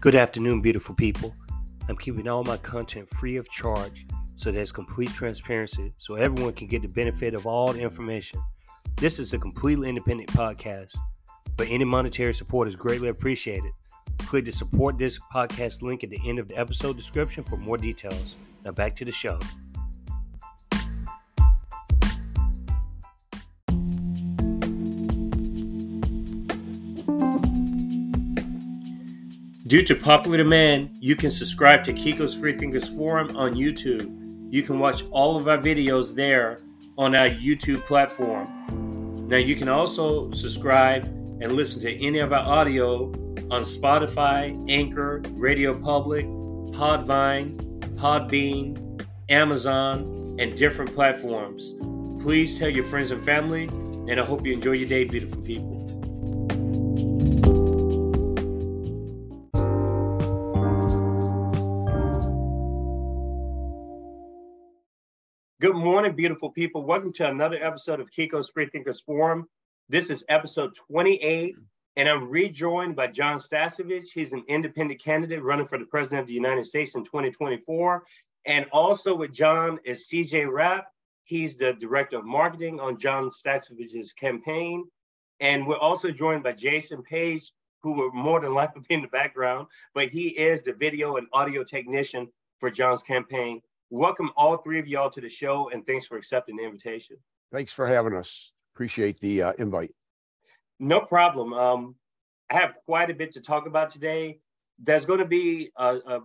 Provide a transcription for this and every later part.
Good afternoon, beautiful people. I'm keeping all my content free of charge so there's complete transparency so everyone can get the benefit of all the information. This is a completely independent podcast, but any monetary support is greatly appreciated. Click the support this podcast link at the end of the episode description for more details. Now back to the show. Due to popular demand, you can subscribe to Kiko's Free Thinkers Forum on YouTube. You can watch all of our videos there on our YouTube platform. Now, you can also subscribe and listen to any of our audio on Spotify, Anchor, Radio Public, Podvine, Podbean, Amazon, and different platforms. Please tell your friends and family, and I hope you enjoy your day, beautiful people. Morning, beautiful people. Welcome to another episode of Kiko's Free Thinkers Forum. This is episode 28, and I'm rejoined by Jon Stasevich. He's an independent candidate running for the President of the United States in 2024. And also with Jon is CJ Rapp. He's the Director of Marketing on Jon Stasevich's campaign. And we're also joined by Jason Page, who will more than likely be in the background, but he is the video and audio technician for Jon's campaign welcome all three of y'all to the show and thanks for accepting the invitation. Thanks for having us. Appreciate the uh, invite. No problem. Um, I have quite a bit to talk about today. There's going to be a, a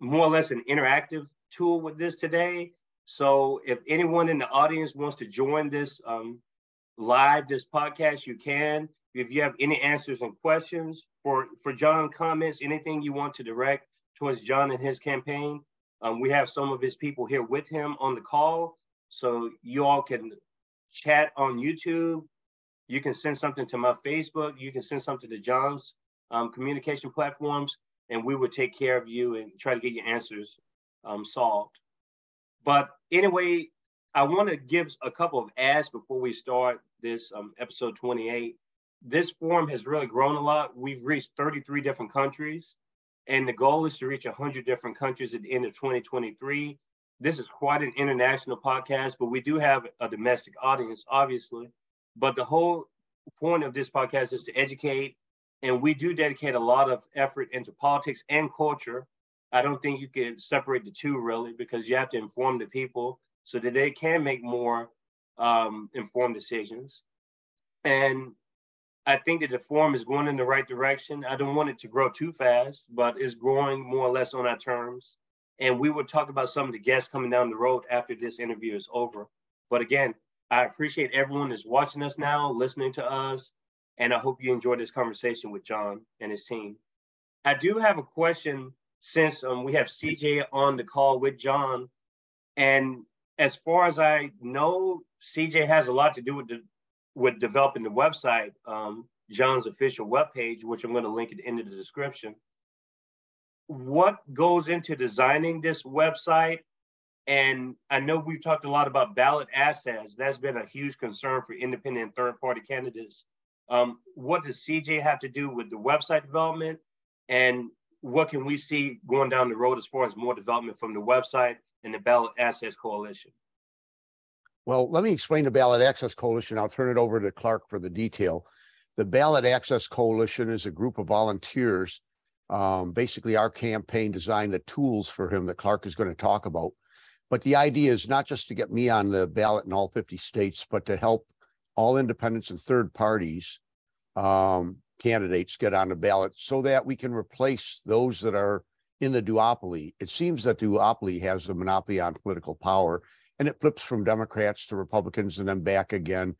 more or less an interactive tool with this today. So if anyone in the audience wants to join this um, live, this podcast, you can. If you have any answers and questions for, for Jon, comments, anything you want to direct towards Jon and his campaign, um, we have some of his people here with him on the call. So you all can chat on YouTube. You can send something to my Facebook. You can send something to Jon's um, communication platforms, and we will take care of you and try to get your answers um, solved. But anyway, I want to give a couple of ads before we start this um, episode 28. This forum has really grown a lot. We've reached 33 different countries. And the goal is to reach 100 different countries at the end of 2023. This is quite an international podcast, but we do have a domestic audience, obviously. But the whole point of this podcast is to educate, and we do dedicate a lot of effort into politics and culture. I don't think you can separate the two really, because you have to inform the people so that they can make more um, informed decisions. And I think that the forum is going in the right direction. I don't want it to grow too fast, but it's growing more or less on our terms. And we will talk about some of the guests coming down the road after this interview is over. But again, I appreciate everyone that's watching us now, listening to us, and I hope you enjoyed this conversation with Jon and his team. I do have a question since um, we have CJ on the call with Jon. And as far as I know, CJ has a lot to do with the with developing the website, um, Jon's official webpage, which I'm going to link it of the description. What goes into designing this website? And I know we've talked a lot about ballot access. That's been a huge concern for independent third party candidates. Um, what does CJ have to do with the website development? And what can we see going down the road as far as more development from the website and the Ballot Access Coalition? Well, let me explain the Ballot Access Coalition. I'll turn it over to Clark for the detail. The Ballot Access Coalition is a group of volunteers. Um, basically, our campaign designed the tools for him that Clark is going to talk about. But the idea is not just to get me on the ballot in all 50 states, but to help all independents and third parties um, candidates get on the ballot so that we can replace those that are in the duopoly. It seems that duopoly has a monopoly on political power and it flips from Democrats to Republicans and then back again.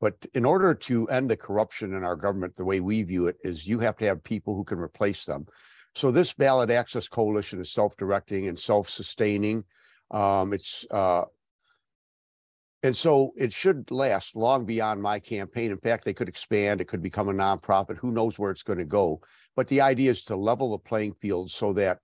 But in order to end the corruption in our government, the way we view it is you have to have people who can replace them. So this ballot access coalition is self-directing and self-sustaining. Um, it's uh, and so it should last long beyond my campaign. In fact, they could expand. It could become a nonprofit. Who knows where it's going to go? But the idea is to level the playing field so that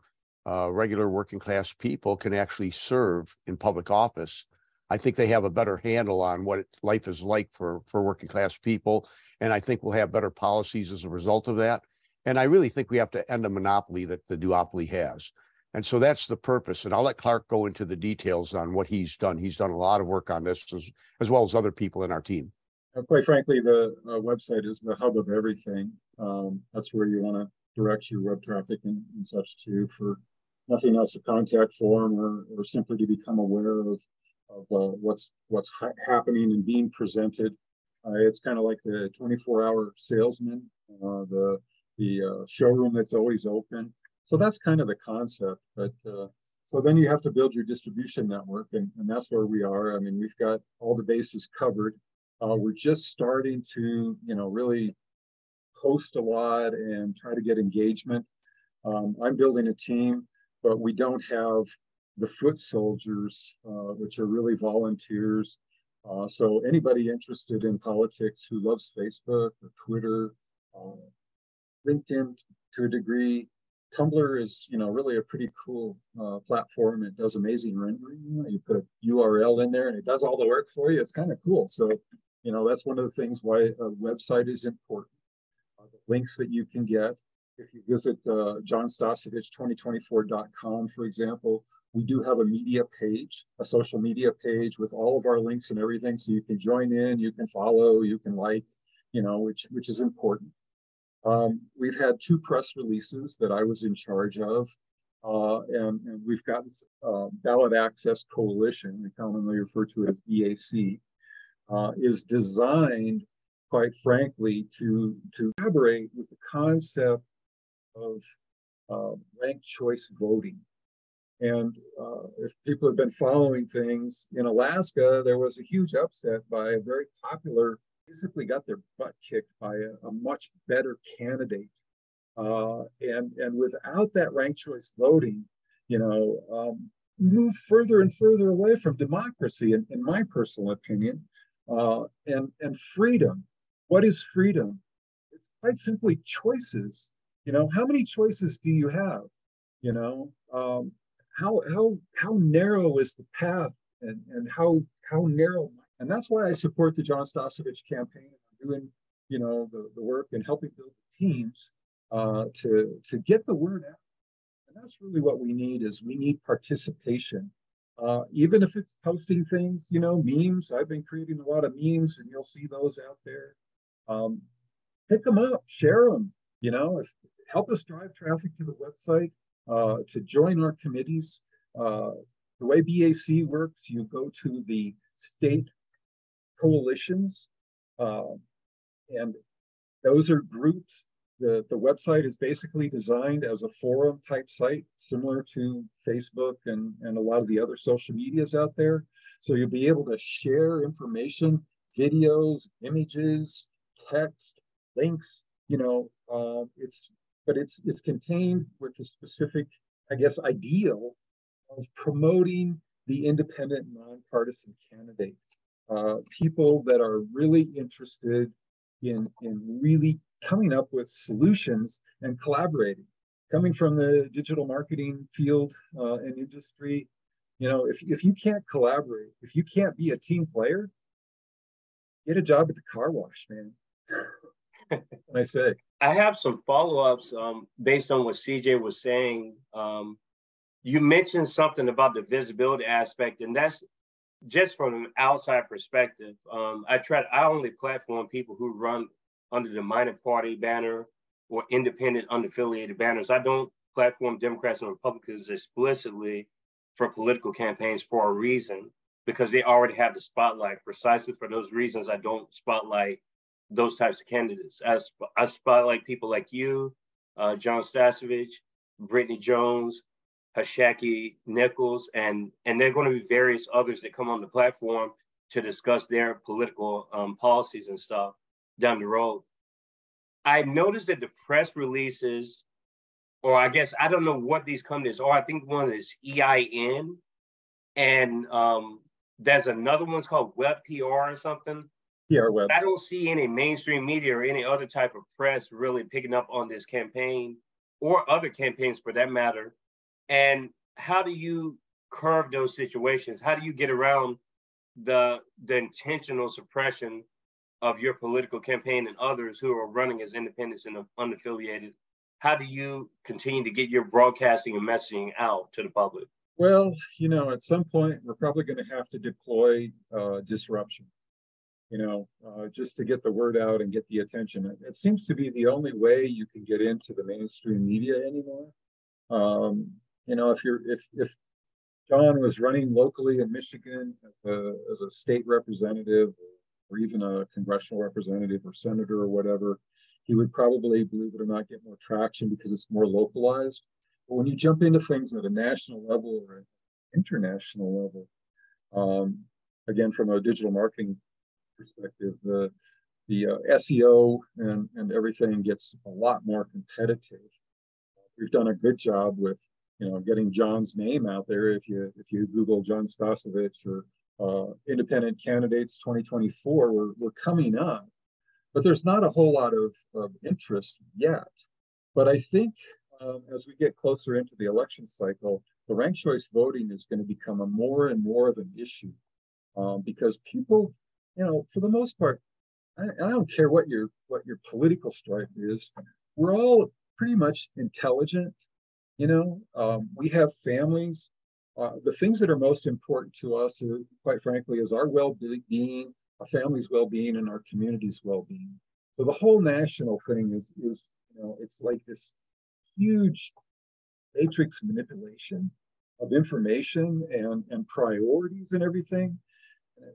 uh, regular working class people can actually serve in public office. I think they have a better handle on what life is like for for working class people, and I think we'll have better policies as a result of that. And I really think we have to end the monopoly that the duopoly has. And so that's the purpose. And I'll let Clark go into the details on what he's done. He's done a lot of work on this as, as well as other people in our team. Uh, quite frankly, the uh, website is the hub of everything. Um, that's where you want to direct your web traffic and, and, such to for nothing else, a contact form or, or simply to become aware of, of uh, what's what's ha happening and being presented. Uh, it's kind of like the 24-hour salesman, uh, the the uh, showroom that's always open. So that's kind of the concept. But uh, so then you have to build your distribution network, and, and that's where we are. I mean, we've got all the bases covered. Uh, we're just starting to, you know, really post a lot and try to get engagement. Um, I'm building a team, but we don't have the foot soldiers, uh, which are really volunteers. Uh, so anybody interested in politics who loves Facebook or Twitter, uh, LinkedIn to a degree. Tumblr is, you know, really a pretty cool uh, platform. It does amazing rendering. You put a URL in there and it does all the work for you. It's kind of cool. So, you know, that's one of the things why a website is important. Uh, the links that you can get. If you visit uh, jonstasevich2024.com, for example, we do have a media page, a social media page with all of our links and everything. So you can join in, you can follow, you can like, you know, which which is important. Um, we've had two press releases that I was in charge of, uh, and, and, we've got uh, Ballot Access Coalition, we commonly refer to as BAC, uh, is designed, quite frankly, to, to collaborate with the concept of uh, ranked choice voting. And uh, if people have been following things in Alaska, there was a huge upset by a very popular basically got their butt kicked by a, a much better candidate. Uh, and and without that ranked choice voting, you know, um, move further and further away from democracy, in, in my personal opinion, uh, and and freedom. What is freedom? It's quite simply choices. You know, how many choices do you have? You know, um, how how how narrow is the path, and and how how narrow and that's why I support the Jon Stasevich campaign. Doing, you know, the, the work and helping build the teams uh, to, to get the word out. And that's really what we need is we need participation. Uh, even if it's posting things, you know, memes. I've been creating a lot of memes and you'll see those out there. Um, pick them up, share them, you know, if, help us drive traffic to the website, uh, to join our committees. Uh, the way BAC works, you go to the state coalitions, uh, and those are groups. The, the website is basically designed as a forum type site, similar to Facebook and, and a lot of the other social medias out there. So you'll be able to share information, videos, images, text, links. You know, uh, it's but it's it's contained with the specific, I guess, ideal of promoting the independent, nonpartisan candidate uh, people that are really interested in, in really coming up with solutions and collaborating. Coming from the digital marketing field uh, and industry, you know, if, if you can't collaborate, if you can't be a team player, get a job at the car wash, man. I say. I have some follow-ups um, based on what CJ was saying. Um, you mentioned something about the visibility aspect, and that's just from an outside perspective, um, I try. I only platform people who run under the minor party banner or independent, unaffiliated banners. I don't platform Democrats and Republicans explicitly for political campaigns for a reason because they already have the spotlight. Precisely for those reasons, I don't spotlight those types of candidates. I, I spotlight people like you, uh, Jon Stasevich, Brittany Jones, Hashaki Nichols, and and there are going to be various others that come on the platform to discuss their political um, policies and stuff down the road. I noticed that the press releases, or I guess I don't know what these companies are. I think one is EIN, and um, there's another one's called Web PR or something. PR Web. I don't see any mainstream media or any other type of press really picking up on this campaign or other campaigns for that matter and how do you curve those situations? How do you get around the the intentional suppression of your political campaign and others who are running as independents and unaffiliated how do you continue to get your broadcasting and messaging out to the public? Well, you know, at some point, we're probably going to have to deploy uh, disruption, you know, uh, just to get the word out and get the attention. It, seems to be the only way you can get into the mainstream media anymore. Um, you know, if you're if if Jon was running locally in Michigan as a, as a state representative or even a congressional representative or senator or whatever, he would probably, believe it or not, get more traction because it's more localized. But when you jump into things at a national level or an international level, um, again, from a digital marketing perspective, the the uh, SEO and, and everything gets a lot more competitive. We've done a good job with, you know, getting Jon's name out there. If you if you Google Jon Stasevich or uh, independent candidates 2024, we're, we're coming up but there's not a whole lot of, of interest yet. But I think um, as we get closer into the election cycle, the ranked choice voting is going to become a more and more of an issue um, because people, you know, for the most part, I, I, don't care what your what your political stripe is, we're all pretty much intelligent. You know, um, we have families. Uh, the things that are most important to us, are, quite frankly, is our well-being our family's well-being and our community's well-being. So the whole national thing is, is you know, it's like this huge matrix manipulation of information and, and priorities and everything.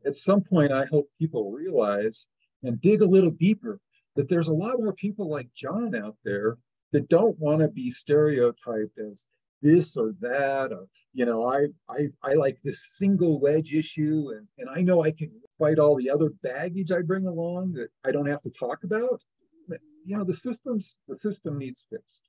At some point, I hope people realize and dig a little deeper that there's a lot more people like Jon out there that don't want to be stereotyped as this or that or you know i i, I like this single wedge issue and, and i know i can fight all the other baggage i bring along that i don't have to talk about. You know the systems the system needs fixed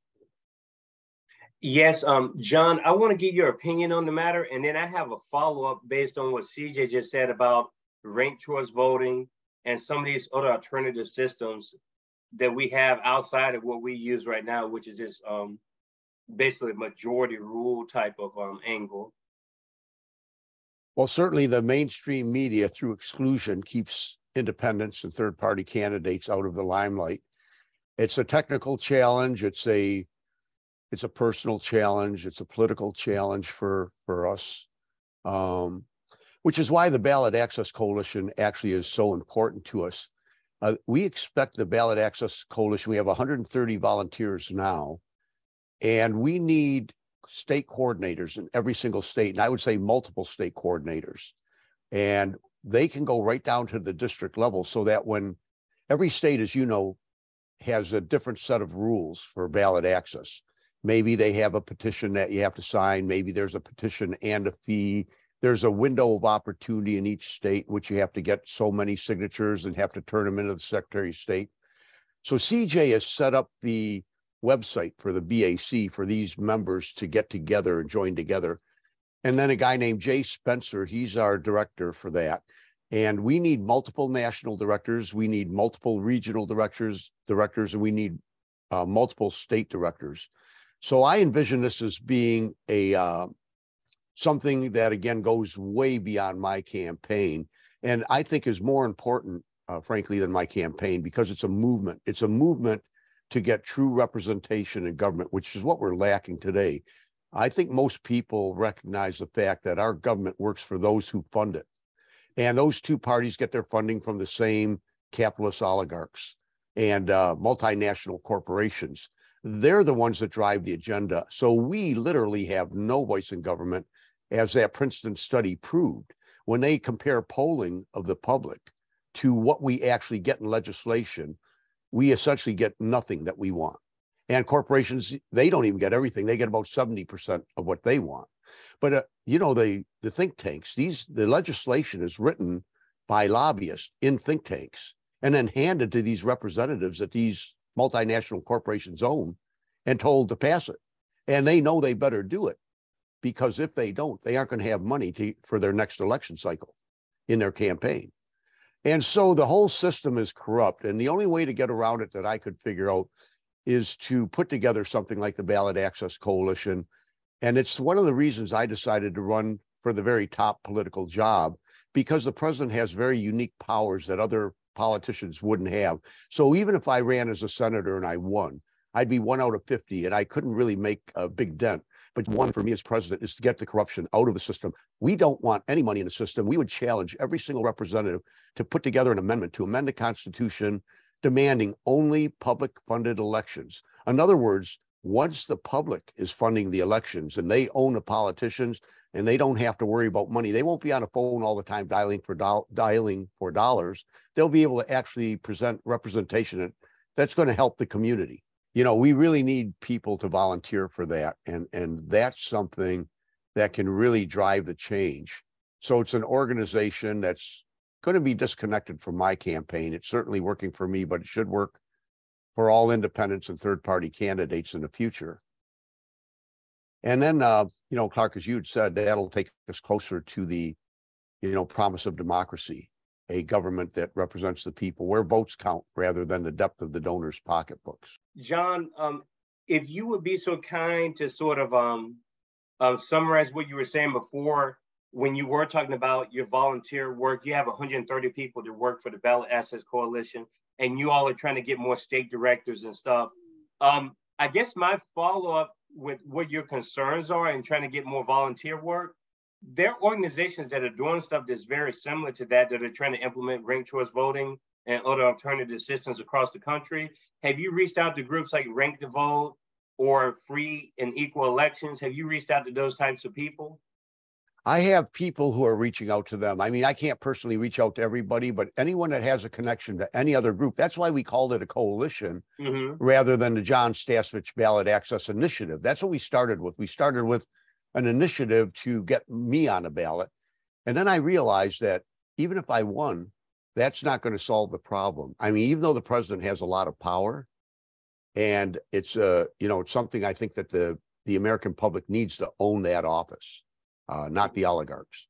yes um jon i want to get your opinion on the matter and then i have a follow-up based on what cj just said about ranked choice voting and some of these other alternative systems that we have outside of what we use right now which is this um basically majority rule type of um, angle. Well, certainly the mainstream media through exclusion keeps independents and third party candidates out of the limelight. It's a technical challenge. It's a it's a personal challenge. It's a political challenge for for us, um, which is why the Ballot Access Coalition actually is so important to us. Uh, we expect the Ballot Access Coalition. We have 130 volunteers now and we need state coordinators in every single state. And I would say multiple state coordinators. And they can go right down to the district level so that when every state, as you know, has a different set of rules for ballot access. Maybe they have a petition that you have to sign. Maybe there's a petition and a fee. There's a window of opportunity in each state in which you have to get so many signatures and have to turn them into the Secretary of State. So CJ has set up the website for the BAC for these members to get together and join together. And then a guy named Jay Spencer, he's our director for that. And we need multiple national directors, we need multiple regional directors, directors, and we need uh, multiple state directors. So I envision this as being a uh, something that again goes way beyond my campaign, and I think is more important, uh, frankly, than my campaign because it's a movement. It's a movement to get true representation in government, which is what we're lacking today. I think most people recognize the fact that our government works for those who fund it. And those two parties get their funding from the same capitalist oligarchs and uh, multinational corporations. They're the ones that drive the agenda. So we literally have no voice in government, as that Princeton study proved. When they compare polling of the public to what we actually get in legislation, we essentially get nothing that we want. And corporations, they don't even get everything. They get about 70% of what they want. But, uh, you know, the, the think tanks, these, the legislation is written by lobbyists in think tanks and then handed to these representatives that these multinational corporations own and told to pass it. And they know they better do it because if they don't, they aren't going to have money to, for their next election cycle in their campaign. And so the whole system is corrupt. And the only way to get around it that I could figure out is to put together something like the Ballot Access Coalition. And it's one of the reasons I decided to run for the very top political job because the president has very unique powers that other politicians wouldn't have. So even if I ran as a senator and I won, I'd be one out of 50 and I couldn't really make a big dent. But one for me as president is to get the corruption out of the system. We don't want any money in the system. We would challenge every single representative to put together an amendment to amend the Constitution demanding only public funded elections. In other words, once the public is funding the elections and they own the politicians and they don't have to worry about money, they won't be on a phone all the time dialing for do- dialing for dollars. They'll be able to actually present representation that's going to help the community. You know, we really need people to volunteer for that, and and that's something that can really drive the change. So it's an organization that's going to be disconnected from my campaign. It's certainly working for me, but it should work for all independents and third party candidates in the future. And then, uh, you know, Clark, as you had said, that'll take us closer to the, you know, promise of democracy, a government that represents the people, where votes count rather than the depth of the donors' pocketbooks. Jon, um, if you would be so kind to sort of um, uh, summarize what you were saying before, when you were talking about your volunteer work, you have 130 people that work for the Ballot Access Coalition and you all are trying to get more state directors and stuff. Um, I guess my follow up with what your concerns are and trying to get more volunteer work. There are organizations that are doing stuff that's very similar to that that are trying to implement ranked choice voting and other alternative systems across the country. Have you reached out to groups like Rank the Vote or Free and Equal Elections? Have you reached out to those types of people? I have people who are reaching out to them. I mean, I can't personally reach out to everybody, but anyone that has a connection to any other group, that's why we called it a coalition mm-hmm. rather than the Jon Stasevich Ballot Access Initiative. That's what we started with. We started with an initiative to get me on a ballot. And then I realized that even if I won, that's not going to solve the problem. I mean, even though the president has a lot of power, and it's uh, you know, it's something I think that the the American public needs to own that office uh, not the oligarchs.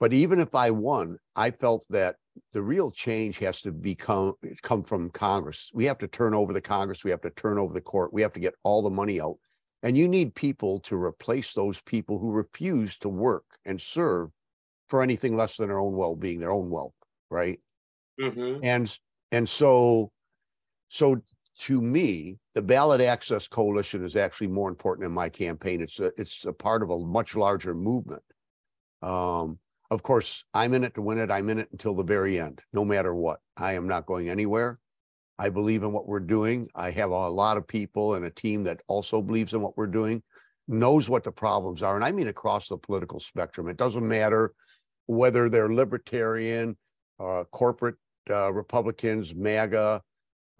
But even if I won, I felt that the real change has to become come from Congress. We have to turn over the Congress. We have to turn over the court. We have to get all the money out. And you need people to replace those people who refuse to work and serve for anything less than their own well-being, their own wealth, right? Mm-hmm. And and so so to me, the ballot access coalition is actually more important in my campaign. It's a, it's a part of a much larger movement. Um, of course, I'm in it to win it. I'm in it until the very end, no matter what. I am not going anywhere. I believe in what we're doing. I have a lot of people and a team that also believes in what we're doing, knows what the problems are. And I mean across the political spectrum. It doesn't matter whether they're libertarian, uh, corporate uh, Republicans, MAGA,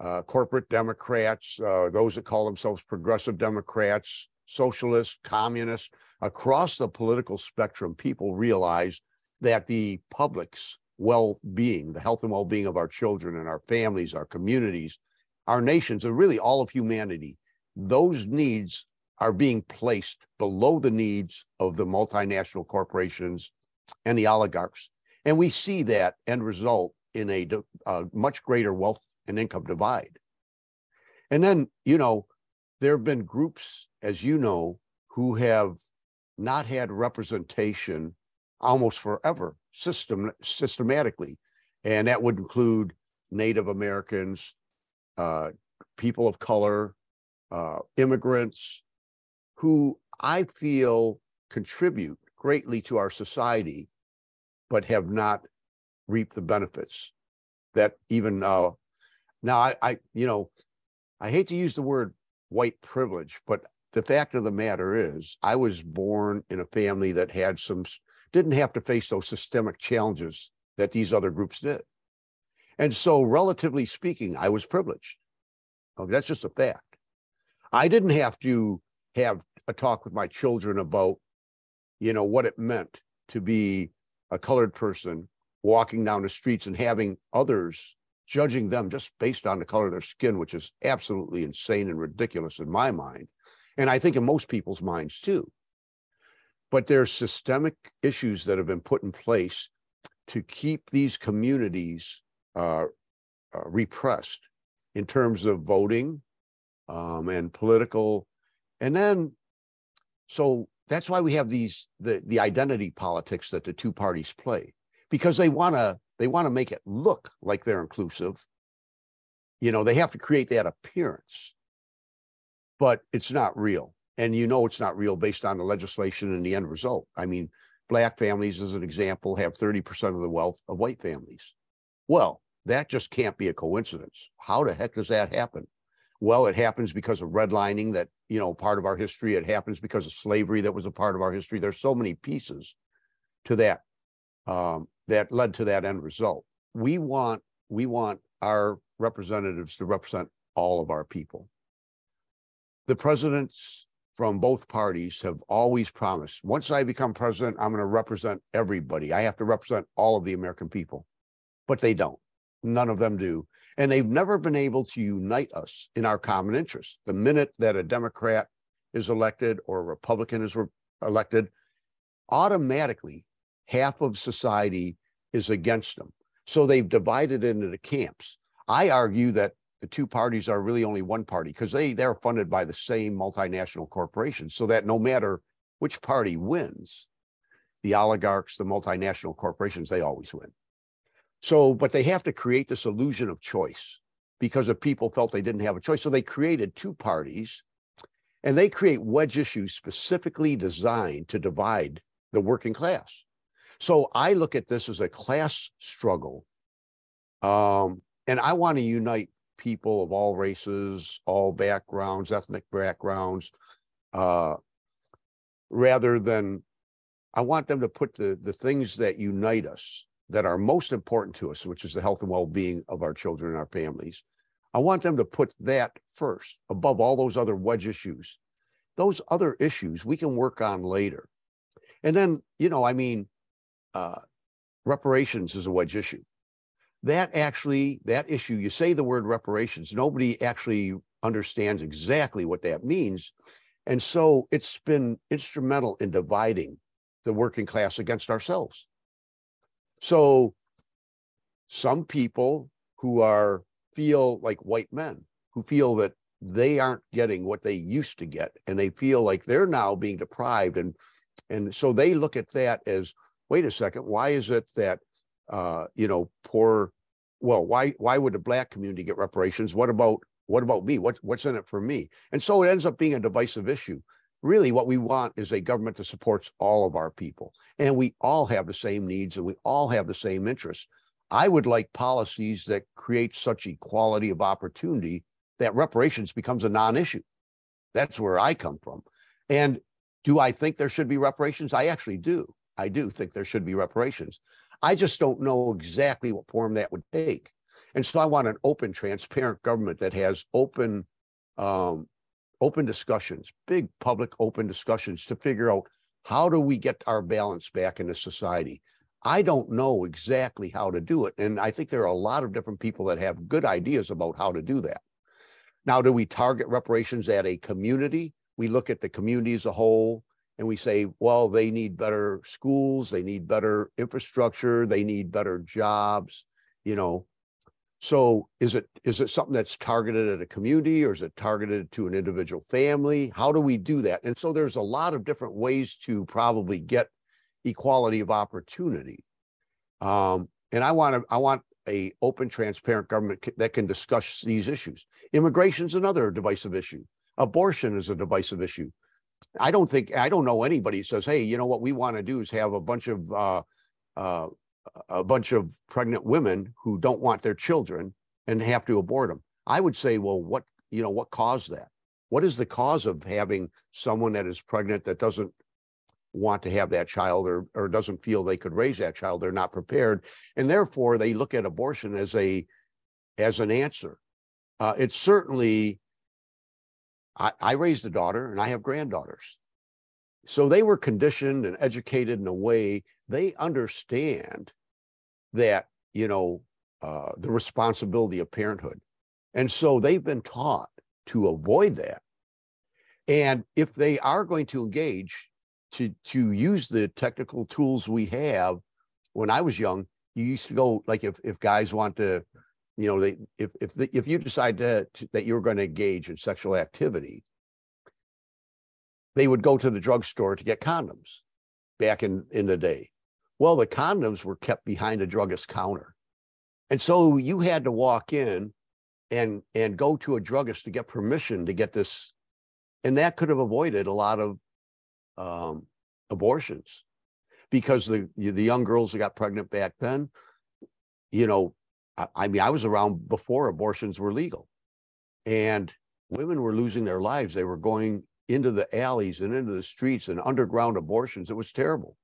uh, corporate Democrats, uh, those that call themselves progressive Democrats, socialists, communists, across the political spectrum, people realize that the public's well being, the health and well being of our children and our families, our communities, our nations, and really all of humanity, those needs are being placed below the needs of the multinational corporations and the oligarchs. And we see that end result in a, a much greater wealth and income divide. And then, you know, there have been groups, as you know, who have not had representation almost forever, system systematically, and that would include Native Americans, uh, people of color, uh, immigrants, who I feel contribute greatly to our society, but have not reaped the benefits that even uh, now, I, I, you know, I hate to use the word white privilege, but the fact of the matter is, I was born in a family that had some, didn't have to face those systemic challenges that these other groups did. And so, relatively speaking, I was privileged. Okay, that's just a fact. I didn't have to have a talk with my children about, you know, what it meant to be a colored person walking down the streets and having others judging them just based on the color of their skin, which is absolutely insane and ridiculous in my mind. And I think in most people's minds too. But there's systemic issues that have been put in place to keep these communities uh, uh, repressed in terms of voting um, and political. And then, so that's why we have these the the identity politics that the two parties play because they want to they want to make it look like they're inclusive. You know, they have to create that appearance. but it's not real. And you know it's not real based on the legislation and the end result. I mean, black families, as an example, have 30% of the wealth of white families. Well, that just can't be a coincidence. How the heck does that happen? Well, it happens because of redlining that, you know, part of our history. It happens because of slavery that was a part of our history. There's so many pieces to that um, that led to that end result. We want we want our representatives to represent all of our people. The presidents from both parties have always promised once I become president, I'm going to represent everybody. I have to represent all of the American people, but they don't. None of them do. And they've never been able to unite us in our common interest. The minute that a Democrat is elected or a Republican is re- elected, automatically half of society is against them. So they've divided into the camps. I argue that the two parties are really only one party because they they're funded by the same multinational corporations so that no matter which party wins the oligarchs the multinational corporations they always win so but they have to create this illusion of choice because if people felt they didn't have a choice so they created two parties and they create wedge issues specifically designed to divide the working class so i look at this as a class struggle um, and i want to unite people of all races, all backgrounds, ethnic backgrounds, uh, rather than I want them to put the the things that unite us, that are most important to us, which is the health and well-being of our children and our families. I want them to put that first above all those other wedge issues. Those other issues we can work on later. And then, you know, I mean, uh, reparations is a wedge issue. That actually that issue you say the word reparations nobody actually understands exactly what that means. And so it's been instrumental in dividing the working class against ourselves. So some people who are feel like white men who feel that they aren't getting what they used to get and they feel like they're now being deprived and and so they look at that as wait a second why is it that uh, you know, poor. Well, why why would the black community get reparations? What about what about me? What's what's in it for me? And so it ends up being a divisive issue. Really, what we want is a government that supports all of our people, and we all have the same needs, and we all have the same interests. I would like policies that create such equality of opportunity that reparations becomes a non-issue. That's where I come from. And do I think there should be reparations? I actually do. I do think there should be reparations. I just don't know exactly what form that would take. And so I want an open, transparent government that has open, um, open discussions, big public open discussions to figure out how do we get our balance back into society. I don't know exactly how to do it. And I think there are a lot of different people that have good ideas about how to do that. Now, do we target reparations at a community? We look at the community as a whole and we say, well, they need better schools, they need better infrastructure, they need better jobs, you know. So is it is it something that's targeted at a community or is it targeted to an individual family? How do we do that? And so there's a lot of different ways to probably get equality of opportunity. Um, and I want to I want a open, transparent government that can discuss these issues. Immigration is another divisive issue. Abortion is a divisive issue. I don't think I don't know anybody says, "Hey, you know what we want to do is have a bunch of uh, uh, a bunch of pregnant women who don't want their children and have to abort them." I would say, "Well, what you know, what caused that? What is the cause of having someone that is pregnant that doesn't want to have that child or or doesn't feel they could raise that child? They're not prepared, and therefore they look at abortion as a as an answer. Uh, it's certainly I, I raised a daughter and I have granddaughters. So they were conditioned and educated in a way they understand that, you know, uh, the responsibility of parenthood. And so they've been taught to avoid that. And if they are going to engage to, to use the technical tools we have, when I was young, you used to go like if, if guys want to you know they if if the, if you decide to, to, that you're going to engage in sexual activity they would go to the drugstore to get condoms back in in the day. Well the condoms were kept behind a druggist counter. And so you had to walk in and and go to a druggist to get permission to get this And that could have avoided a lot of um, abortions because the the young girls that got pregnant back then, you know, I, mean, I was around before abortions were legal, and women were losing their lives. They were going into the alleys and into the streets and underground abortions. It was terrible.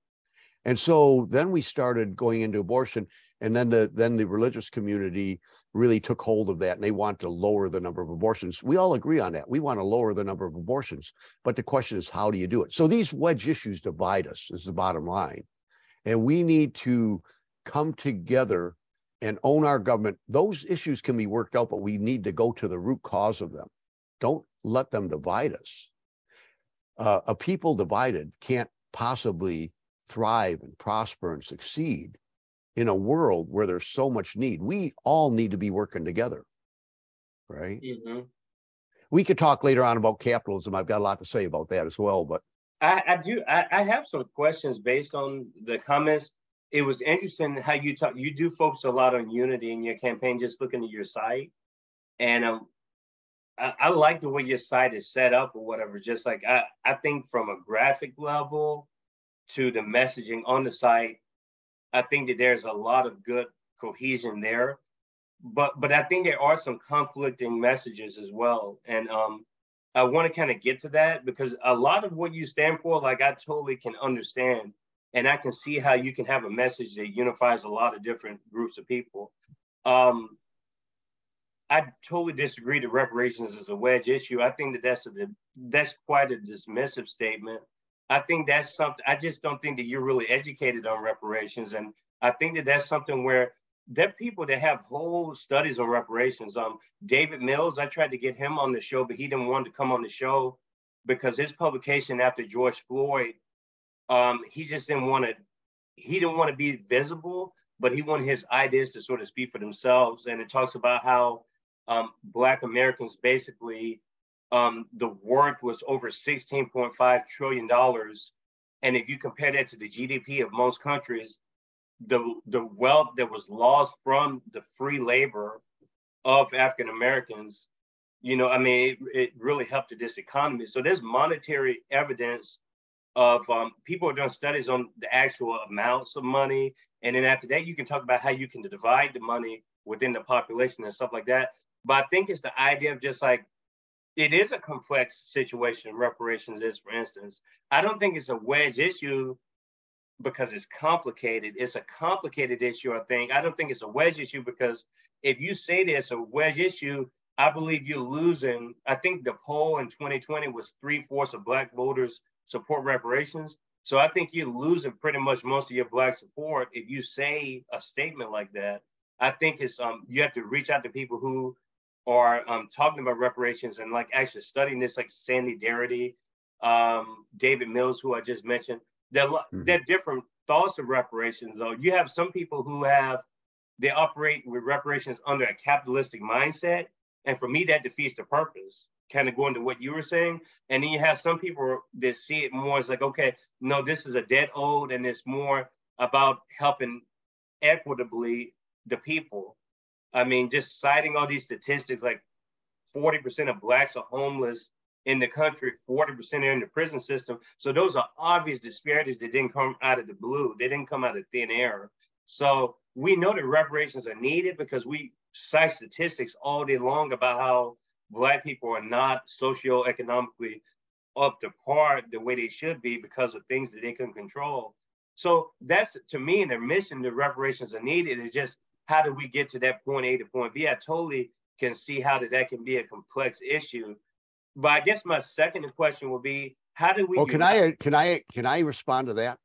And so then we started going into abortion, and then the then the religious community really took hold of that, and they want to lower the number of abortions. We all agree on that. We want to lower the number of abortions, but the question is, how do you do it? So these wedge issues divide us. Is the bottom line, and we need to come together and own our government. Those issues can be worked out, but we need to go to the root cause of them. Don't let them divide us. Uh, a people divided can't possibly thrive and prosper and succeed in a world where there's so much need. We all need to be working together, right? Mm-hmm. We could talk later on about capitalism. I've got a lot to say about that as well, but I, I do. I, I, have some questions based on the comments. It was interesting how you talk. You do focus a lot on unity in your campaign. Just looking at your site, and um, I, I like the way your site is set up or whatever. Just like I, I think from a graphic level, to the messaging on the site, I think that there's a lot of good cohesion there. But but I think there are some conflicting messages as well. And um, I want to kind of get to that because a lot of what you stand for, like I totally can understand. And I can see how you can have a message that unifies a lot of different groups of people. Um, I totally disagree that reparations is a wedge issue. I think that that's a that's quite a dismissive statement. I think that's something, I just don't think that you're really educated on reparations. And I think that that's something where there are people that have whole studies on reparations. Um, David Mills, I tried to get him on the show, but he didn't want to come on the show because his publication after George Floyd, um, he just didn't want to, he didn't want to be visible, but he wanted his ideas to sort of speak for themselves. And it talks about how um, Black Americans basically um, the worth was over $16.5 trillion. And if you compare that to the GDP of most countries, the, the wealth that was lost from the free labor of African Americans, you know, I mean, it, it, really helped this economy. So there's monetary evidence of um, people are doing studies on the actual amounts of money. And then after that, you can talk about how you can divide the money within the population and stuff like that. But I think it's the idea of just like it is a complex situation reparations is for instance i don't think it's a wedge issue because it's complicated it's a complicated issue i think i don't think it's a wedge issue because if you say that it's a wedge issue i believe you're losing i think the poll in 2020 was three-fourths of black voters support reparations so i think you're losing pretty much most of your black support if you say a statement like that i think it's um you have to reach out to people who are um, talking about reparations and like actually studying this, like Sandy Darity, um, David Mills, who I just mentioned, they're, mm-hmm. they're different thoughts of reparations. Though you have some people who have they operate with reparations under a capitalistic mindset, and for me that defeats the purpose. Kind of going to what you were saying, and then you have some people that see it more as like, okay, no, this is a debt owed, and it's more about helping equitably the people I mean, just citing all these statistics like 40% of blacks are homeless in the country, 40% are in the prison system. So those are obvious disparities that didn't come out of the blue. They didn't come out of thin air. So we know that reparations are needed because we cite statistics all day long about how black people are not socioeconomically up to par the way they should be because of things that they can control. So that's to me, and the mission the reparations are needed is just how do we get to that point A to point B? I totally can see how that, that can be a complex issue. But I guess my second question would be, how do we? Well, can I can I can I respond to that?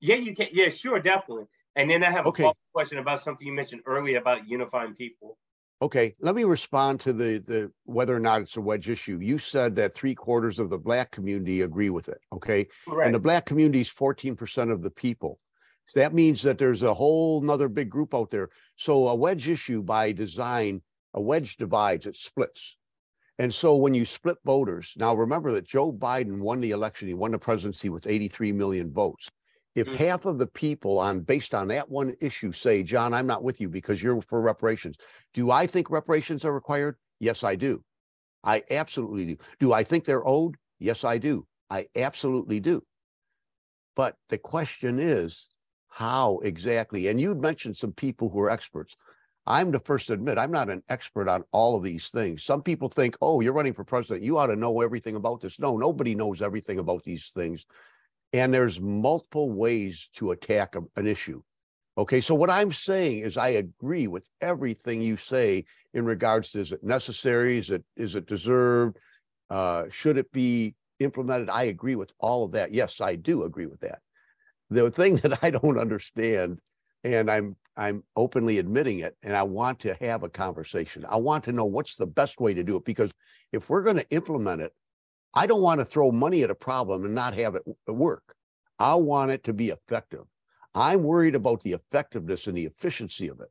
Yeah, you can. Yeah, sure, definitely. And then I have a question about something you mentioned earlier about unifying people. Okay, let me respond to the the whether or not it's a wedge issue. You said that three quarters of the black community agree with it. Okay, Correct. and the black community is fourteen percent of the people. So that means that there's a whole nother big group out there. So a wedge issue by design, a wedge divides, it splits. And so when you split voters, now remember that Joe Biden won the election, he won the presidency with 83 million votes. If mm-hmm. half of the people on based on that one issue say, Jon, I'm not with you because you're for reparations. Do I think reparations are required? Yes, I do. I absolutely do. Do I think they're owed? Yes, I do. I absolutely do. But the question is, how exactly? And you'd mentioned some people who are experts. I'm the first to admit I'm not an expert on all of these things. Some people think, oh, you're running for president. You ought to know everything about this. No, nobody knows everything about these things. And there's multiple ways to attack an issue. Okay, so what I'm saying is I agree with everything you say in regards to is it necessary? Is it is it deserved? Uh, should it be implemented? I agree with all of that. Yes, I do agree with that. The thing that I don't understand, and I'm I'm openly admitting it, and I want to have a conversation. I want to know what's the best way to do it because if we're going to implement it, I don't want to throw money at a problem and not have it uh, work. I want it to be effective. I'm worried about the effectiveness and the efficiency of it.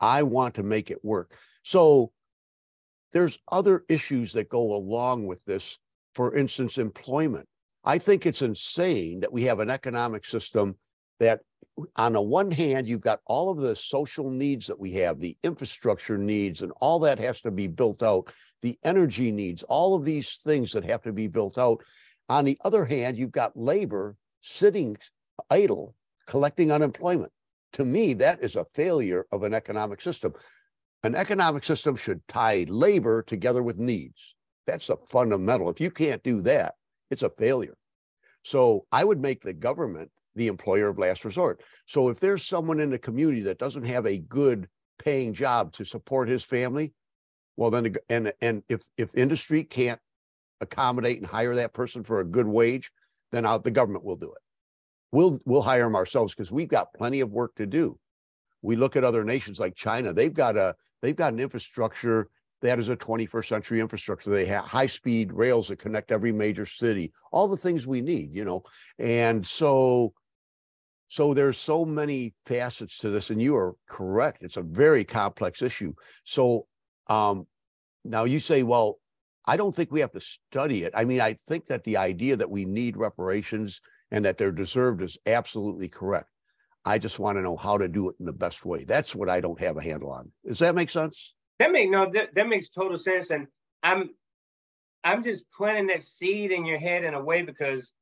I want to make it work. So there's other issues that go along with this. For instance, employment. I think it's insane that we have an economic system that on the one hand, you've got all of the social needs that we have, the infrastructure needs, and all that has to be built out, the energy needs, all of these things that have to be built out. On the other hand, you've got labor sitting idle collecting unemployment. To me, that is a failure of an economic system. An economic system should tie labor together with needs. That's a fundamental. If you can't do that, it's a failure. So I would make the government the employer of last resort. So if there's someone in the community that doesn't have a good paying job to support his family, well then and and if if industry can't accommodate and hire that person for a good wage, then I'll, the government will do it we'll we'll hire them ourselves because we've got plenty of work to do. We look at other nations like China; they've got a they've got an infrastructure that is a 21st century infrastructure. They have high speed rails that connect every major city, all the things we need, you know. And so, so there's so many facets to this, and you are correct. It's a very complex issue. So, um, now you say, well, I don't think we have to study it. I mean, I think that the idea that we need reparations and that they're deserved is absolutely correct. I just want to know how to do it in the best way. That's what I don't have a handle on. Does that make sense? That make no that, that makes total sense. And I'm I'm just planting that seed in your head in a way because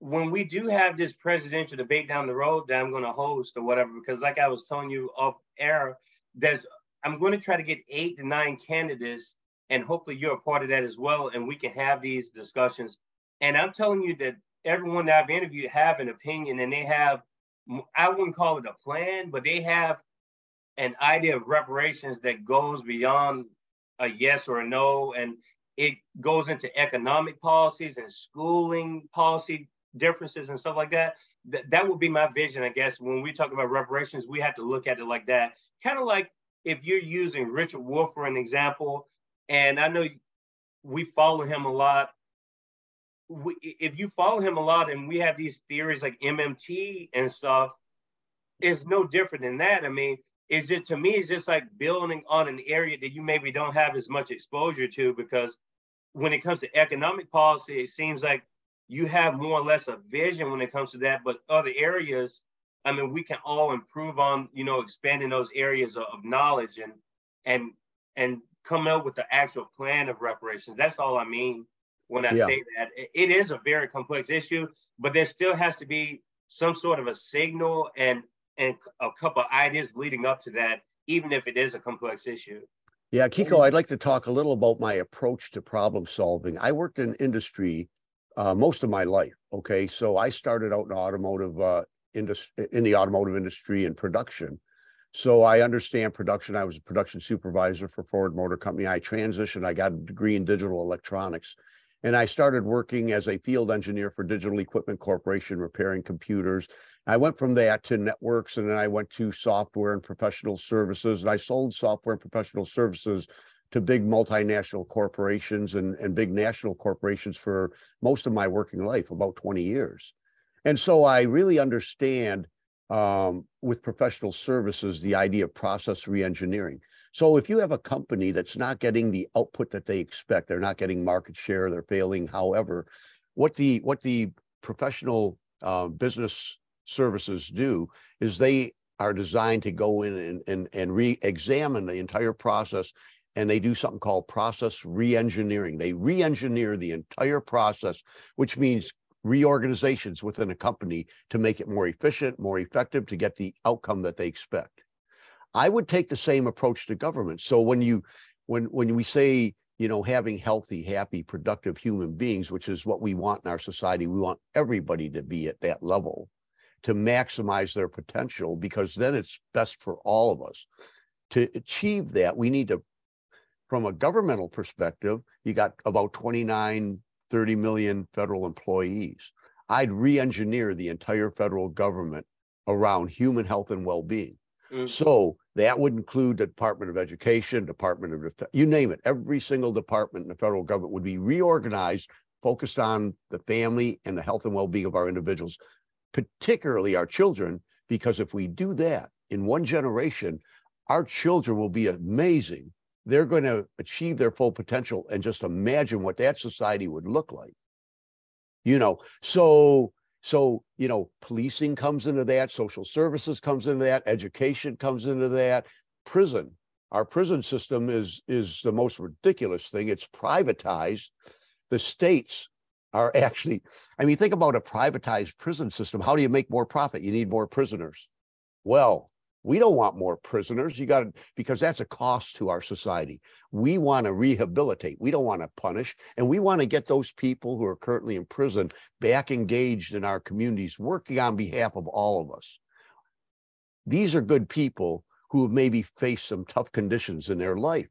when we do have this presidential debate down the road that I'm going to host or whatever, because like I was telling you off air, there's I'm going to try to get eight to nine candidates, and hopefully you're a part of that as well, and we can have these discussions. And I'm telling you that everyone that I've interviewed have an opinion and they have, I wouldn't call it a plan, but they have an idea of reparations that goes beyond a yes or a no. And it goes into economic policies and schooling policy differences and stuff like that. Th- that would be my vision, I guess. When we talk about reparations, we have to look at it like that. Kind of like if you're using Richard Wolff for an example, and I know we follow him a lot we, if you follow him a lot and we have these theories like MMT and stuff, it's no different than that. I mean, is it to me, it's just like building on an area that you maybe don't have as much exposure to because when it comes to economic policy, it seems like you have more or less a vision when it comes to that. But other areas, I mean, we can all improve on, you know, expanding those areas of, of knowledge and and and come up with the actual plan of reparations. That's all I mean when I yeah. say that. It is a very complex issue, but there still has to be some sort of a signal and and a couple of ideas leading up to that, even if it is a complex issue. Yeah, Kiko, I'd like to talk a little about my approach to problem solving. I worked in industry uh, most of my life. Okay, so I started out in automotive uh, industry in the automotive industry and production. So I understand production. I was a production supervisor for Ford Motor Company. I transitioned. I got a degree in digital electronics. And I started working as a field engineer for Digital Equipment Corporation, repairing computers. I went from that to networks, and then I went to software and professional services. And I sold software and professional services to big multinational corporations and, and big national corporations for most of my working life, about 20 years. And so I really understand um, with professional services the idea of process reengineering. So if you have a company that's not getting the output that they expect, they're not getting market share, they're failing. However, what the what the professional uh, business services do is they are designed to go in and and, and re-examine the entire process and they do something called process reengineering. They re-engineer the entire process, which means reorganizations within a company to make it more efficient, more effective, to get the outcome that they expect. I would take the same approach to government. So when you when when we say you know having healthy, happy, productive human beings, which is what we want in our society, we want everybody to be at that level to maximize their potential because then it's best for all of us. To achieve that, we need to, from a governmental perspective, you got about 29, 30 million federal employees. I'd re-engineer the entire federal government around human health and well-being. Mm. So that would include the Department of Education, Department of Defense, you name it. Every single department in the federal government would be reorganized, focused on the family and the health and well-being of our individuals, particularly our children. Because if we do that in one generation, our children will be amazing. They're going to achieve their full potential, and just imagine what that society would look like. You know, so so, you know, policing comes into that, social services comes into that, education comes into that, prison. Our prison system is is the most ridiculous thing. It's privatized. The states are actually, I mean, think about a privatized prison system. How do you make more profit? You need more prisoners. Well, we don't want more prisoners. You got to, because that's a cost to our society. We want to rehabilitate. We don't want to punish. And we want to get those people who are currently in prison back engaged in our communities, working on behalf of all of us. These are good people who have maybe faced some tough conditions in their life.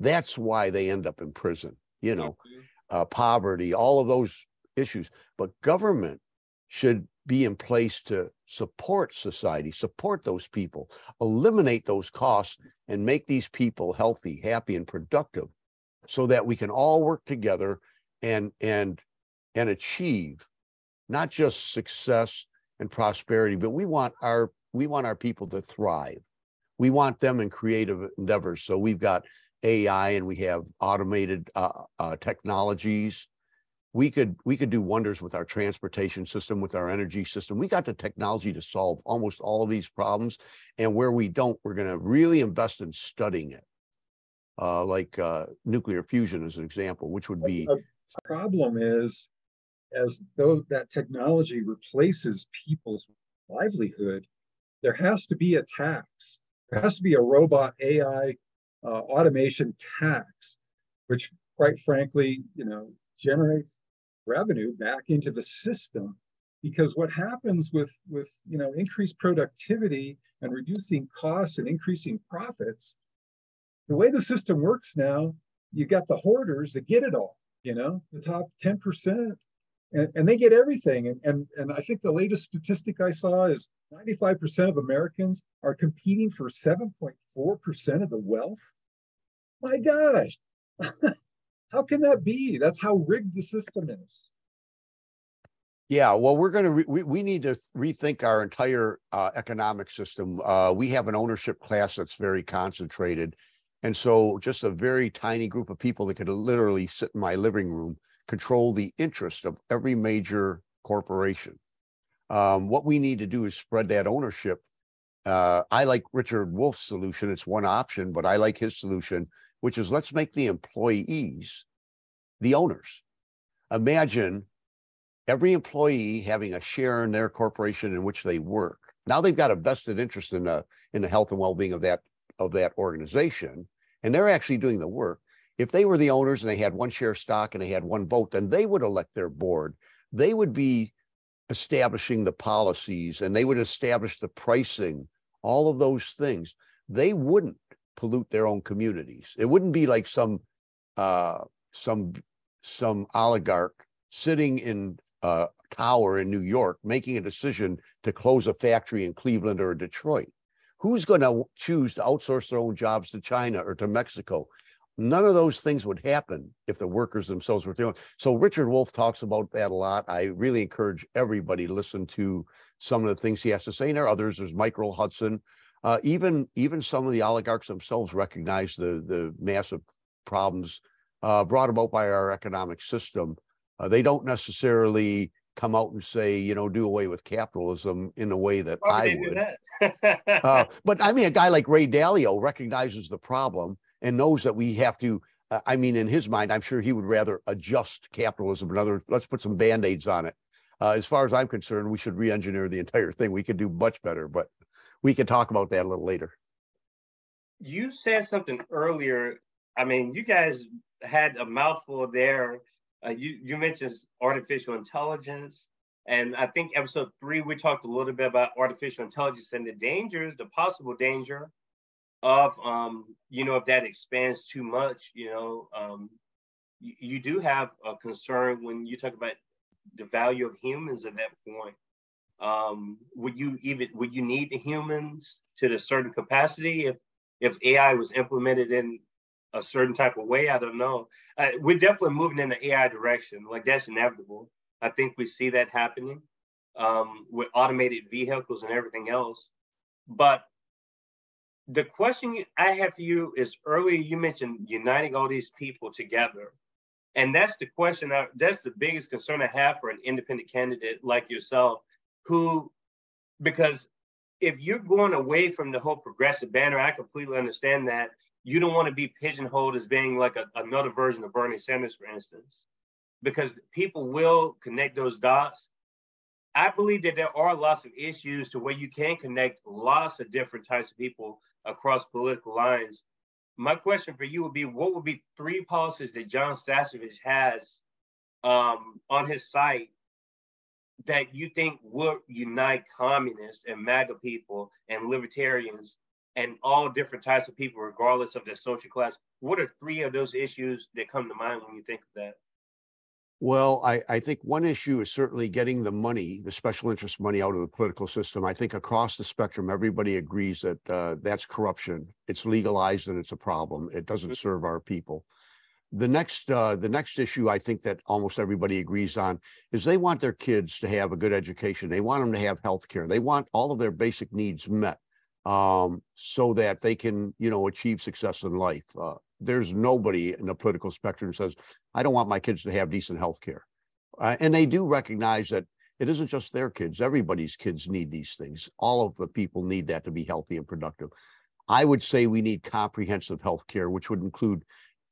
That's why they end up in prison, you know, uh, poverty, all of those issues. But government should be in place to support society, support those people, eliminate those costs, and make these people healthy, happy, and productive so that we can all work together and and and achieve not just success and prosperity, but we want our we want our people to thrive. We want them in creative endeavors. So we've got AI and we have automated uh, uh, technologies we could we could do wonders with our transportation system with our energy system. We got the technology to solve almost all of these problems and where we don't we're going to really invest in studying it. Uh, like uh, nuclear fusion as an example which would be the problem is as though that technology replaces people's livelihood there has to be a tax. There has to be a robot ai uh, automation tax which quite frankly you know generates revenue back into the system. Because what happens with with you know increased productivity and reducing costs and increasing profits the way the system works now you got the hoarders that get it all you know the top 10% and, and they get everything. And, and and i think the latest statistic i saw is 95% of americans are competing for 7.4% of the wealth. My gosh How can that be? That's how rigged the system is. Yeah, well, we're going to re- we, we need to rethink our entire uh, economic system. Uh, we have an ownership class that's very concentrated, and so just a very tiny group of people that could literally sit in my living room control the interest of every major corporation. Um, what we need to do is spread that ownership. Uh, I like Richard Wolff's solution; it's one option, but I like his solution which is let's make the employees the owners. Imagine every employee having a share in their corporation in which they work. Now they've got a vested interest in the in the health and well-being of that of that organization, and they're actually doing the work. If they were the owners and they had one share of stock and they had one vote, then they would elect their board. They would be establishing the policies and they would establish the pricing, all of those things. They wouldn't pollute their own communities. It wouldn't be like some uh, some some oligarch sitting in a tower in New York making a decision to close a factory in Cleveland or Detroit. Who's going to choose to outsource their own jobs to China or to Mexico? None of those things would happen if the workers themselves were doing. So Richard Wolff talks about that a lot. I really encourage everybody to listen to some of the things he has to say. And there are others. There's Michael Hudson, uh, even even some of the oligarchs themselves recognize the the massive problems uh, brought about by our economic system. Uh, they don't necessarily come out and say, you know, do away with capitalism in a way that I would. uh, but I mean, a guy like Ray Dalio recognizes the problem and knows that we have to. Uh, I mean, in his mind, I'm sure he would rather adjust capitalism. In other words, let's put some band aids on it. Uh, as far as I'm concerned, we should re-engineer the entire thing. We could do much better, but we can talk about that a little later. You said something earlier. I mean, you guys had a mouthful there. Uh, you you mentioned artificial intelligence, and I think episode three we talked a little bit about artificial intelligence and the dangers, the possible danger of um, you know if that expands too much. You know, um, you, you do have a concern when you talk about the value of humans at that point. Um, would you even would you need the humans to a certain capacity if if AI was implemented in a certain type of way? I don't know. Uh, we're definitely moving in the AI direction. Like that's inevitable. I think we see that happening um, with automated vehicles and everything else. But the question I have for you is earlier you mentioned uniting all these people together. And that's the question, I, that's the biggest concern I have for an independent candidate like yourself, who, because if you're going away from the whole progressive banner, I completely understand that. You don't want to be pigeonholed as being like a, another version of Bernie Sanders, for instance, because people will connect those dots. I believe that there are lots of issues to where you can connect lots of different types of people across political lines my question for you would be what would be three policies that Jon Stasevich has um, on his site that you think would unite communists and MAGA people and libertarians and all different types of people, regardless of their social class? What are three of those issues that come to mind when you think of that? Well, I, I think one issue is certainly getting the money, the special interest money out of the political system. I think across the spectrum, everybody agrees that uh, that's corruption. It's legalized and it's a problem. It doesn't mm-hmm. serve our people. The next, uh, the next issue I think that almost everybody agrees on is they want their kids to have a good education. They want them to have health care. They want all of their basic needs met um, so that they can, you know, achieve success in life. Uh, there's nobody in the political spectrum says, I don't want my kids to have decent health care. Uh, and they do recognize that it isn't just their kids, everybody's kids need these things. All of the people need that to be healthy and productive. I would say we need comprehensive health care, which would include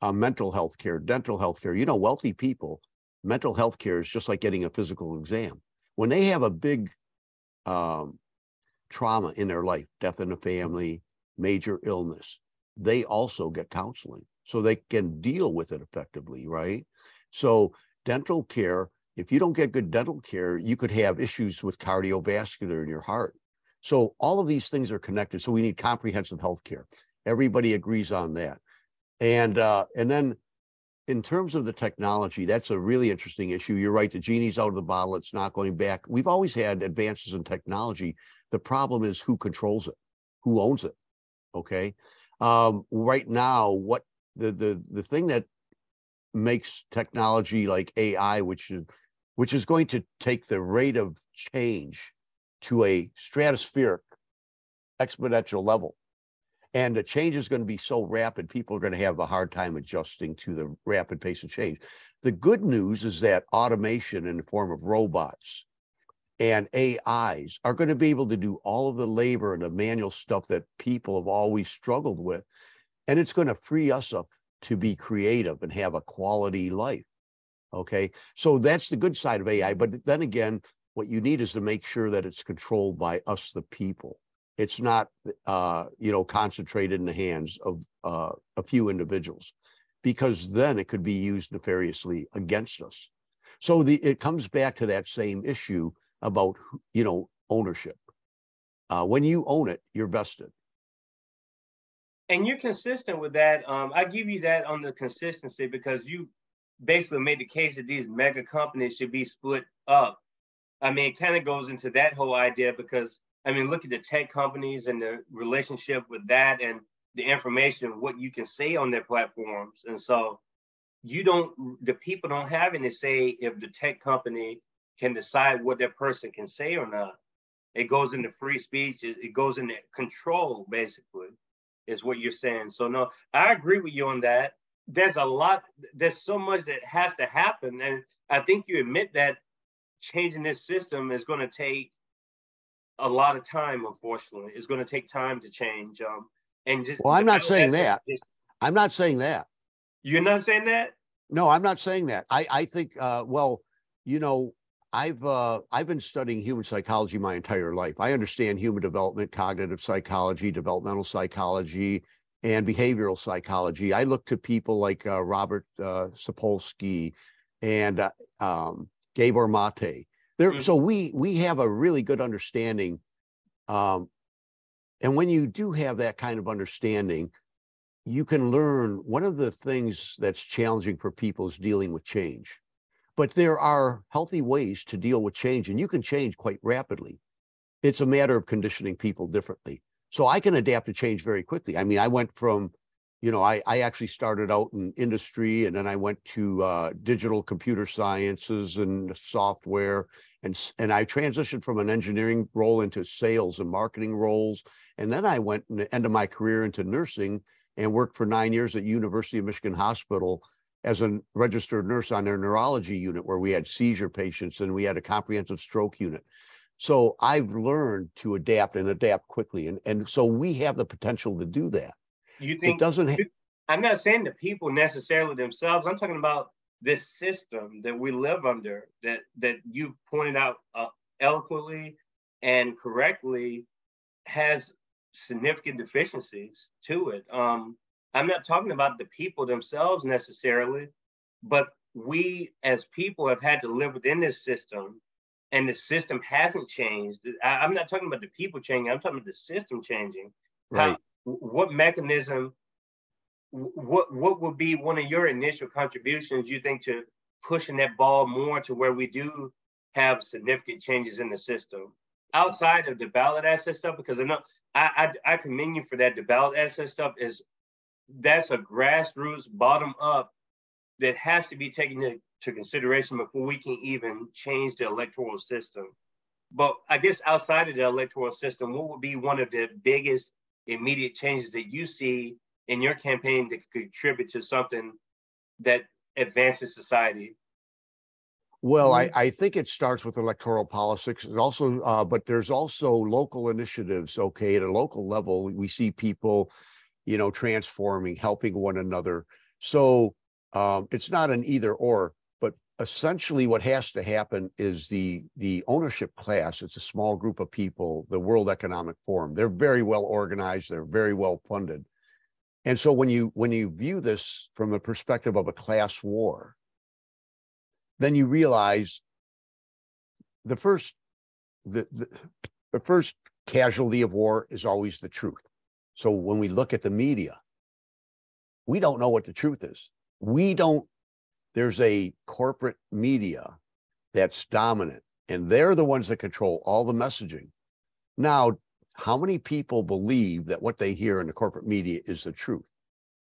uh, mental health care, dental health care. You know, wealthy people, mental health care is just like getting a physical exam. When they have a big um, trauma in their life, death in the family, major illness, they also get counseling so they can deal with it effectively, right? So, dental care, if you don't get good dental care, you could have issues with cardiovascular in your heart. So, all of these things are connected. So, we need comprehensive health care. Everybody agrees on that. And uh, and then in terms of the technology, that's a really interesting issue. You're right, the genie's out of the bottle, it's not going back. We've always had advances in technology. The problem is who controls it, who owns it. Okay um, right now, what the the the thing that makes technology like AI, which is which is going to take the rate of change to a stratospheric exponential level. And the change is going to be so rapid, people are going to have a hard time adjusting to the rapid pace of change. The good news is that automation in the form of robots and AIs are going to be able to do all of the labor and the manual stuff that people have always struggled with. And it's going to free us up to be creative and have a quality life. Okay. So that's the good side of AI. But then again, what you need is to make sure that it's controlled by us, the people. It's not, uh, you know, concentrated in the hands of uh, a few individuals, because then it could be used nefariously against us. So the, it comes back to that same issue about you know ownership. Uh, when you own it, you're vested. And you're consistent with that. Um, I give you that on the consistency because you basically made the case that these mega companies should be split up. I mean, it kind of goes into that whole idea because I mean, look at the tech companies and the relationship with that and the information what you can say on their platforms. And so you don't the people don't have any say if the tech company can decide what that person can say or not. It goes into free speech. It, it goes into control, basically, is what you're saying. So no, I agree with you on that. There's a lot. There's so much that has to happen, and I think you admit that changing this system is going to take a lot of time. Unfortunately, it's going to take time to change. Um, and just well, I'm not saying that. Just, I'm not saying that. You're not saying that? No, I'm not saying that. I, I think, uh, well, you know, I've uh, I've been studying human psychology my entire life. I understand human development, cognitive psychology, developmental psychology, and behavioral psychology. I look to people like uh, Robert uh, Sapolsky and uh, um, Gabor Mate. There, mm-hmm. so we we have a really good understanding. Um, and when you do have that kind of understanding, you can learn one of the things that's challenging for people is dealing with change. But there are healthy ways to deal with change, and you can change quite rapidly. It's a matter of conditioning people differently. So I can adapt to change very quickly. I mean, I went from, you know, I, I actually started out in industry and then I went to uh, digital computer sciences and software. And, and I transitioned from an engineering role into sales and marketing roles. And then I went in the end of my career into nursing and worked for nine years at University of Michigan Hospital as a registered nurse on their neurology unit where we had seizure patients and we had a comprehensive stroke unit. So I've learned to adapt and adapt quickly. And, and so we have the potential to do that. You think it doesn't ha- I'm not saying the people necessarily themselves. I'm talking about this system that we live under that that you pointed out uh, eloquently and correctly has significant deficiencies to it. Um, I'm not talking about the people themselves necessarily, but we as people have had to live within this system and the system hasn't changed. I, am not talking about the people changing, I'm talking about the system changing. Right. How, what mechanism, what what would be one of your initial contributions you think to pushing that ball more to where we do have significant changes in the system? outside of the ballot access stuff because I know I, I I commend you for that. The ballot access stuff is that's a grassroots bottom up that has to be taken into consideration before we can even change the electoral system. But I guess outside of the electoral system, what would be one of the biggest immediate changes that you see in your campaign that could contribute to something that advances society? Well, I, mm-hmm. I think it starts with electoral politics. It also, uh, but there's also local initiatives. Okay, at a local level, we see people, you know, transforming, helping one another. So um, it's not an either or, but essentially, what has to happen is the the ownership class. It's a small group of people. The World Economic Forum. They're very well organized. They're very well funded. And so when you when you view this from the perspective of a class war, then you realize the first the, the, the first casualty of war is always the truth. So when we look at the media, we don't know what the truth is. We don't, there's a corporate media that's dominant, and they're the ones that control all the messaging. Now, how many people believe that what they hear in the corporate media is the truth?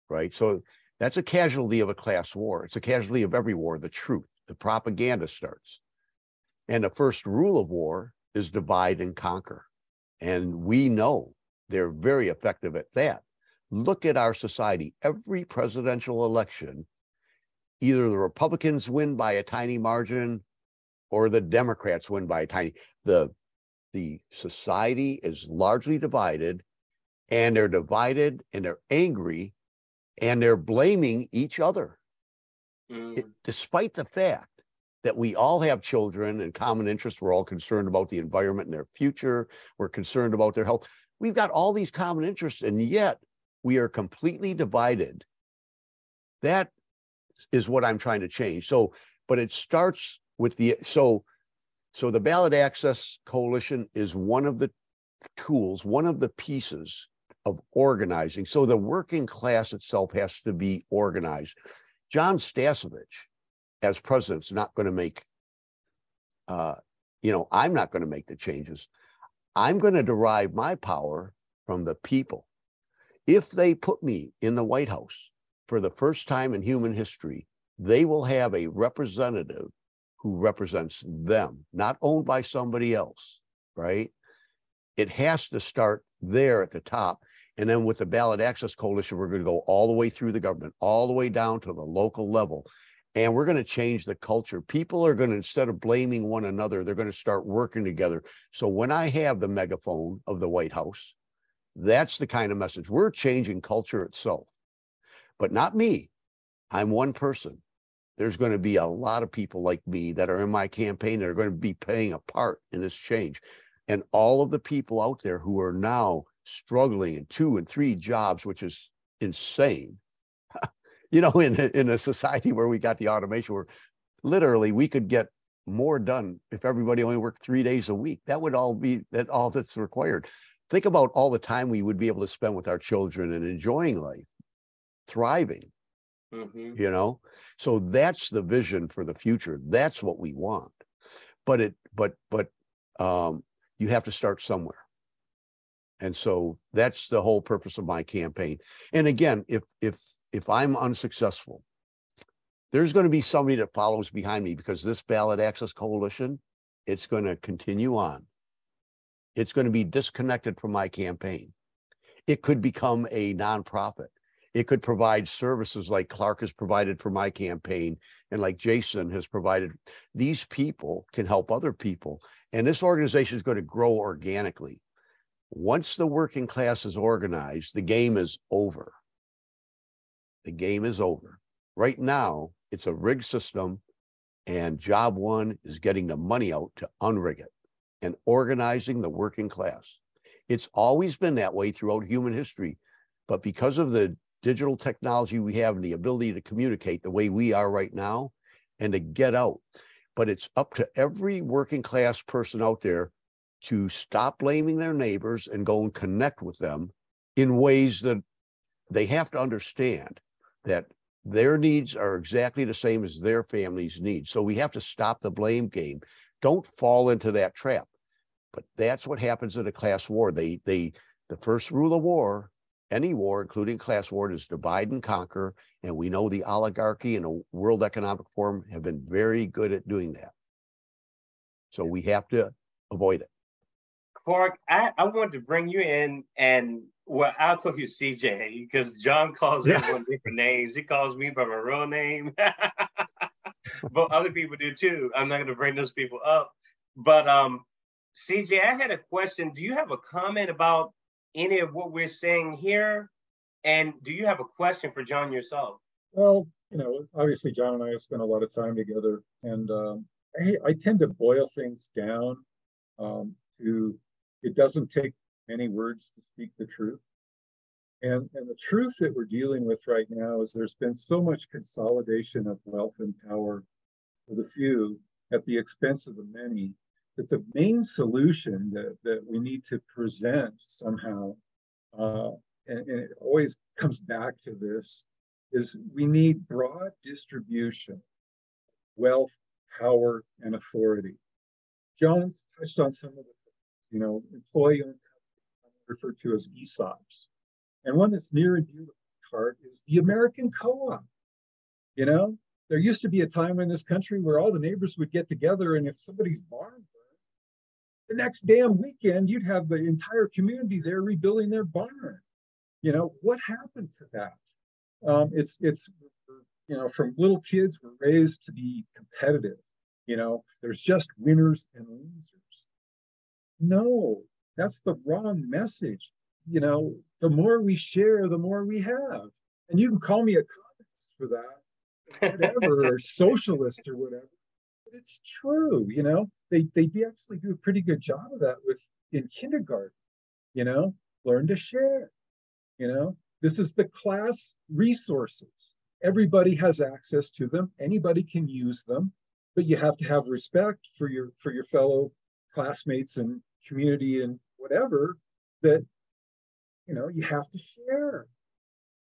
Right. So that's a casualty of a class war. It's a casualty of every war, the truth the propaganda starts. And the first rule of war is divide and conquer. And we know they're very effective at that. Look at our society. Every presidential election, either the Republicans win by a tiny margin or the Democrats win by a tiny. The the society is largely divided and they're divided and they're angry and they're blaming each other mm. it, despite the fact that we all have children and common interests. We're all concerned about the environment and their future. We're concerned about their health. We've got all these common interests, and yet we are completely divided. That is what I'm trying to change. So, but it starts with the so so the ballot access coalition is one of the tools, one of the pieces of organizing. So the working class itself has to be organized. Jon Stasevich, as president, is not going to make, uh, you know, I'm not going to make the changes. I'm going to derive my power from the people. If they put me in the White House for the first time in human history, they will have a representative who represents them, not owned by somebody else, right? It has to start there at the top. And then with the Ballot Access Coalition, we're going to go all the way through the government, all the way down to the local level. And we're going to change the culture. People are going to, instead of blaming one another, they're going to start working together. So when I have the megaphone of the White House, that's the kind of message. We're changing culture itself. but not me. I'm one person. There's going to be a lot of people like me that are in my campaign that are going to be playing a part in this change. And all of the people out there who are now struggling in two and three jobs, which is insane. you know, in in a society where we got the automation, where literally we could get more done if everybody only worked three days a week. That would all be that all that's required. Think about all the time we would be able to spend with our children and enjoying life, thriving. Mm-hmm. You know, so that's the vision for the future. That's what we want. But it, but but um, you have to start somewhere. And so that's the whole purpose of my campaign. And again, if if if I'm unsuccessful, there's going to be somebody that follows behind me because this ballot access coalition, it's going to continue on. It's going to be disconnected from my campaign. It could become a nonprofit. It could provide services like Clark has provided for my campaign and like Jason has provided. These people can help other people. And this organization is going to grow organically. Once the working class is organized, the game is over. The game is over. Right now, it's a rigged system, and job one is getting the money out to unrig it and organizing the working class. It's always been that way throughout human history. But because of the digital technology we have and the ability to communicate the way we are right now and to get out, but it's up to every working class person out there to stop blaming their neighbors and go and connect with them in ways that they have to understand that their needs are exactly the same as their family's needs. So we have to stop the blame game. Don't fall into that trap. But that's what happens in a class war. They they the first rule of war, any war, including class war, is divide and conquer. And we know the oligarchy and the World Economic Forum have been very good at doing that. So we have to avoid it. Clark, I, I wanted to bring you in and well, I'll call you CJ because Jon calls me yeah. different names. He calls me by my real name, but other people do too. I'm not going to bring those people up. But um, CJ, I had a question. Do you have a comment about any of what we're saying here? And do you have a question for Jon yourself? Well, you know, obviously, Jon and I have spent a lot of time together, and um, I, I, tend to boil things down um, to it doesn't take many words to speak the truth. And, and the truth that we're dealing with right now is there's been so much consolidation of wealth and power for the few at the expense of the many that the main solution that, that we need to present somehow, uh, and, and it always comes back to this, is we need broad distribution, wealth, power, and authority. Jon's touched on some of the, you know, employee owned referred to as ESOPs. And one that's near and dear to my heart is the American co-op. You know, there used to be a time in this country where all the neighbors would get together, and if somebody's barn burned, the next damn weekend you'd have the entire community there rebuilding their barn. You know, what happened to that? Um, it's it's you know, from little kids we're raised to be competitive. You know, there's just winners and losers. No, that's the wrong message. You know, the more we share, the more we have. And you can call me a communist for that, whatever, or socialist or whatever. But it's true, you know. They they actually do a pretty good job of that with in kindergarten, you know, learn to share. You know, this is the class resources. Everybody has access to them, anybody can use them, but you have to have respect for your for your fellow classmates and community and whatever that you know you have to share.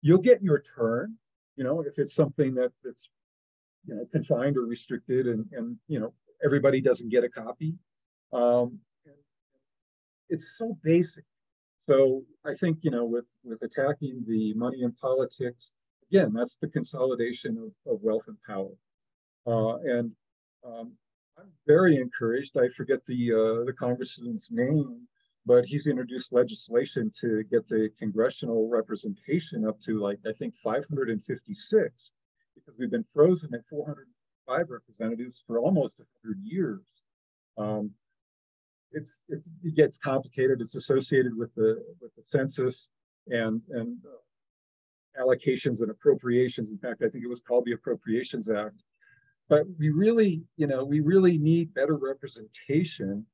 You'll get your turn you know if it's something that that's you know confined or restricted and and you know everybody doesn't get a copy. Um it's so basic. So i think you know with with attacking the money in politics again that's the consolidation of, of wealth and power. Uh, and um, i'm very encouraged. I forget the uh, the congressman's name but he's introduced legislation to get the congressional representation up to like I think 556 because we've been frozen at 405 representatives for almost 100 years. Um, it's, it's it gets complicated. It's associated with the with the census and and uh, allocations and appropriations. In fact, I think it was called the Appropriations Act. But we really, you know, we really need better representation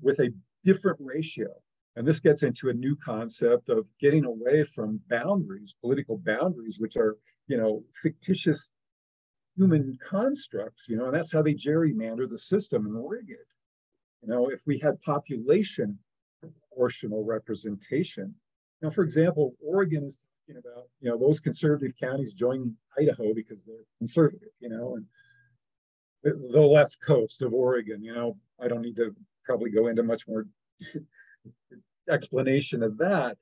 with a different ratio. And this gets into a new concept of getting away from boundaries, political boundaries, which are, you know, fictitious human constructs, you know, and that's how they gerrymander the system and rig it. You know, if we had population proportional representation. Now, for example, Oregon is talking about, you know, those conservative counties joining Idaho because they're conservative, you know, and the, the left coast of Oregon, you know, I don't need to probably go into much more explanation of that.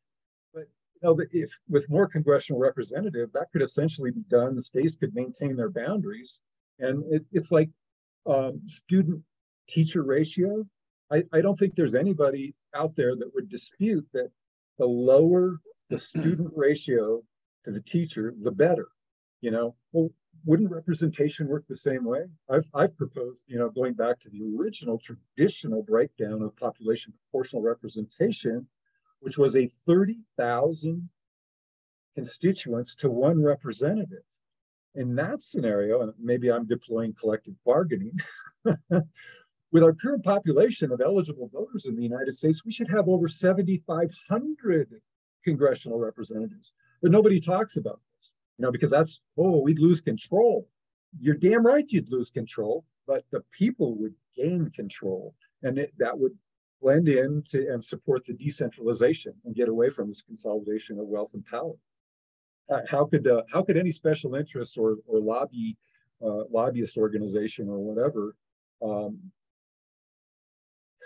But you know, if with more congressional representative, that could essentially be done. The states could maintain their boundaries, and it, it's like um, student teacher ratio. I, I don't think there's anybody out there that would dispute that the lower the student ratio to the teacher, the better. You know, well, wouldn't representation work the same way? I've, I've proposed, you know, going back to the original traditional breakdown of population proportional representation, which was a 30,000 constituents to one representative. In that scenario, and maybe I'm deploying collective bargaining, with our current population of eligible voters in the United States, we should have over 7,500 congressional representatives. But nobody talks about you know, because that's, oh, we'd lose control. You're damn right you'd lose control, but the people would gain control. And it, that would blend in to, and support the decentralization and get away from this consolidation of wealth and power. Uh, how could uh, how could any special interest or or lobby uh, lobbyist organization or whatever um,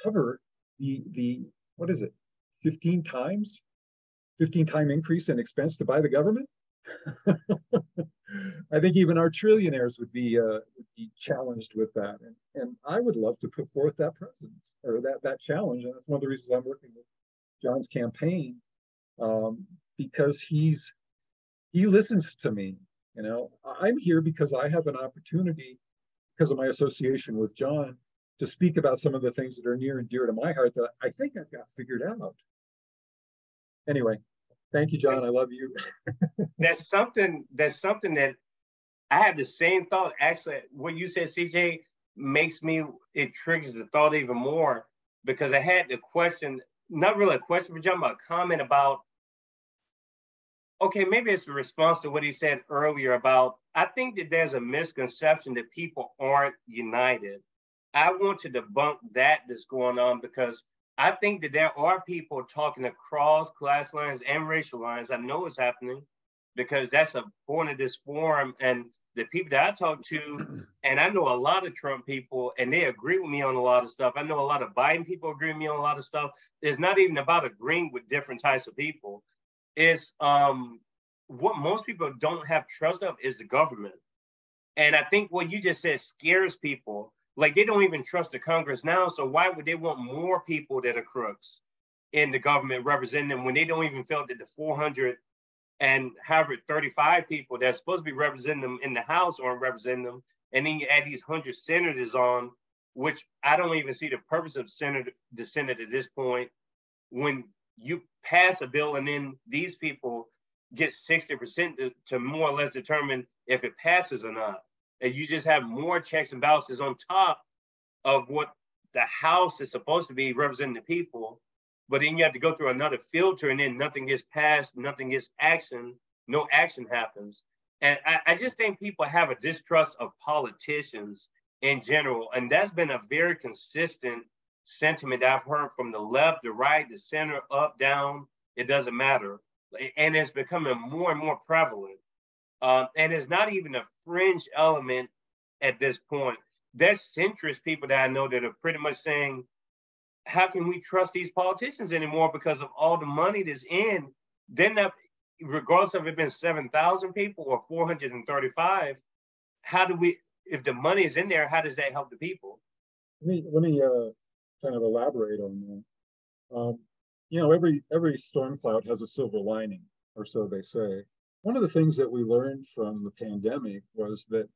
cover the the what is it 15 times 15 time increase in expense to buy the government I think even our trillionaires would be uh, be challenged with that, and and I would love to put forth that presence or that that challenge, and that's one of the reasons I'm working with Jon's campaign um, because he's he listens to me. You know, I'm here because I have an opportunity because of my association with Jon to speak about some of the things that are near and dear to my heart that I think I've got figured out. Anyway, Thank you, Jon. I love you. there's something. There's something that I have the same thought. Actually, what you said, CJ, makes me. It triggers the thought even more because I had the question. Not really a question for Jon, but a comment about. Okay, maybe it's a response to what he said earlier about. I think that there's a misconception that people aren't united. I want to debunk that that's going on because I think that there are people talking across class lines and racial lines. I know it's happening because that's a point of this forum. And the people that I talk to, and I know a lot of Trump people, and they agree with me on a lot of stuff. I know a lot of Biden people agree with me on a lot of stuff. It's not even about agreeing with different types of people. It's um, what most people don't have trust of is the government. And I think what you just said scares people like they don't even trust the Congress now. So why would they want more people that are crooks in the government representing them when they don't even feel that the 400 and however 35 people that's supposed to be representing them in the House aren't representing them, and then you add these hundred senators on, which I don't even see the purpose of Senate the Senate at this point. When you pass a bill and then these people get 60% to, to more or less determine if it passes or not and you just have more checks and balances on top of what the House is supposed to be representing the people. But then you have to go through another filter, and then nothing gets passed, nothing gets action, no action happens. And I, I just think people have a distrust of politicians in general. And that's been a very consistent sentiment I've heard from the left, the right, the center, up, down. It doesn't matter. And it's becoming more and more prevalent. Um, and it's not even a fringe element at this point. There's centrist people that I know that are pretty much saying, how can we trust these politicians anymore because of all the money that's in? Then, that, regardless of it being 7,000 people or 435, how do we, if the money is in there, how does that help the people? Let me, let me uh, kind of elaborate on that. Um, you know, every every storm cloud has a silver lining, or so they say. One of the things that we learned from the pandemic was that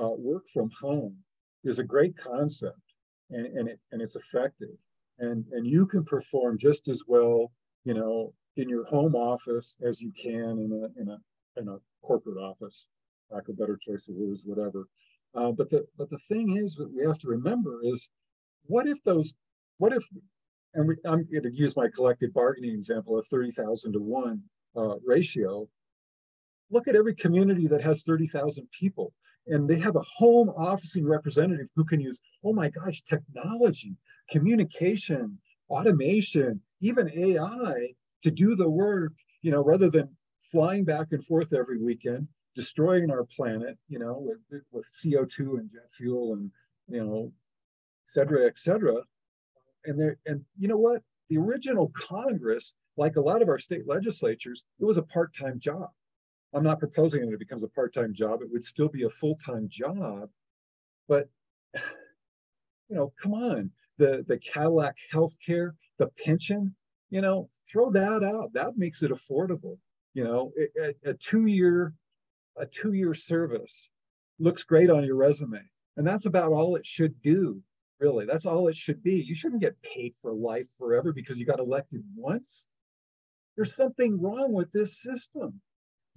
uh, work from home is a great concept and, and, it, and it's effective. And, and you can perform just as well, you know, in your home office as you can in a, in a in a corporate office, lack of better choice of words, whatever. Uh, but the but the thing is that we have to remember is what if those what if and we, I'm going to use my collective bargaining example of 30,000 to 1 uh, ratio. Look at every community that has 30,000 people and they have a home officing representative who can use, oh my gosh, technology, communication, automation, even AI to do the work, you know, rather than flying back and forth every weekend, destroying our planet, you know, with, with CO2 and jet fuel and, you know, et cetera, et cetera. And there, and you know what? The original Congress, like a lot of our state legislatures, it was a part-time job. I'm not proposing that it becomes a part-time job. It would still be a full-time job, but you know, come on, the the Cadillac healthcare, the pension, you know, throw that out. That makes it affordable. You know, a, a two-year a two-year service looks great on your resume, and that's about all it should do. Really, that's all it should be. You shouldn't get paid for life forever because you got elected once. There's something wrong with this system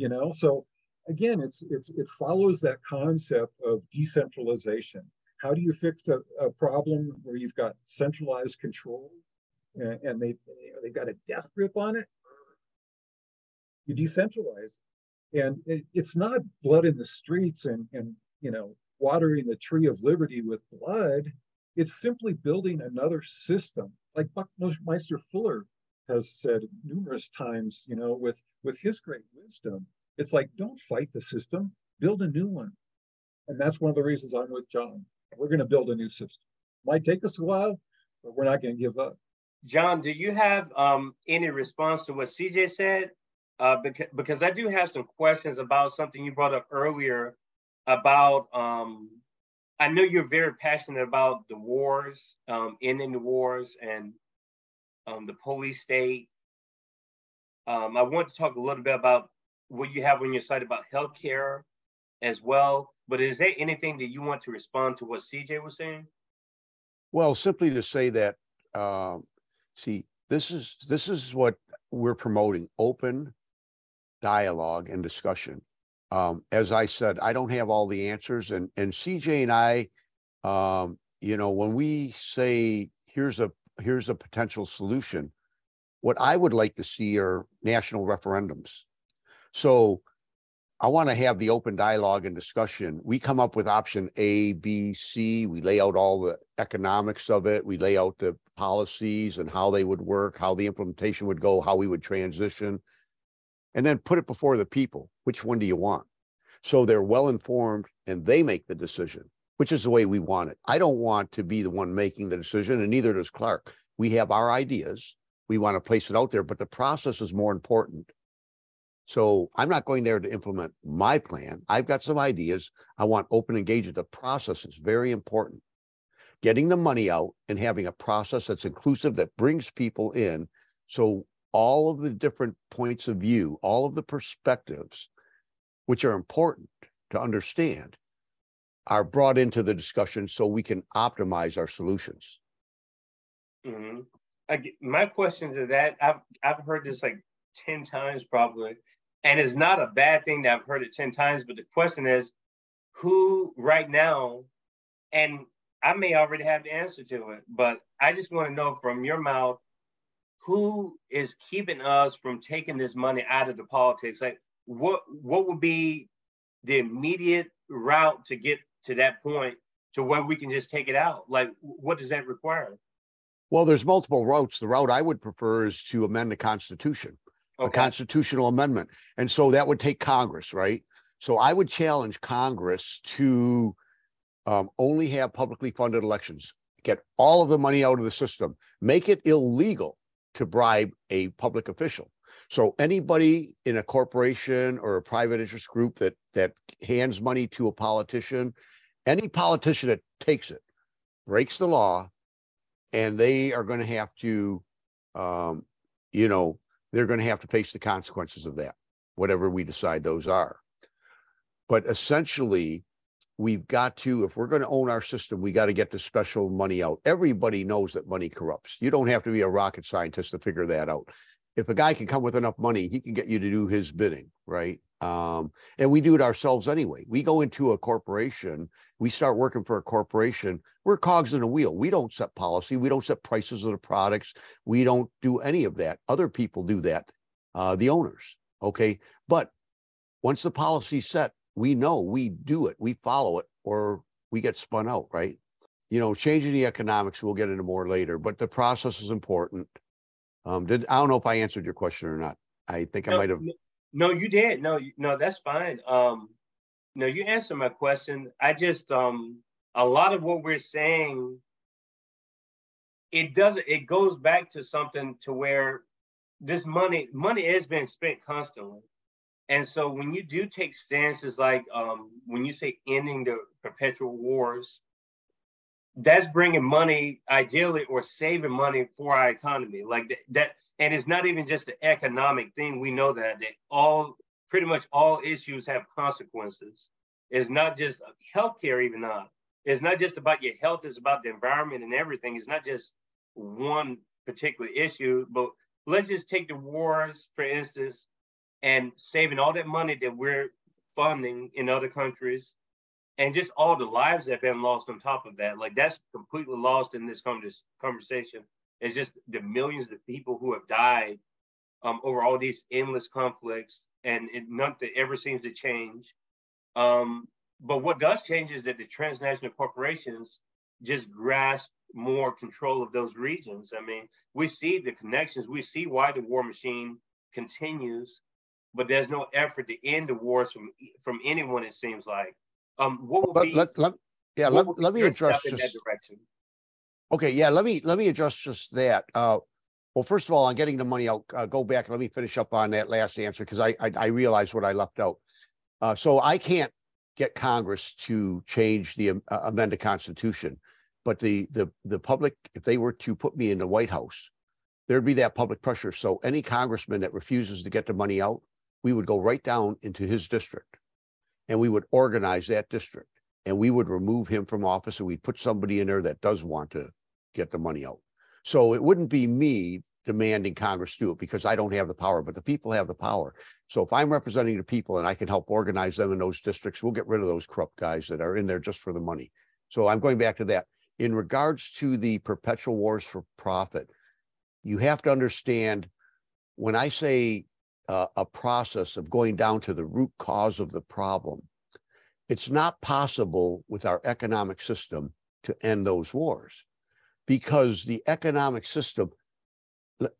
you know? So again it's it's it follows that concept of decentralization. How do you fix a, a problem where you've got centralized control and, and they they've got a death grip on it? You decentralize. And it, it's not blood in the streets and and you know watering the tree of liberty with blood. It's simply building another system. Like buckminster fuller has said numerous times, you know, with with his great wisdom. It's like don't fight the system, build a new one. And that's one of the reasons I'm with Jon. We're going to build a new system. Might take us a while, but we're not going to give up. Jon, do you have um, any response to what CJ said? Uh, because, because I do have some questions about something you brought up earlier about. Um, I know you're very passionate about the wars, um, ending the wars, and um, the police state. Um, I want to talk a little bit about what you have on your site about healthcare as well. But is there anything that you want to respond to what CJ was saying? Well, simply to say that, um, see, this is this is what we're promoting: open dialogue and discussion. Um, as I said, I don't have all the answers, and and CJ and I, um, you know, when we say here's a here's a potential solution. What I would like to see are national referendums. So I want to have the open dialogue and discussion. We come up with option A, B, C. We lay out all the economics of it. We lay out the policies and how they would work, how the implementation would go, how we would transition, and then put it before the people. Which one do you want? So they're well informed and they make the decision which is the way we want it. I don't want to be the one making the decision, and neither does Clark. We have our ideas. We want to place it out there, but the process is more important. So I'm not going there to implement my plan. I've got some ideas. I want open engagement. The process is very important. Getting the money out and having a process that's inclusive that brings people in. So all of the different points of view, all of the perspectives, which are important to understand, are brought into the discussion so we can optimize our solutions. Mm-hmm. I, my question to that, I've I've heard this like ten times probably, and it's not a bad thing that I've heard it ten times. But the question is, who right now, and I may already have the answer to it, but I just want to know from your mouth, who is keeping us from taking this money out of the politics? Like, what what would be the immediate route to get to that point to where we can just take it out? Like, what does that require? Well, there's multiple routes. The route I would prefer is to amend the Constitution, okay. a constitutional amendment. And so that would take Congress, right? So I would challenge Congress to um, only have publicly funded elections, get all of the money out of the system, make it illegal to bribe a public official. So anybody in a corporation or a private interest group that that hands money to a politician, any politician that takes it breaks the law, and they are going to have to, um, you know, they're going to have to face the consequences of that, whatever we decide those are. But essentially, we've got to, if we're going to own our system, we got to get the special money out. Everybody knows that money corrupts. You don't have to be a rocket scientist to figure that out if a guy can come with enough money, he can get you to do his bidding, right? Um, and we do it ourselves anyway. We go into a corporation, we start working for a corporation, we're cogs in a wheel. We don't set policy, we don't set prices of the products, we don't do any of that. Other people do that, uh, the owners. Okay. But once the policy's set, we know we do it, we follow it, or we get spun out, right? You know, changing the economics, we'll get into more later, but the process is important. Um, did I don't know if I answered your question or not. I think no, I might have. No, you did. No, no, that's fine. Um, no, you answered my question. I just um, a lot of what we're saying, it doesn't. It goes back to something to where this money, money is being spent constantly, and so when you do take stances like um, when you say ending the perpetual wars, that's bringing money ideally or saving money for our economy. Like that, that and it's not even just the economic thing. We know that that all pretty much all issues have consequences. It's not just uh, healthcare even not it's not just about your health it's about the environment and everything. It's not just one particular issue but let's just take the wars for instance and saving all that money that we're funding in other countries and just all the lives that have been lost on top of that. Like that's completely lost in this conversation. It's just the millions of people who have died um, over all these endless conflicts, and it, nothing ever seems to change. Um, but what does change is that the transnational corporations just grasp more control of those regions. I mean, we see the connections, we see why the war machine continues, but there's no effort to end the wars from from anyone. It seems like um, what will Let, be? let, let, yeah, let, let me address in that just, direction? okay, yeah, let me, let me address just that. Uh, well, first of all, on getting the money out, uh, go back, and let me finish up on that last answer, because I, I, I realized what I left out. Uh, so I can't get Congress to change the uh, amend the Constitution. But the, the, the public, if they were to put me in the White House, there'd be that public pressure. So any congressman that refuses to get the money out, we would go right down into his district. And we would organize that district and we would remove him from office and we'd put somebody in there that does want to get the money out. So it wouldn't be me demanding Congress do it because I don't have the power, but the people have the power. So if I'm representing the people and I can help organize them in those districts, we'll get rid of those corrupt guys that are in there just for the money. So I'm going back to that. In regards to the perpetual wars for profit, you have to understand when I say uh, a process of going down to the root cause of the problem, it's not possible with our economic system to end those wars because the economic system,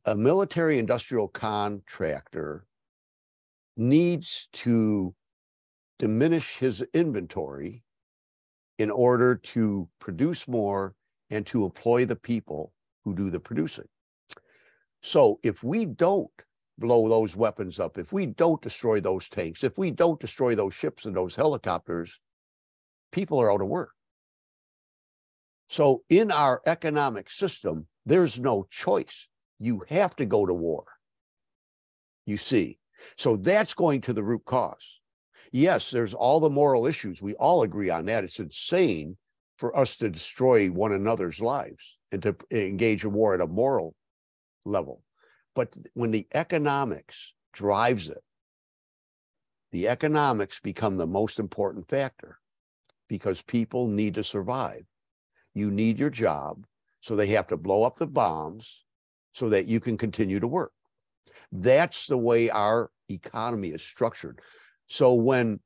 a military industrial contractor needs to diminish his inventory in order to produce more and to employ the people who do the producing. So if we don't blow those weapons up, if we don't destroy those tanks, if we don't destroy those ships and those helicopters, people are out of work. So in our economic system, there's no choice. You have to go to war. You see. So that's going to the root cause. Yes, there's all the moral issues. We all agree on that. It's insane for us to destroy one another's lives and to engage in war at a moral level. But when the economics drives it, the economics become the most important factor because people need to survive. You need your job, so they have to blow up the bombs so that you can continue to work. That's the way our economy is structured. So when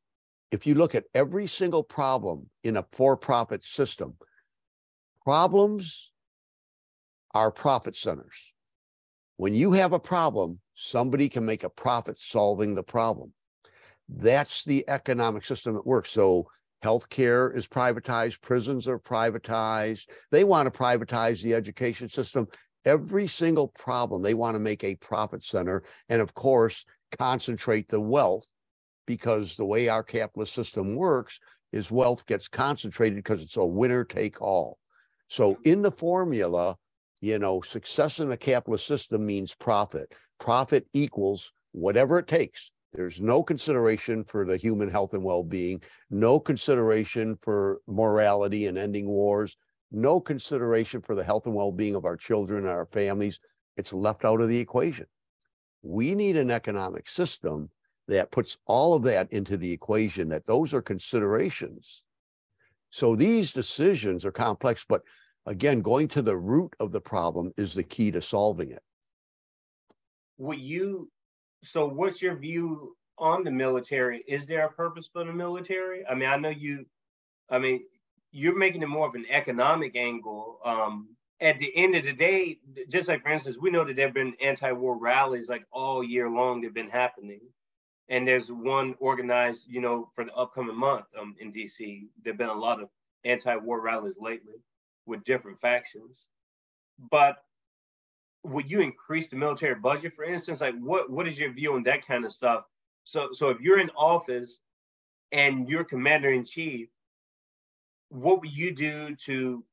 if you look at every single problem in a for-profit system, problems are profit centers. When you have a problem, somebody can make a profit solving the problem. That's the economic system that works. So healthcare is privatized, prisons are privatized. They want to privatize the education system. Every single problem, they want to make a profit center. And of course, concentrate the wealth because the way our capitalist system works is wealth gets concentrated because it's a winner take all. So in the formula, you know, success in a capitalist system means profit. Profit equals whatever it takes. There's no consideration for the human health and well-being, no consideration for morality and ending wars, no consideration for the health and well-being of our children and our families. It's left out of the equation. We need an economic system that puts all of that into the equation, that those are considerations. So these decisions are complex, but again, going to the root of the problem is the key to solving it. Would you, so what's your view on the military? Is there a purpose for the military? I mean, I know you, I mean, you're making it more of an economic angle. Um, at the end of the day, just like for instance, we know that there have been anti-war rallies like all year long. They've been happening, and there's one organized, you know, for the upcoming month um, in DC. There've been a lot of anti-war rallies lately with different factions. But would you increase the military budget, for instance? Like, what what is your view on that kind of stuff? So, so if you're in office and you're commander in chief, what would you do to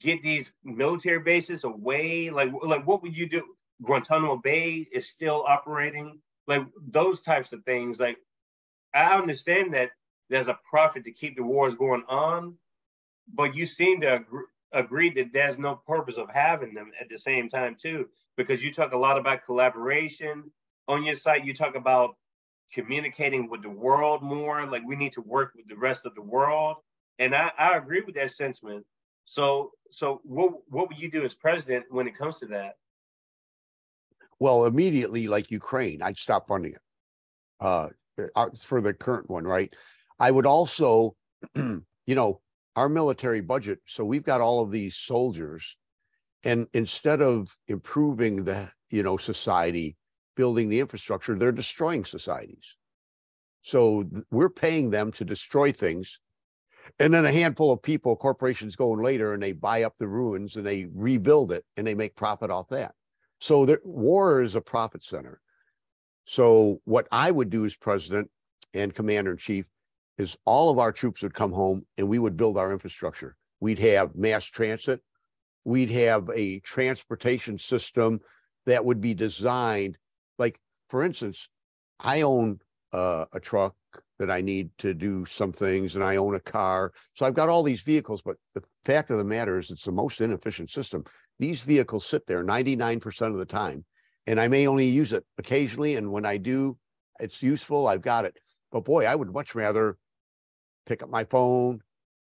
get these military bases away? Like, like what would you do? Guantanamo Bay is still operating. Like those types of things. Like, I understand that there's a profit to keep the wars going on, but you seem to agree, agree that there's no purpose of having them at the same time too, because you talk a lot about collaboration on your site. You talk about communicating with the world more. Like we need to work with the rest of the world, and I, I agree with that sentiment. So, so what what would you do as president when it comes to that? Well, immediately, like Ukraine, I'd stop funding it. Uh, uh for the current one, right? I would also, you know, our military budget. So we've got all of these soldiers, and instead of improving the, you know, society, building the infrastructure, they're destroying societies. So we're paying them to destroy things and then a handful of people, corporations go in later and they buy up the ruins and they rebuild it and they make profit off that. So the war is a profit center. So what I would do as president and commander in chief is all of our troops would come home and we would build our infrastructure. We'd have mass transit. We'd have a transportation system that would be designed like, for instance, I own uh, a truck that I need to do some things and I own a car. So I've got all these vehicles, but the fact of the matter is it's the most inefficient system. These vehicles sit there 99% of the time and I may only use it occasionally. And when I do, it's useful. I've got it. But boy, I would much rather pick up my phone,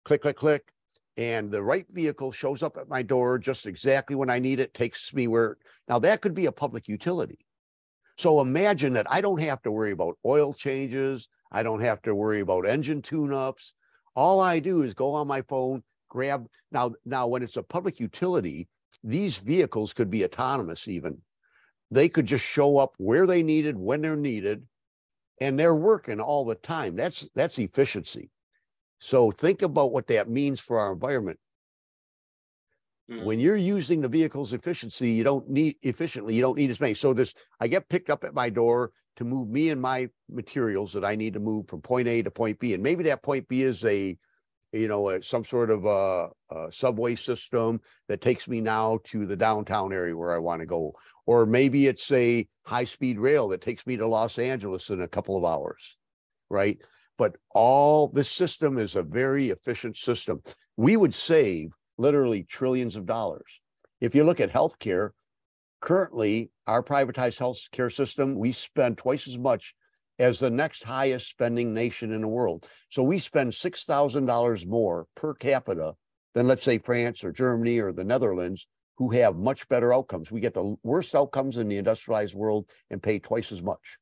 click, click, click, and the right vehicle shows up at my door just exactly when I need it, takes me where. Now, that could be a public utility. So imagine that I don't have to worry about oil changes. I don't have to worry about engine tune-ups. All I do is go on my phone, grab now. Now, when it's a public utility, these vehicles could be autonomous. Even they could just show up where they needed when they're needed, and they're working all the time. That's that's efficiency. So think about what that means for our environment. Mm. When you're using the vehicle's efficiency, you don't need efficiently, you don't need as many. So this, I get picked up at my door to move me and my materials that I need to move from point A to point B. And maybe that point B is a, you know, a, some sort of a, a, subway system that takes me now to the downtown area where I want to go. Or maybe it's a high speed rail that takes me to Los Angeles in a couple of hours, right? But all this system is a very efficient system. We would save literally trillions of dollars. If you look at healthcare, currently our privatized healthcare system, we spend twice as much as the next highest spending nation in the world. So we spend $6,000 more per capita than, let's say, France or Germany or the Netherlands, who have much better outcomes. We get the worst outcomes in the industrialized world and pay twice as much.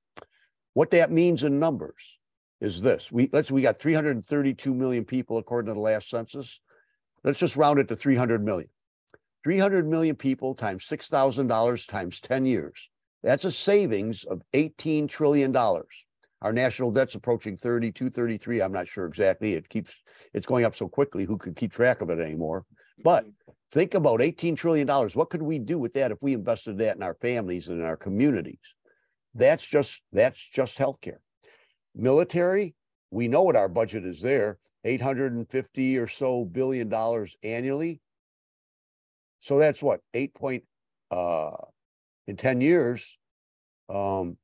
What that means in numbers is this. We let's we got 332 million people according to the last census. Let's just round it to 300 million. 300 million people times $6,000 times 10 years. That's a savings of $18 trillion. Our national debt's approaching 32, 33. I'm not sure exactly. It keeps, it's going up so quickly. Who could keep track of it anymore? But think about $18 trillion. What could we do with that if we invested that in our families and in our communities? That's just, that's just healthcare. Military, we know what our budget is there. 850 or so billion dollars annually. So that's what eight point uh, in 10 years. Um,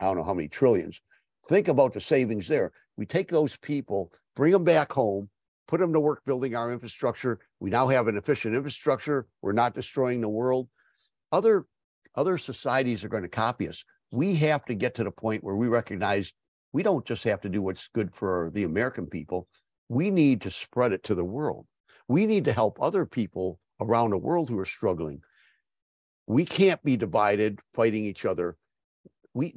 I don't know how many trillions. Think about the savings there. We take those people, bring them back home, put them to work building our infrastructure. We now have an efficient infrastructure. We're not destroying the world. Other other societies are going to copy us. we have to get to the point where we recognize we don't just have to do what's good for the American people. We need to spread it to the world. We need to help other people around the world who are struggling. We can't be divided fighting each other. We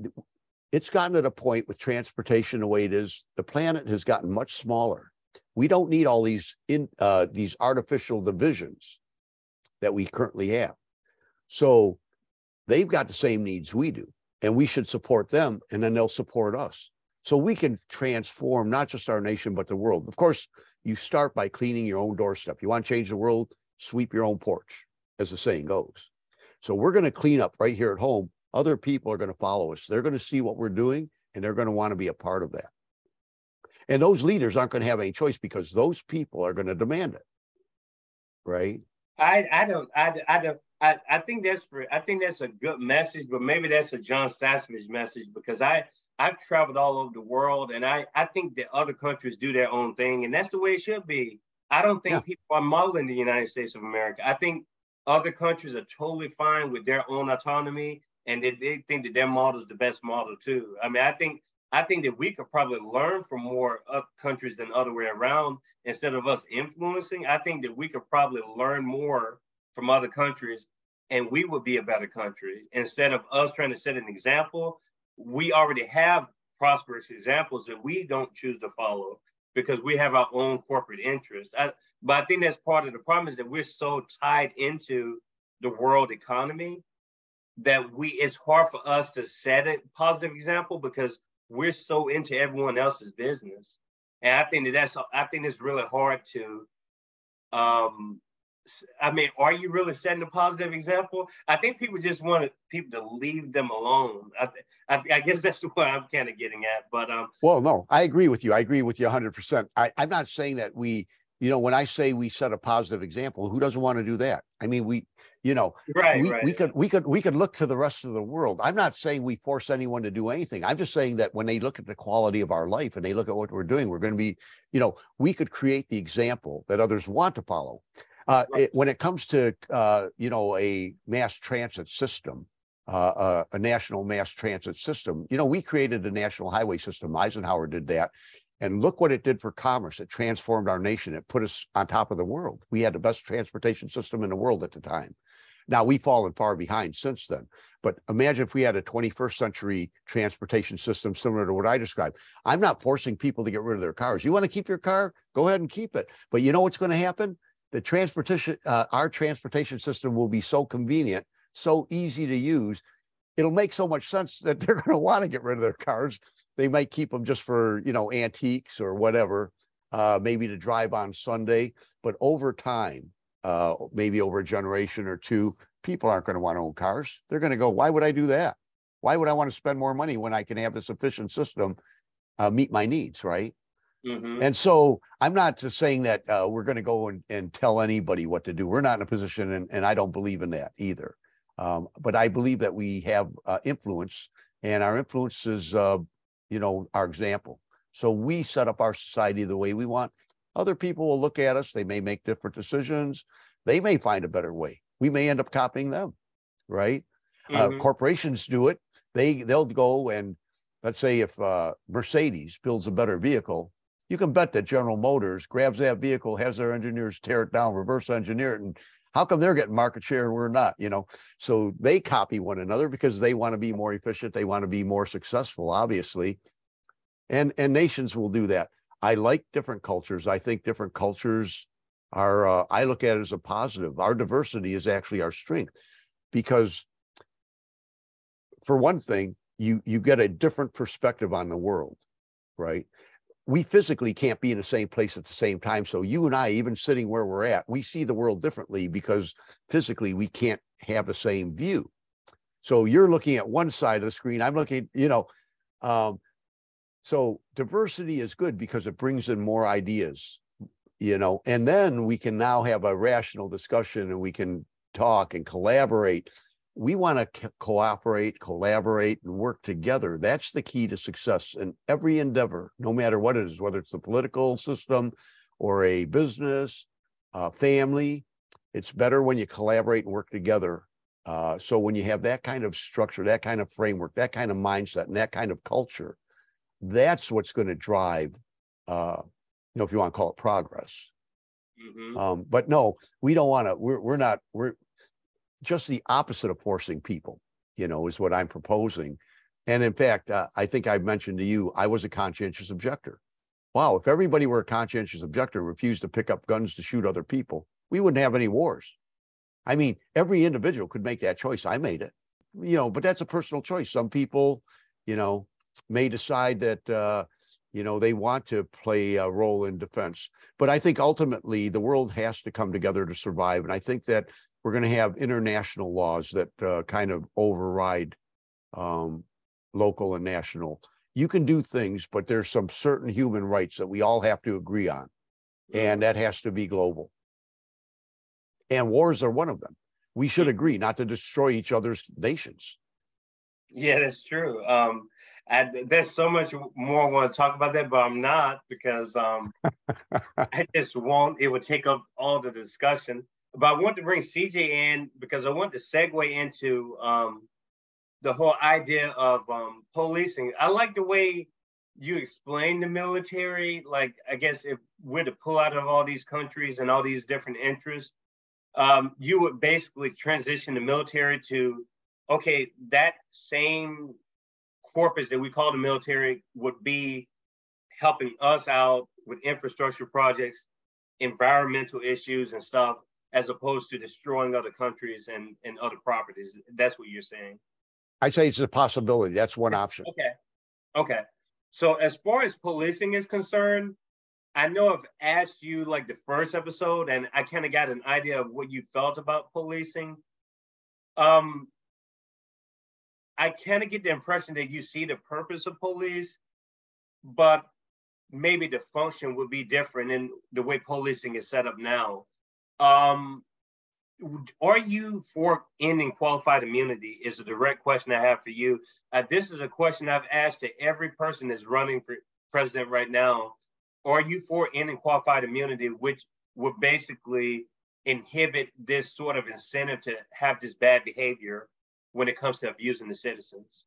it's gotten to the point with transportation the way it is, the planet has gotten much smaller. We don't need all these in uh, these artificial divisions that we currently have. So they've got the same needs we do, and we should support them, and then they'll support us. So we can transform not just our nation, but the world. Of course, you start by cleaning your own doorstep. You want to change the world, sweep your own porch, as the saying goes. So we're going to clean up right here at home. Other people are going to follow us. They're going to see what we're doing, and they're going to want to be a part of that. And those leaders aren't going to have any choice because those people are going to demand it. Right? I, I don't I, I don't I, I think that's for I think that's a good message, but maybe that's a Jon Stasevich message because I I've traveled all over the world and I I think that other countries do their own thing and that's the way it should be. I don't think yeah. people are modeling the United States of America. I think other countries are totally fine with their own autonomy and they, they think that their model is the best model too. I mean, I think I think that we could probably learn from more countries than other way around instead of us influencing. I think that we could probably learn more from other countries and we would be a better country instead of us trying to set an example. We already have prosperous examples that we don't choose to follow because we have our own corporate interests. I, but I think that's part of the problem is that we're so tied into the world economy that we it's hard for us to set a positive example because we're so into everyone else's business. And I think that that's I think it's really hard to um I mean, are you really setting a positive example? I think people just want people to leave them alone. I, I, I guess that's what I'm kind of getting at. But um, well, no, I agree with you. I agree with you 100. percent I I'm not saying that we, you know, when I say we set a positive example, who doesn't want to do that? I mean, we, you know, right, we, right. we could we could we could look to the rest of the world. I'm not saying we force anyone to do anything. I'm just saying that when they look at the quality of our life and they look at what we're doing, we're going to be, you know, we could create the example that others want to follow. Uh, it, when it comes to uh, you know a mass transit system, uh, uh, a national mass transit system, you know we created the national highway system. Eisenhower did that, and look what it did for commerce. It transformed our nation. It put us on top of the world. We had the best transportation system in the world at the time. Now we've fallen far behind since then. But imagine if we had a 21st century transportation system similar to what I described. I'm not forcing people to get rid of their cars. You want to keep your car? Go ahead and keep it. But you know what's going to happen? The transportation, uh, our transportation system will be so convenient, so easy to use. It'll make so much sense that they're going to want to get rid of their cars. They might keep them just for you know antiques or whatever uh, maybe to drive on sunday but over time uh, maybe over a generation or two people aren't going to want to own cars. They're going to go why would i do that? Why would i want to spend more money when i can have this efficient system uh, meet my needs right mm-hmm. and so i'm not just saying that uh, we're going to go and, and tell anybody what to do we're not in a position and, and i don't believe in that either um, but i believe that we have uh, influence and our influence is uh, you know, our example. So we set up our society the way we want. Other people will look at us. They may make different decisions. They may find a better way. We may end up copying them, right? Uh, mm-hmm. Uh, corporations do it. They they'll go and let's say if uh, Mercedes builds a better vehicle, you can bet that General Motors grabs that vehicle, has their engineers tear it down, reverse engineer it, and how come they're getting market share and we're not? You know, so they copy one another because they want to be more efficient. They want to be more successful, obviously. And and nations will do that. I like different cultures. I think different cultures are. Uh, I look at it as a positive. Our diversity is actually our strength, because for one thing, you you get a different perspective on the world, right? We physically can't be in the same place at the same time. So you and I, even sitting where we're at, we see the world differently because physically we can't have the same view. So you're looking at one side of the screen. I'm looking, you know, um, so diversity is good because it brings in more ideas, you know, and then we can now have a rational discussion and we can talk and collaborate we want to co- cooperate, collaborate, and work together. That's the key to success in every endeavor, no matter what it is, whether it's the political system or a business, uh, family. It's better when you collaborate and work together Uh, so when you have that kind of structure, that kind of framework, that kind of mindset, and that kind of culture, that's what's going to drive, uh, you know, if you want to call it progress. Mm-hmm. Um, but no, we don't want to. We're we're not. We're just the opposite of forcing people. You know, is what I'm proposing. And in fact, uh, I think I mentioned to you, I was a conscientious objector. Wow, if everybody were a conscientious objector, refused to pick up guns to shoot other people, we wouldn't have any wars. I mean, every individual could make that choice. I made it, you know, but that's a personal choice. Some people, you know, may decide that, uh, you know, they want to play a role in defense. But I think ultimately the world has to come together to survive. And I think that we're going to have international laws that uh, kind of override um, local and national. You can do things, but there's some certain human rights that we all have to agree on. And that has to be global and wars are one of them. We should agree not to destroy each other's nations. Yeah, that's true. Um, I, there's so much more I want to talk about that, but I'm not because um, I just won't. It would take up all the discussion. But I want to bring CJ in because I want to segue into um, the whole idea of um, policing. I like the way you explain the military. Like, I guess if we're to pull out of all these countries and all these different interests, um, you would basically transition the military to okay, that same corpus that we call the military would be helping us out with infrastructure projects, environmental issues and stuff, as opposed to destroying other countries and, and other properties. That's what you're saying. I say it's a possibility. That's one option. Okay. Okay. So as far as policing is concerned, I know I've asked you like the first episode, and I kind of got an idea of what you felt about policing. Um, I kind of get the impression that you see the purpose of police, but maybe the function would be different in the way policing is set up now. Um, are you for ending qualified immunity? Is a direct question I have for you. Uh, this is a question I've asked to every person that's running for president right now are you for ending qualified immunity, which would basically inhibit this sort of incentive to have this bad behavior when it comes to abusing the citizens?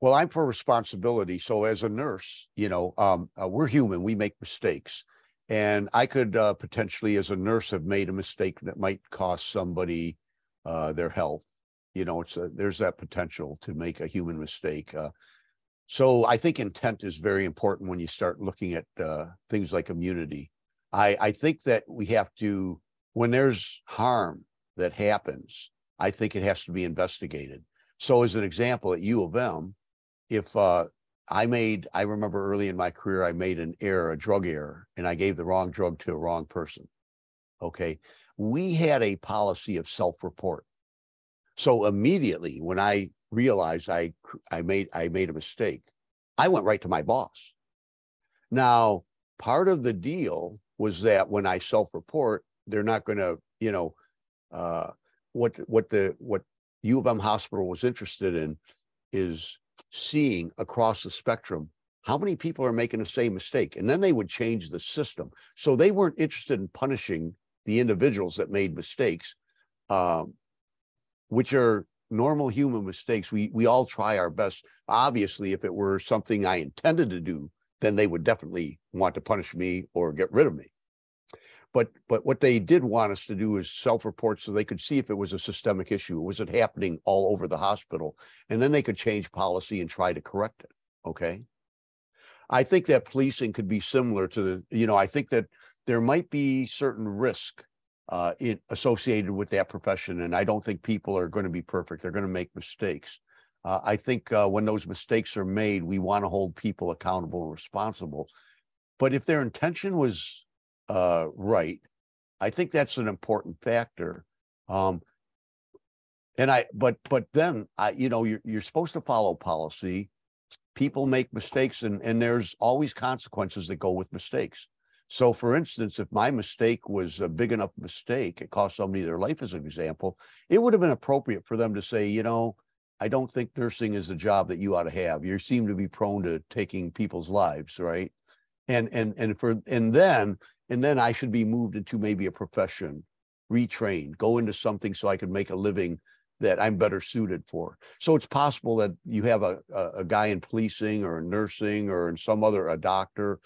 Well, I'm for responsibility. So as a nurse, you know, um, uh, we're human. We make mistakes, and I could uh, potentially, as a nurse, have made a mistake that might cost somebody uh, their health. You know, it's a, there's that potential to make a human mistake. Uh, so I think intent is very important when you start looking at uh, things like immunity. I, I think that we have to, when there's harm that happens, I think it has to be investigated. So, as an example, at U of M, if uh, I made, I remember early in my career, I made an error, a drug error, and I gave the wrong drug to a wrong person. Okay. We had a policy of self report. So, immediately when I realized I I made I made a mistake, I went right to my boss. Now, part of the deal was that when I self-report, they're not going to, you know, uh, what what the what U of M hospital was interested in is seeing across the spectrum how many people are making the same mistake, and then they would change the system. So they weren't interested in punishing the individuals that made mistakes, um, which are normal human mistakes. We we all try our best. Obviously, if it were something I intended to do, then they would definitely want to punish me or get rid of me. But but what they did want us to do is self-report so they could see if it was a systemic issue. Was it happening all over the hospital? And then they could change policy and try to correct it. Okay. I think that policing could be similar to the, you know, I think that there might be certain risk uh, it, associated with that profession. And I don't think people are going to be perfect. They're going to make mistakes. Uh, I think uh, when those mistakes are made, we want to hold people accountable and responsible. But if their intention was uh, right, I think that's an important factor. Um, and I, but but then I, you know, you're you're supposed to follow policy. People make mistakes, and and there's always consequences that go with mistakes. So, for instance, if my mistake was a big enough mistake, it cost somebody their life, as an example, it would have been appropriate for them to say, you know, I don't think nursing is a job that you ought to have. You seem to be prone to taking people's lives, right? And and and for and then and then I should be moved into maybe a profession retrained, go into something so I could make a living that I'm better suited for. So it's possible that you have a, a, a guy in policing or nursing or in some other, a doctor.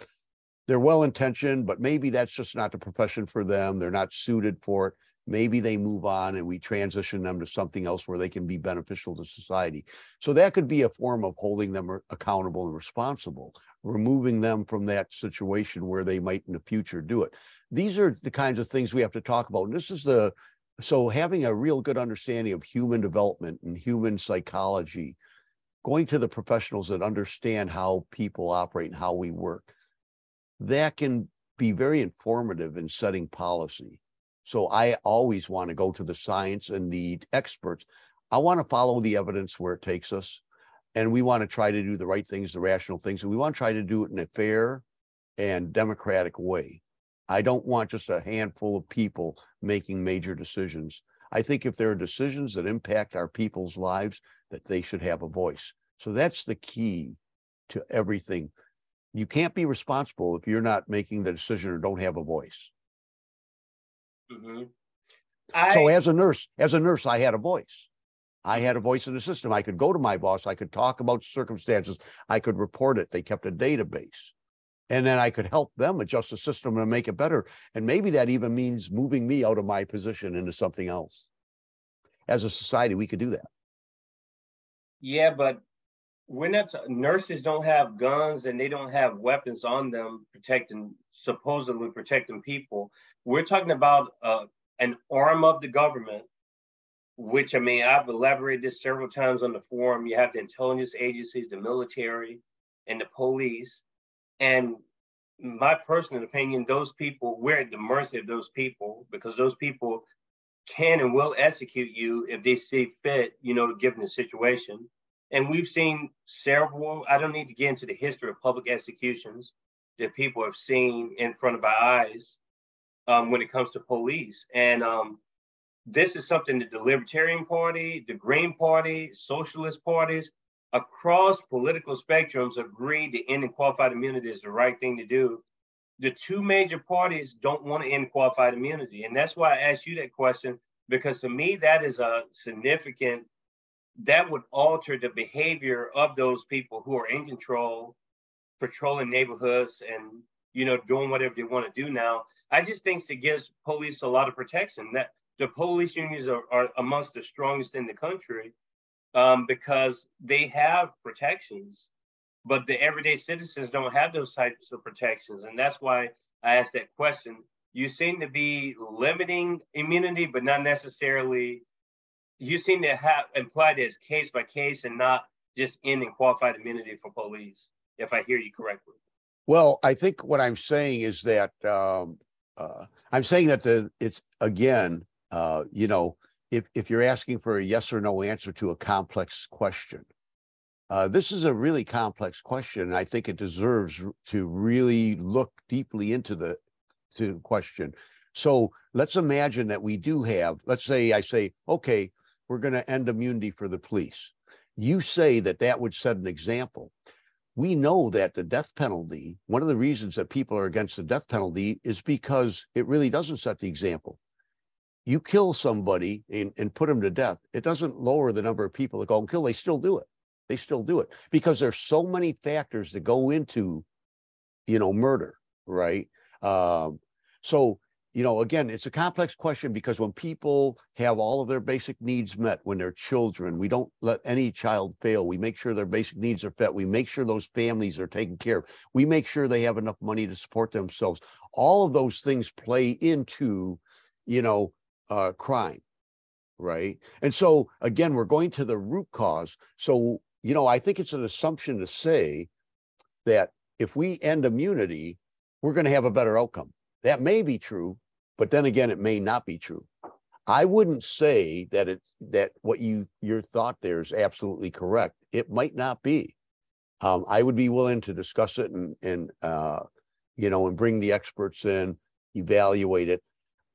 They're well intentioned, but maybe that's just not the profession for them. They're not suited for it. Maybe they move on and we transition them to something else where they can be beneficial to society. So that could be a form of holding them accountable and responsible, removing them from that situation where they might in the future do it. These are the kinds of things we have to talk about. And this is the so having a real good understanding of human development and human psychology, going to the professionals that understand how people operate and how we work, that can be very informative in setting policy. So I always want to go to the science and the experts. I want to follow the evidence where it takes us. And we want to try to do the right things, the rational things. And we want to try to do it in a fair and democratic way. I don't want just a handful of people making major decisions. I think if there are decisions that impact our people's lives, that they should have a voice. So that's the key to everything. You can't be responsible if you're not making the decision or don't have a voice. Mm-hmm. I... So as a nurse, as a nurse, I had a voice. I had a voice in the system. I could go to my boss. I could talk about circumstances. I could report it. They kept a database and then I could help them adjust the system and make it better. And maybe that even means moving me out of my position into something else. As a society, we could do that. Yeah, but we're not nurses don't have guns and they don't have weapons on them protecting supposedly protecting people. We're talking about uh, an arm of the government, which I mean I've elaborated this several times on the forum. You have the intelligence agencies, the military, and the police and my personal opinion, those people, we're at the mercy of those people because those people can and will execute you if they see fit, you know, given the situation. And we've seen several, I don't need to get into the history of public executions that people have seen in front of our eyes um, when it comes to police. And um, this is something that the Libertarian Party, the Green Party, socialist parties, across political spectrums agree to ending qualified immunity is the right thing to do. The two major parties don't want to end qualified immunity. And that's why I asked you that question, because to me, that is a significant, that would alter the behavior of those people who are in control, patrolling neighborhoods and, you know, doing whatever they want to do now. I just think it gives police a lot of protection. That the police unions are, are amongst the strongest in the country um, because they have protections, but the everyday citizens don't have those types of protections. And that's why I asked that question. You seem to be limiting immunity, but not necessarily, you seem to have implied as case by case and not just ending qualified immunity for police, if I hear you correctly. Well, I think what I'm saying is that um, uh, I'm saying that the it's again, uh, you know, if, if you're asking for a yes or no answer to a complex question. Uh, this is a really complex question, and I think it deserves to really look deeply into the to question. So let's imagine that we do have, let's say I say, okay, we're going to end immunity for the police. You say that that would set an example. We know that the death penalty, one of the reasons that people are against the death penalty is because it really doesn't set the example you kill somebody and, and put them to death, it doesn't lower the number of people that go and kill. They still do it. They still do it because there's so many factors that go into, you know, murder, right? Um, so, you know, again, it's a complex question because when people have all of their basic needs met when they're children, we don't let any child fail. We make sure their basic needs are met. We make sure those families are taken care of. We make sure they have enough money to support themselves. All of those things play into, you know, uh, crime, right? And so again, we're going to the root cause. So you know, I think it's an assumption to say that if we end immunity, we're going to have a better outcome. That may be true, but then again, it may not be true. I wouldn't say that it that what you your thought there is absolutely correct. It might not be. Um, I would be willing to discuss it and and uh, you know and bring the experts in, evaluate it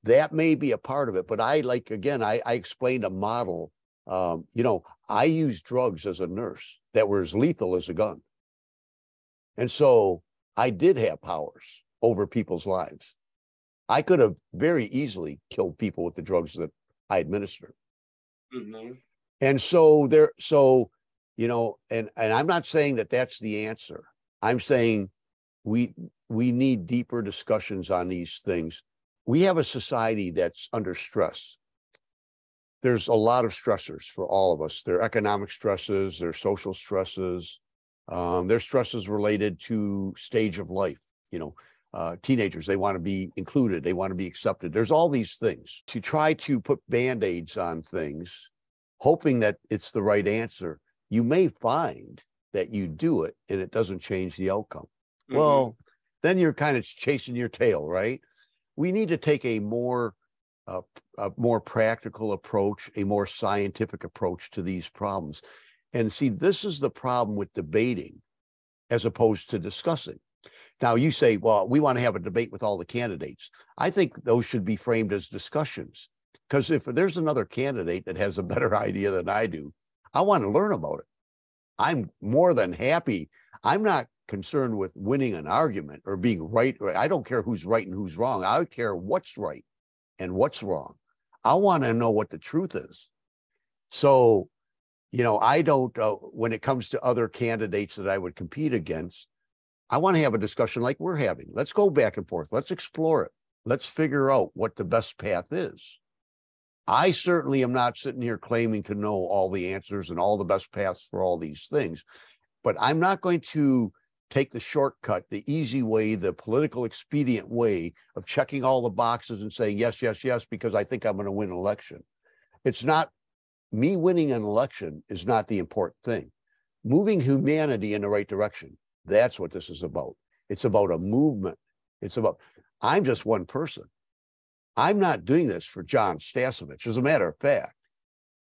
that may be a part of it but i like again i, I explained a model um, you know i used drugs as a nurse that were as lethal as a gun and so i did have powers over people's lives I could have very easily killed people with the drugs that I administered. Mhm. And so there, so, you know, and, and I'm not saying that that's the answer. I'm saying we, we need deeper discussions on these things. We have a society that's under stress. There's a lot of stressors for all of us. There are economic stresses, there are social stresses. Um, there's stresses related to stage of life, you know, uh, teenagers, they want to be included, they want to be accepted. There's all these things to try to put band-aids on things, hoping that it's the right answer. You may find that you do it and it doesn't change the outcome. Mhm. Well, then you're kind of chasing your tail, right? We need to take a more uh, a more practical approach, a more scientific approach to these problems. And see, this is the problem with debating as opposed to discussing. Now you say, well, we want to have a debate with all the candidates. I think those should be framed as discussions. Because if there's another candidate that has a better idea than I do, I want to learn about it. I'm more than happy. I'm not concerned with winning an argument or being right. I don't care who's right and who's wrong. I care what's right and what's wrong. I want to know what the truth is. So, you know, I don't, uh, when it comes to other candidates that I would compete against, I want to have a discussion like we're having. Let's go back and forth. Let's explore it. Let's figure out what the best path is. I certainly am not sitting here claiming to know all the answers and all the best paths for all these things, but I'm not going to take the shortcut, the easy way, the political expedient way of checking all the boxes and saying yes, yes, yes, because I think I'm going to win an election. It's not me winning an election is not the important thing. Moving humanity in the right direction. That's what this is about. It's about a movement. It's about, I'm just one person. I'm not doing this for Jon Stasevich. As a matter of fact,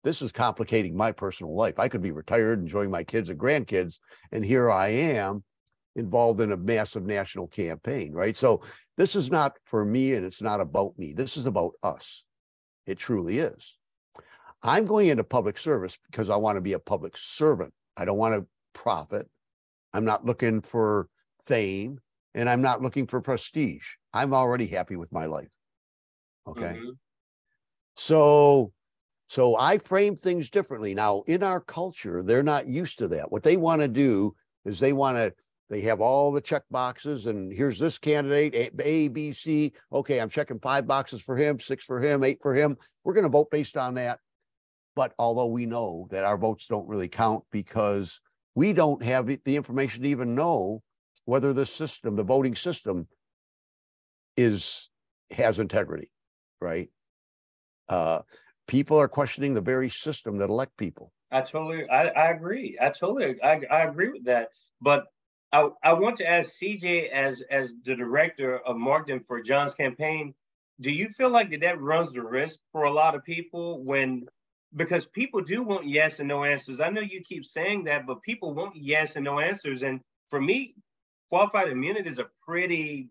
this is complicating my personal life. I could be retired, enjoying my kids and grandkids, and here I am involved in a massive national campaign, right? So this is not for me and it's not about me. This is about us. It truly is. I'm going into public service because I want to be a public servant. I don't want to profit. I'm not looking for fame and I'm not looking for prestige. I'm already happy with my life. Okay. Mhm. So so I frame things differently. Now, in our culture, they're not used to that. What they want to do is they want to they have all the check boxes and here's this candidate A, A, B, C. Okay, I'm checking five boxes for him, six for him, eight for him. We're going to vote based on that. But although we know that our votes don't really count because we don't have the information to even know whether the system, the voting system is has integrity, right? Uh, people are questioning the very system that elect people. I totally, I, I agree. I totally, I, I agree with that. But I, I want to ask CJ as as the director of marketing for Jon's campaign. Do you feel like that that runs the risk for a lot of people when, because people do want yes and no answers. I know you keep saying that, but people want yes and no answers. And for me, qualified immunity is a pretty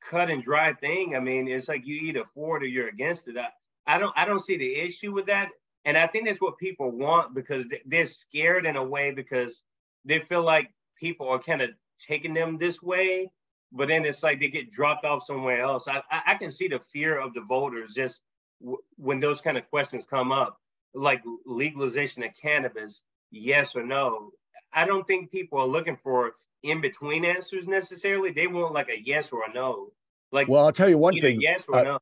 cut and dry thing. I mean, it's like you either for it or you're against it. I, I don't I don't see the issue with that. And I think that's what people want because they- they're scared in a way because they feel like people are kind of taking them this way, but then it's like they get dropped off somewhere else. I I, I can see the fear of the voters just w- when those kind of questions come up, like legalization of cannabis, yes or no. I don't think people are looking for in between answers necessarily. They want like a yes or a no. Like Well, I'll tell you one thing. yes or uh, no.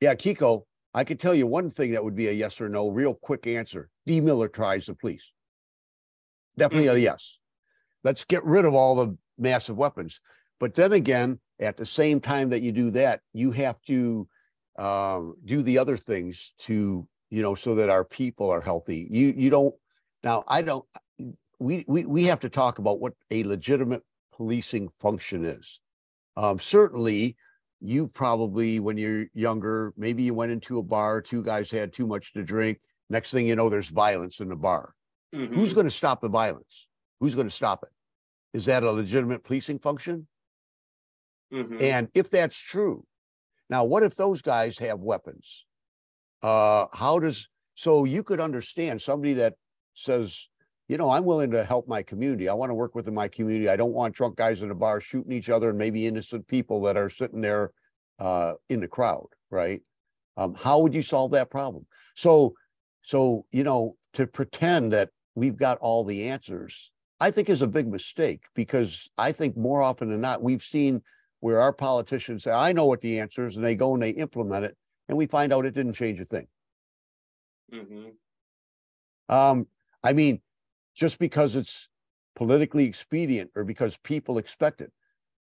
Yeah, Kiko, I could tell you one thing that would be a yes or no, real quick answer. Demilitarize the police. Definitely a yes. Let's get rid of all the massive weapons. But then again, at the same time that you do that, you have to um, do the other things to, you know, so that our people are healthy. You you don't now I don't we we we have to talk about what a legitimate policing function is. Um, certainly you probably when you're younger maybe you went into a bar two guys had too much to drink next thing you know there's violence in the bar who's Mhm. going to stop the violence who's going to stop it is that a legitimate policing function Mhm. and if that's true now what if those guys have weapons uh how does so you could understand somebody that says you know i'm willing to help my community i want to work within my community i don't want drunk guys in a bar shooting each other and maybe innocent people that are sitting there uh, in the crowd, right? Um, how would you solve that problem? So, so you know, to pretend that we've got all the answers, I think is a big mistake because I think more often than not we've seen where our politicians say, "I know what the answer is," and they go and they implement it, and we find out it didn't change a thing. Mm-hmm. Um, I mean, just because it's politically expedient or because people expect it.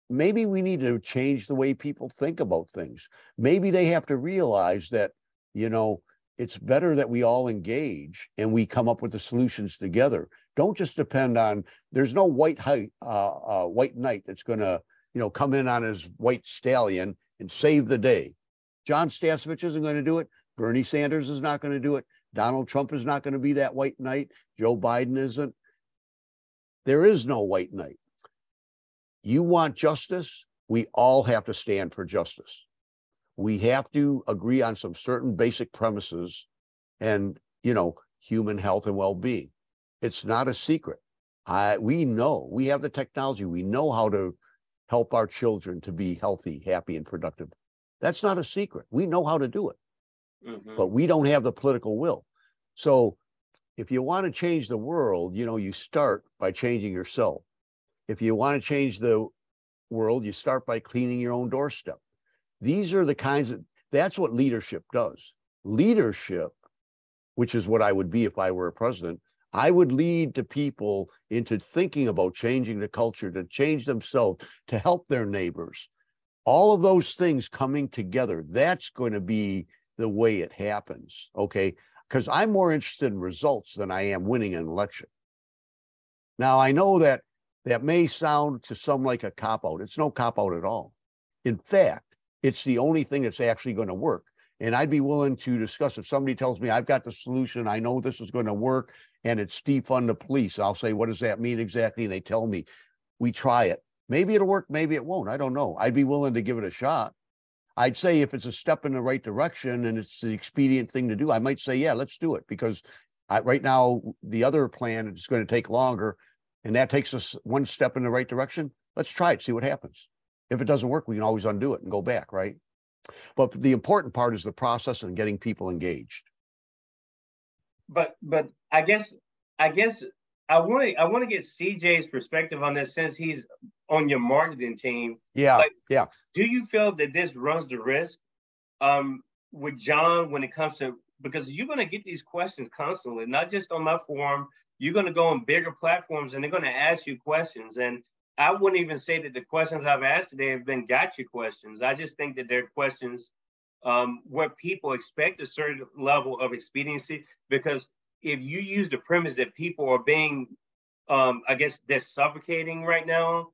Maybe we need to change the way people think about things. Maybe they have to realize that, you know, it's better that we all engage and we come up with the solutions together. Don't just depend on. There's no white height, uh, uh, white knight that's going to, you know, come in on his white stallion and save the day. Jon Stasevich isn't going to do it. Bernie Sanders is not going to do it. Donald Trump is not going to be that white knight. Joe Biden isn't. There is no white knight. You want justice? We all have to stand for justice. We have to agree on some certain basic premises and, you know, human health and well being. It's not a secret. I, we know, we have the technology, we know how to help our children to be healthy, happy, and productive. That's not a secret. We know how to do it, mm-hmm. but we don't have the political will. So if you want to change the world, you know, you start by changing yourself. If you want to change the world, you start by cleaning your own doorstep. These are the kinds of, that's what leadership does. Leadership, which is what I would be if I were a president, I would lead the people into thinking about changing the culture, to change themselves, to help their neighbors. All of those things coming together, that's going to be the way it happens. Okay because I'm more interested in results than I am winning an election. Now, I know that that may sound to some like a cop out. It's no cop out at all. In fact, it's the only thing that's actually going to work. And I'd be willing to discuss if somebody tells me I've got the solution, I know this is going to work, and it's defund the police. I'll say, what does that mean exactly? And they tell me, we try it. Maybe it'll work, maybe it won't. I don't know. I'd be willing to give it a shot. I'd say if it's a step in the right direction and it's the expedient thing to do, I might say, yeah, let's do it because I, right now the other plan is going to take longer and that takes us one step in the right direction. Let's try it, see what happens. If it doesn't work, we can always undo it and go back, right? But the important part is the process and getting people engaged. But but I guess I guess I want to I want to get CJ's perspective on this since he's on your marketing team. Yeah, like, yeah. Do you feel that this runs the risk um, with Jon when it comes to because you're going to get these questions constantly, not just on my forum. You're going to go on bigger platforms and they're going to ask you questions. And I wouldn't even say that the questions I've asked today have been gotcha questions. I just think that they're questions um, where people expect a certain level of expediency because if you use the premise that people are being, um, I guess they're suffocating right now,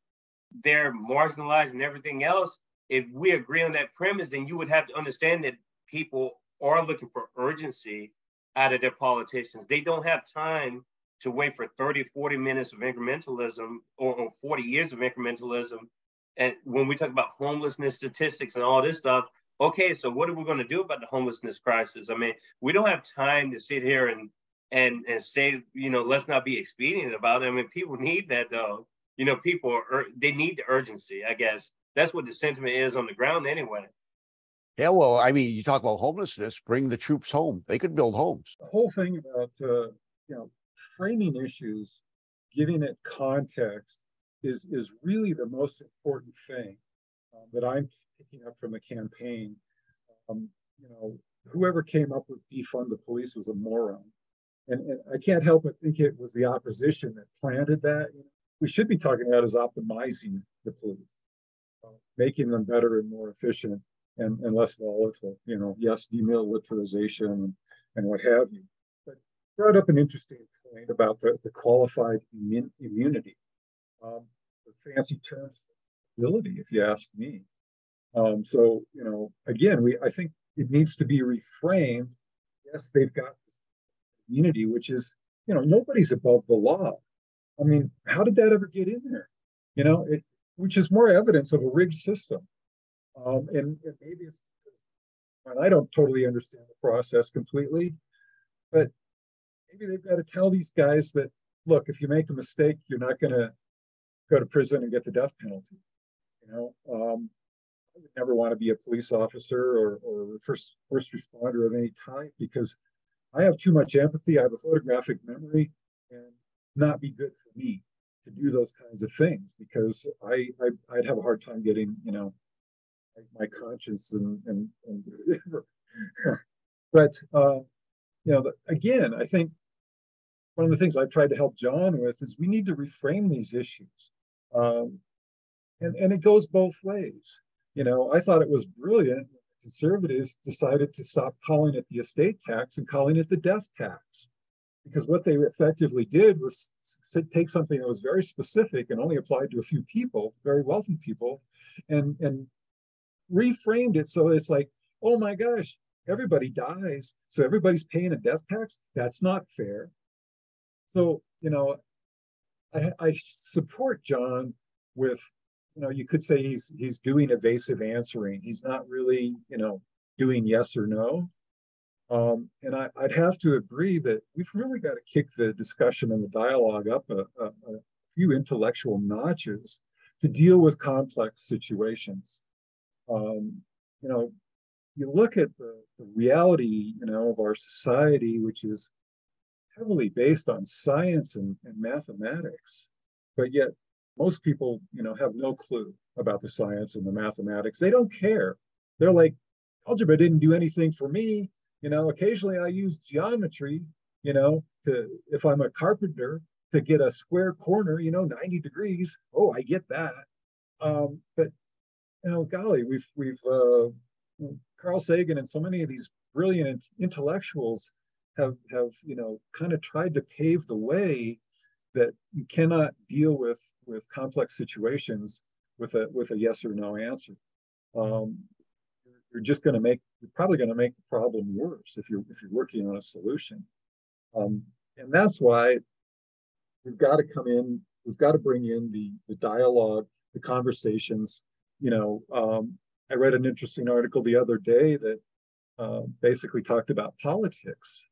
they're marginalized and everything else. If we agree on that premise, then you would have to understand that people are looking for urgency out of their politicians. They don't have time to wait for 30, 40 minutes of incrementalism or, or 40 years of incrementalism. And when we talk about homelessness statistics and all this stuff, okay, so what are we going to do about the homelessness crisis? I mean, we don't have time to sit here and and and say, you know, let's not be expedient about it. I mean, people need that though. You know, people are they need the urgency. I guess that's what the sentiment is on the ground anyway. Yeah, well, I mean, you talk about homelessness. Bring the troops home. They could build homes. The whole thing about uh, you know framing issues, giving it context, is is really the most important thing um, that I'm picking up from the campaign. Um, you know, whoever came up with defund the police was a moron. And, and I can't help but think it was the opposition that planted that. We should be talking about is optimizing the police, uh, making them better and more efficient and, and less volatile. You know, yes, demilitarization and, and what have you. But brought up an interesting point about the, the qualified immun- immunity. Um, the fancy term ability, if you ask me. Um, so, you know, again, we I think it needs to be reframed. Yes, they've got community, which is, you know, nobody's above the law. I mean, how did that ever get in there? You know, it, which is more evidence of a rigged system. Um, and, and maybe it's, and I don't totally understand the process completely, but maybe they've got to tell these guys that, look, if you make a mistake, you're not going to go to prison and get the death penalty. You know, um, I would never want to be a police officer or, or first first responder of any type because I have too much empathy. I have a photographic memory, and not be good for me to do those kinds of things because I, I would have a hard time getting you know my conscience and and, and but uh, you know again I think one of the things I've tried to help Jon with is we need to reframe these issues. Um, and, and it goes both ways. You know, I thought it was brilliant. Conservatives decided to stop calling it the estate tax and calling it the death tax. Because what they effectively did was take something that was very specific and only applied to a few people, very wealthy people, and, and reframed it so it's like, oh my gosh, everybody dies. So everybody's paying a death tax. That's not fair. So, you know, I, I support Jon with, you know, you could say he's he's doing evasive answering. He's not really, you know, doing yes or no. Um, and I, would have to agree that we've really got to kick the discussion and the dialogue up a, a, a few intellectual notches to deal with complex situations. Um, you know, you look at the, the reality, you know, of our society, which is heavily based on science and, and mathematics, but yet most people, you know, have no clue about the science and the mathematics. They don't care. They're like, algebra didn't do anything for me. You know, occasionally I use geometry, you know, to if I'm a carpenter to get a square corner, you know, 90 degrees. Oh, I get that. Um, but you know, golly, we've we've uh, Carl Sagan and so many of these brilliant intellectuals have have you know kind of tried to pave the way that you cannot deal with with complex situations with a with a yes or no answer. Um, you're just going to make you're probably going to make the problem worse if you're if you're working on a solution. Um, and that's why we've got to come in. We've got to bring in the the dialogue, the conversations. You know, um, I read an interesting article the other day that uh, basically talked about politics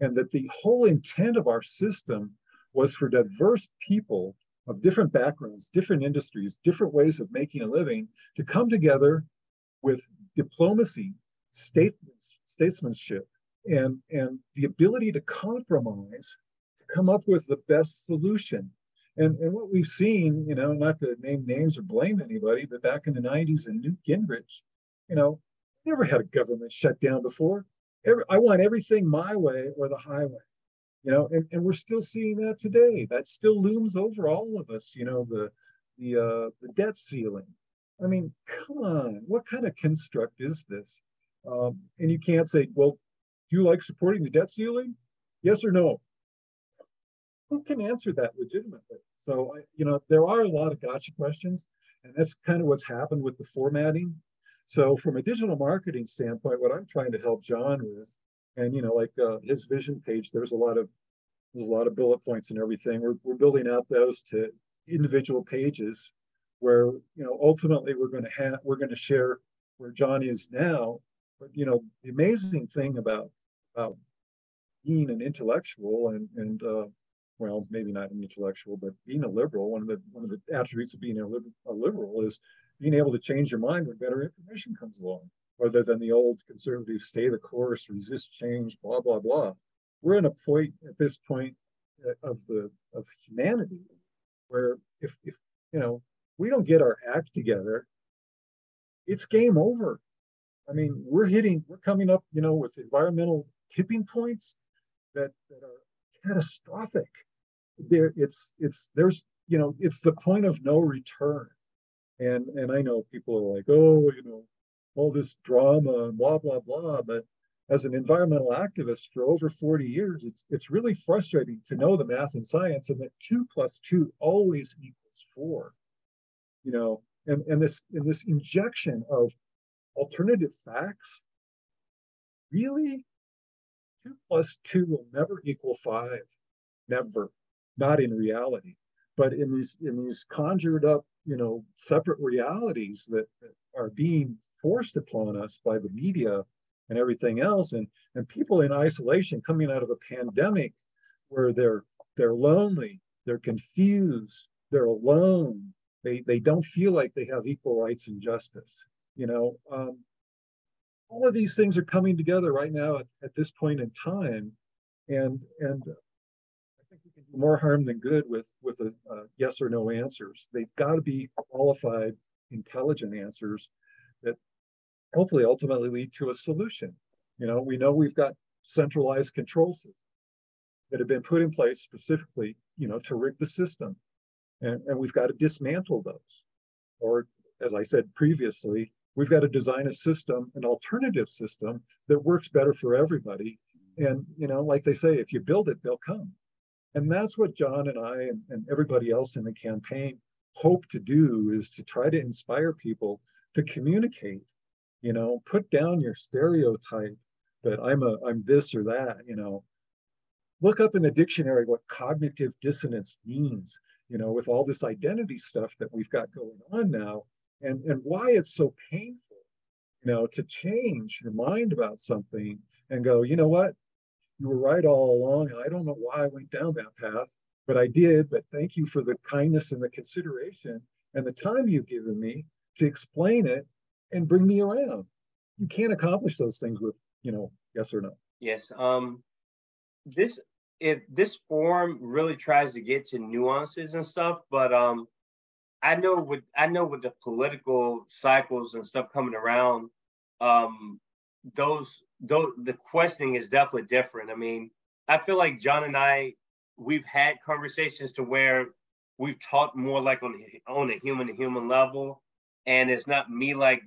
and that the whole intent of our system was for diverse people of different backgrounds, different industries, different ways of making a living to come together with diplomacy, statesmanship, and, and the ability to compromise to come up with the best solution. And, and what we've seen, you know, not to name names or blame anybody, but back in the 90s in Newt Gingrich, you know, never had a government shut down before every, I want everything my way or the highway. You know, and, and we're still seeing that today. That still looms over all of us. You know, the the uh, the debt ceiling. I mean, come on, what kind of construct is this? Um, and you can't say, well, do you like supporting the debt ceiling? Yes or no? Who can answer that legitimately? So, I, you know, there are a lot of gotcha questions, and that's kind of what's happened with the formatting. So from a digital marketing standpoint, what I'm trying to help Jon with, and you know, like uh, his vision page, there's a lot of there's a lot of bullet points and everything. We're we're building out those to individual pages where you know ultimately we're going to have we're going to share where Jon is now. But you know, the amazing thing about about being an intellectual and and uh, well, maybe not an intellectual, but being a liberal, one of the one of the attributes of being a, a liberal is being able to change your mind when better information comes along, rather than the old conservative stay the course, resist change, blah, blah, blah. We're in a point at this point uh, of the of humanity where if, if you know we don't get our act together, it's game over. I mean, we're hitting, we're coming up, you know, with environmental tipping points that, that are catastrophic. There, it's it's there's you know, it's the point of no return. And and I know people are like, oh, you know, all this drama and blah blah blah. But as an environmental activist for over 40 years, it's it's really frustrating to know the math and science and that two plus two always equals four. You know, and and this and this injection of alternative facts. Really, two plus two will never equal five. Never, not in reality. But in these in these conjured up you know separate realities that, that are being forced upon us by the media and everything else. And and people in isolation coming out of a pandemic where they're they're lonely they're confused they're alone they they don't feel like they have equal rights and justice You know, um, all of these things are coming together right now at, at this point in time, and and I think we can do more harm than good with with a, yes or no answers. They've got to be qualified, intelligent answers hopefully ultimately lead to a solution. You know, we know we've got centralized control systems that have been put in place specifically, you know, to rig the system. And, and we've got to dismantle those. Or as I said previously, we've got to design a system, an alternative system that works better for everybody. And, you know, like they say, if you build it, they'll come. And that's what Jon and I and, and everybody else in the campaign hope to do is to try to inspire people to communicate, you know, put down your stereotype that I'm a I'm this or that, you know. Look up in the dictionary what cognitive dissonance means, you know, with all this identity stuff that we've got going on now and, and why it's so painful, you know, to change your mind about something and go, you know what, you were right all along. And I don't know why I went down that path, but I did. But thank you for the kindness and the consideration and the time you've given me to explain it and bring me around. You can't accomplish those things with, you know, yes or no. Yes. Um, this if this forum really tries to get to nuances and stuff, but um, I know with I know with the political cycles and stuff coming around, um, those those the questioning is definitely different. I mean, I feel like Jon and I we've had conversations to where we've talked more like on on a human to human level, and it's not me like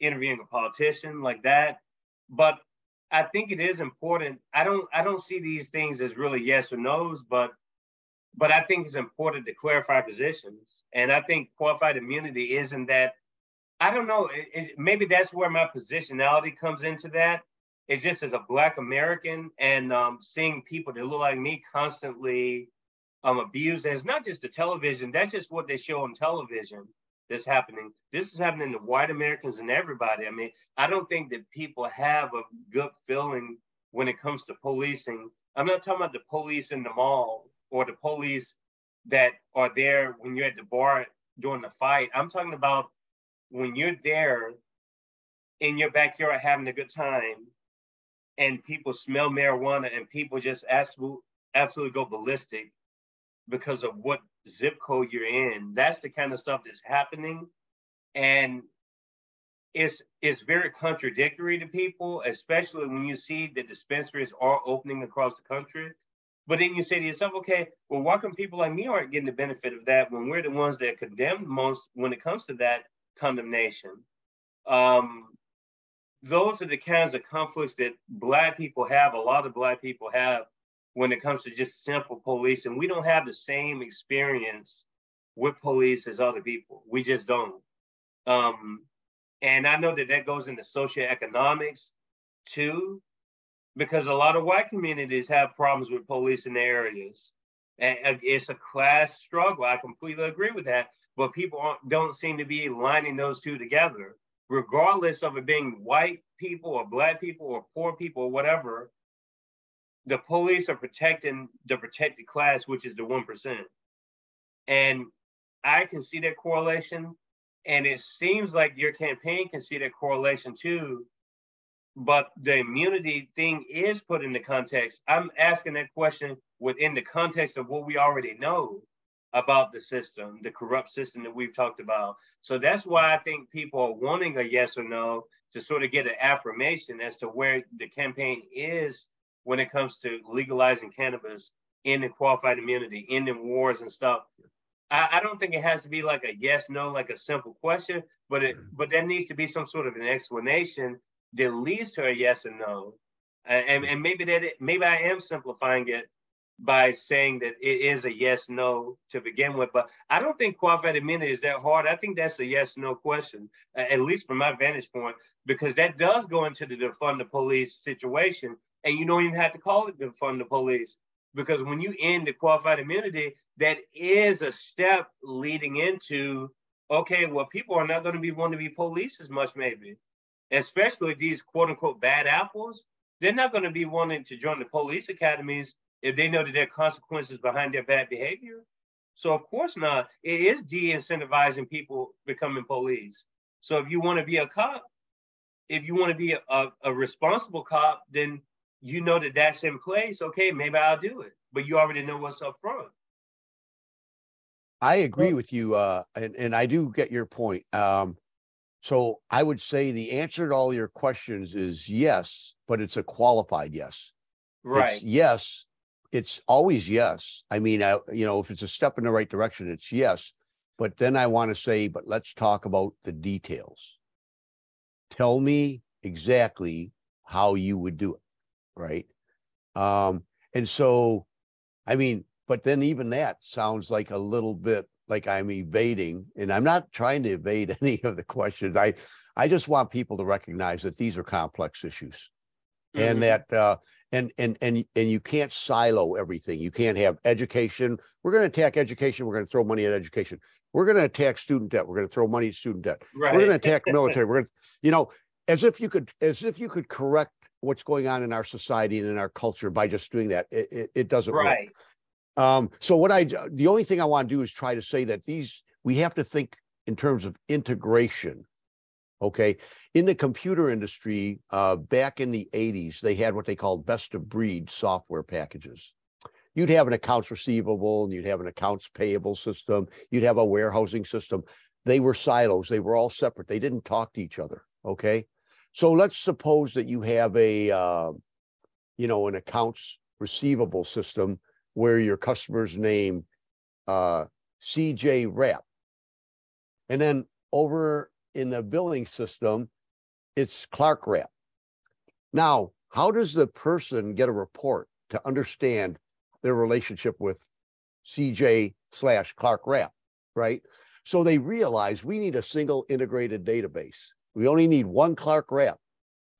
interviewing a politician like that. But I think it is important. I don't I don't see these things as really yes or no's, but but I think it's important to clarify positions. And I think qualified immunity isn't that. I don't know. It, it, maybe that's where my positionality comes into that. It's just as a Black American and um, seeing people that look like me constantly um, abused. And it's not just the television. That's just what they show on television that's happening. This is happening to white Americans and everybody. I mean, I don't think that people have a good feeling when it comes to policing. I'm not talking about the police in the mall or the police that are there when you're at the bar during the fight. I'm talking about when you're there in your backyard having a good time and people smell marijuana and people just absolutely absolutely go ballistic because of what zip code you're in. That's the kind of stuff that's happening. And it's it's very contradictory to people, especially when you see the dispensaries are opening across the country. But then you say to yourself, okay, well, why come people like me aren't getting the benefit of that when we're the ones that are condemned most when it comes to that condemnation? Um, those are the kinds of conflicts that Black people have, a lot of Black people have when it comes to just simple police. And we don't have the same experience with police as other people. We just don't. Um, and I know that that goes into socioeconomics too because a lot of white communities have problems with police in their areas. And it's a class struggle. I completely agree with that. But people don't seem to be lining those two together, regardless of it being white people or black people or poor people or whatever. The police are protecting the protected class, which is the 1%. And I can see that correlation. And it seems like your campaign can see that correlation too but the immunity thing is put into context. I'm asking that question within the context of what we already know about the system, the corrupt system that we've talked about. So that's why I think people are wanting a yes or no to sort of get an affirmation as to where the campaign is when it comes to legalizing cannabis, ending qualified immunity, ending wars and stuff. I, I don't think it has to be like a yes, no, like a simple question, but it mm-hmm. but there needs to be some sort of an explanation that leads to a yes and no. And, and maybe that it, maybe I am simplifying it by saying that it is a yes no to begin with. But I don't think qualified immunity is that hard. I think that's a yes no question, at least from my vantage point, because that does go into the defund the police situation. And you don't even have to call it to fund the police because when you end the qualified immunity, that is a step leading into okay, well, people are not going to be wanting to be police as much, maybe especially these quote unquote bad apples, they're not going to be wanting to join the police academies if they know that there are consequences behind their bad behavior. So of course not. It is de-incentivizing people becoming police. So if you want to be a cop, if you want to be a, a, a responsible cop, then you know that that's in place. Okay, maybe I'll do it, but you already know what's up front. I agree with you, uh, and and I do get your point. Um, so I would say the answer to all your questions is yes, but it's a qualified yes. Right. It's yes. It's always yes. I mean, I, you know, if it's a step in the right direction, it's yes. But then I want to say, but let's talk about the details. Tell me exactly how you would do it. Right. Um, and so, I mean, but then even that sounds like a little bit like I'm evading, and I'm not trying to evade any of the questions. I, I just want people to recognize that these are complex issues, mm-hmm. and that uh, and and and and you can't silo everything. You can't have education. We're going to attack education. We're going to throw money at education. We're going to attack student debt. We're going to throw money at student debt. Right. We're going to attack military. We're going to, you know, as if you could, as if you could correct what's going on in our society and in our culture by just doing that. It, it, it doesn't right. work. Um, so what I, the only thing I want to do is try to say that these, we have to think in terms of integration. Okay. In the computer industry, uh, back in the 80s, they had what they called best of breed software packages. You'd have an accounts receivable and you'd have an accounts payable system. You'd have a warehousing system. They were silos. They were all separate. They didn't talk to each other. Okay. So let's suppose that you have a, uh, you know, an accounts receivable system where your customer's name uh, CJ Rapp. And then over in the billing system, it's Clark Rapp. Now, how does the person get a report to understand their relationship with CJ slash Clark Rapp, right? So they realize we need a single integrated database. We only need one Clark Rapp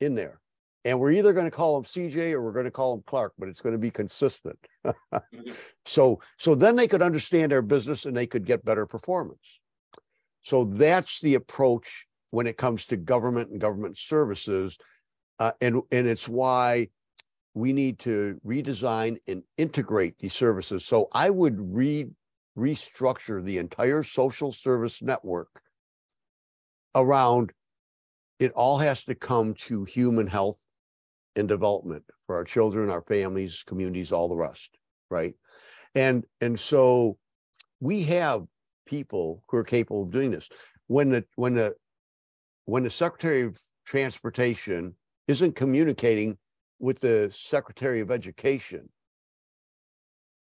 in there. And we're either going to call him CJ or we're going to call him Clark, but it's going to be consistent. Mm-hmm. so, so then they could understand their business and they could get better performance. So that's the approach when it comes to government and government services. Uh, and, and it's why we need to redesign and integrate these services. So I would re, restructure the entire social service network around it all has to come to human health and development for our children, our families, communities, all the rest, right? And and so we have people who are capable of doing this. When the when the when the Secretary of Transportation isn't communicating with the Secretary of Education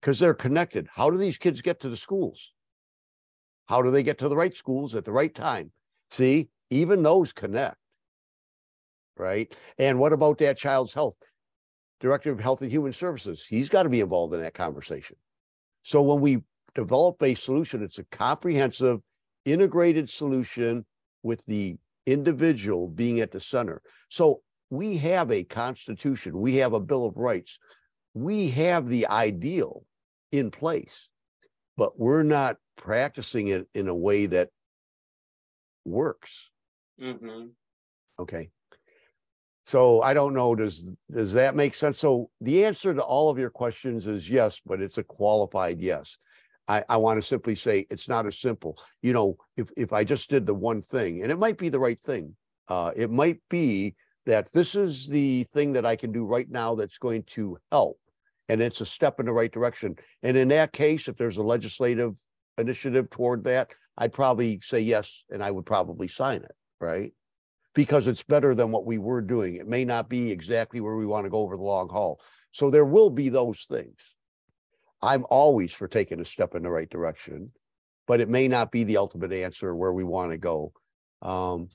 because they're connected. How do these kids get to the schools? How do they get to the right schools at the right time? See, even those connect right? And what about that child's health? Director of Health and Human Services, he's got to be involved in that conversation. So when we develop a solution, it's a comprehensive, integrated solution with the individual being at the center. So we have a constitution, we have a Bill of Rights, we have the ideal in place, but we're not practicing it in a way that works. Mm-hmm. Okay. So I don't know. Does does that make sense? So the answer to all of your questions is yes, but it's a qualified yes. I, I want to simply say it's not as simple. You know, if if I just did the one thing, and it might be the right thing, uh, it might be that this is the thing that I can do right now that's going to help, and it's a step in the right direction. And in that case, if there's a legislative initiative toward that, I'd probably say yes, and I would probably sign it. Right because it's better than what we were doing. It may not be exactly where we want to go over the long haul. So there will be those things. I'm always for taking a step in the right direction, but it may not be the ultimate answer where we want to go. Um,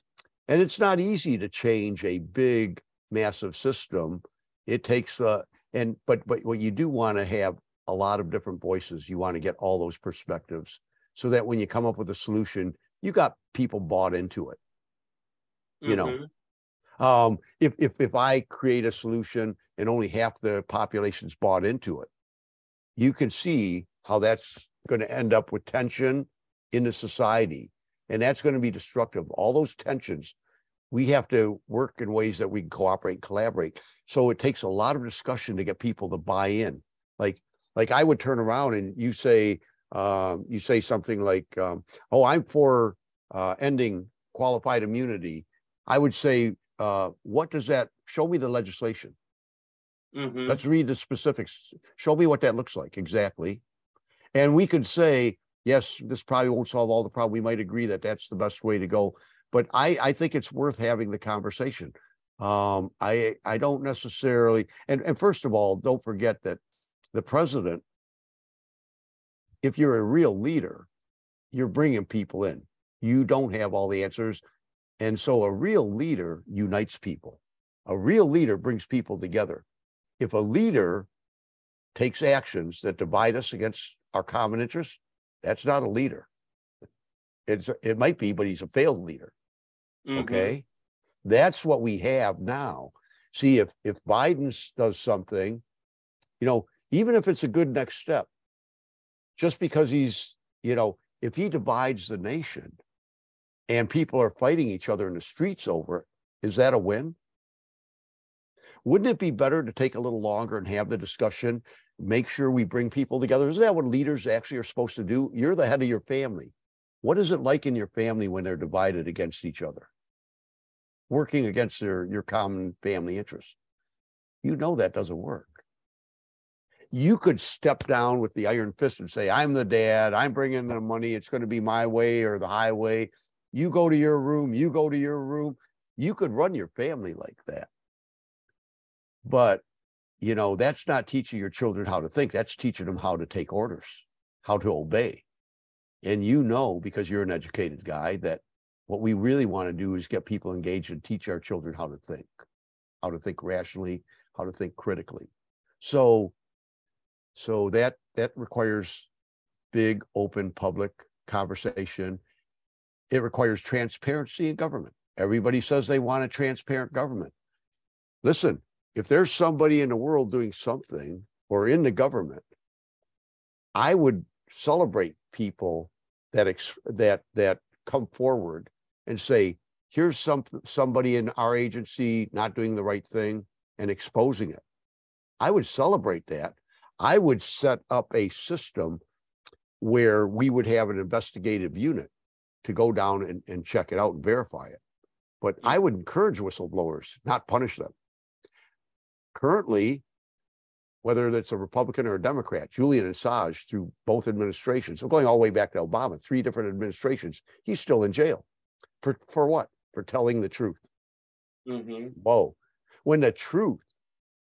and it's not easy to change a big, massive system. It takes uh, and but but what you do want to have a lot of different voices. You want to get all those perspectives so that when you come up with a solution, you got people bought into it you mm-hmm. know um, if, if if i create a solution and only half the population's bought into it you can see how that's going to end up with tension in the society and that's going to be destructive. All those tensions we have to work in ways that we can cooperate and collaborate. So it takes a lot of discussion to get people to buy in. Like like i would turn around and you say um, you say something like um, oh i'm for uh, ending qualified immunity, I would say, uh, what does that show me the legislation? Mhm. Let's read the specifics. Show me what that looks like exactly. And we could say, yes, this probably won't solve all the problem. We might agree that that's the best way to go. But I, I think it's worth having the conversation. Um, I, I don't necessarily, and, and first of all, don't forget that the president, if you're a real leader, you're bringing people in. You don't have all the answers. And so a real leader unites people. A real leader brings people together. If a leader takes actions that divide us against our common interests, that's not a leader. It's it might be, but he's a failed leader. Mhm. Okay. That's what we have now. See, if if Biden does something, you know, even if it's a good next step, just because he's, you know, if he divides the nation and people are fighting each other in the streets over it, is that a win? Wouldn't it be better to take a little longer and have the discussion, make sure we bring people together? Isn't that what leaders actually are supposed to do? You're the head of your family. What is it like in your family when they're divided against each other? Working against their your common family interests. You know that doesn't work. You could step down with the iron fist and say, I'm the dad, I'm bringing the money, it's going to be my way or the highway. You go to your room, you go to your room. You could run your family like that. But, you know, that's not teaching your children how to think. That's teaching them how to take orders, how to obey. And you know, because you're an educated guy, that what we really want to do is get people engaged and teach our children how to think, how to think rationally, how to think critically. So, so that that requires big, open, public conversation. It requires transparency in government. Everybody says they want a transparent government. Listen, if there's somebody in the world doing something or in the government, I would celebrate people that ex- that that come forward and say, "Here's some somebody in our agency not doing the right thing and exposing it." I would celebrate that. I would set up a system where we would have an investigative unit to go down and, and check it out and verify it. But I would encourage whistleblowers, not punish them. Currently, whether that's a Republican or a Democrat, Julian Assange through both administrations, so going all the way back to Obama, three different administrations, he's still in jail. For for what? For telling the truth. Mhm. Whoa. When the truth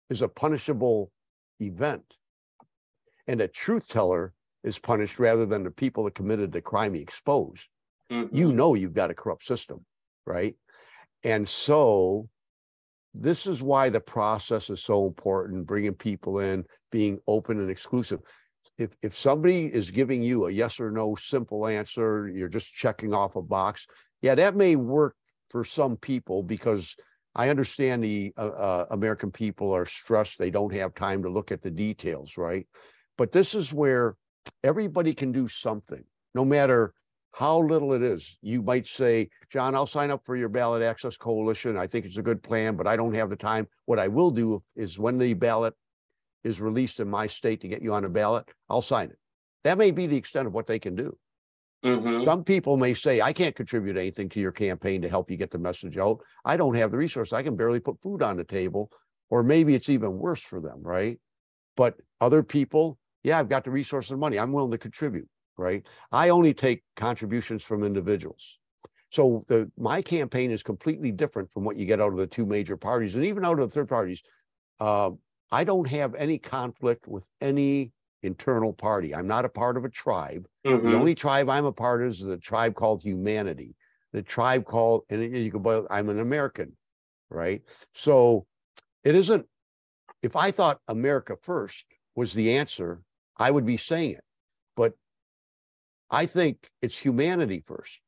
is a punishable event and a truth teller is punished rather than the people that committed the crime he exposed, Mhm. you know you've got a corrupt system, right? And so this is why the process is so important, bringing people in, being open and exclusive. If if somebody is giving you a yes or no simple answer, you're just checking off a box. Yeah, that may work for some people because I understand the uh, uh, American people are stressed; they don't have time to look at the details, right? But this is where everybody can do something, no matter how little it is. You might say, Jon, I'll sign up for your ballot access coalition. I think it's a good plan, but I don't have the time. What I will do is when the ballot is released in my state to get you on a ballot, I'll sign it. That may be the extent of what they can do. Mhm. Some people may say, I can't contribute anything to your campaign to help you get the message out. I don't have the resource. I can barely put food on the table, or maybe it's even worse for them, right? But other people, yeah, I've got the resources and money. I'm willing to contribute, right? I only take contributions from individuals. So the my campaign is completely different from what you get out of the two major parties and even out of the third parties. Uh, I don't have any conflict with any internal party. I'm not a part of a tribe. Mhm. The only tribe I'm a part of is the tribe called humanity. The tribe called, and you can, boil- I'm an American, right? So it isn't, if I thought America first was the answer, I would be saying it. I think it's humanity first.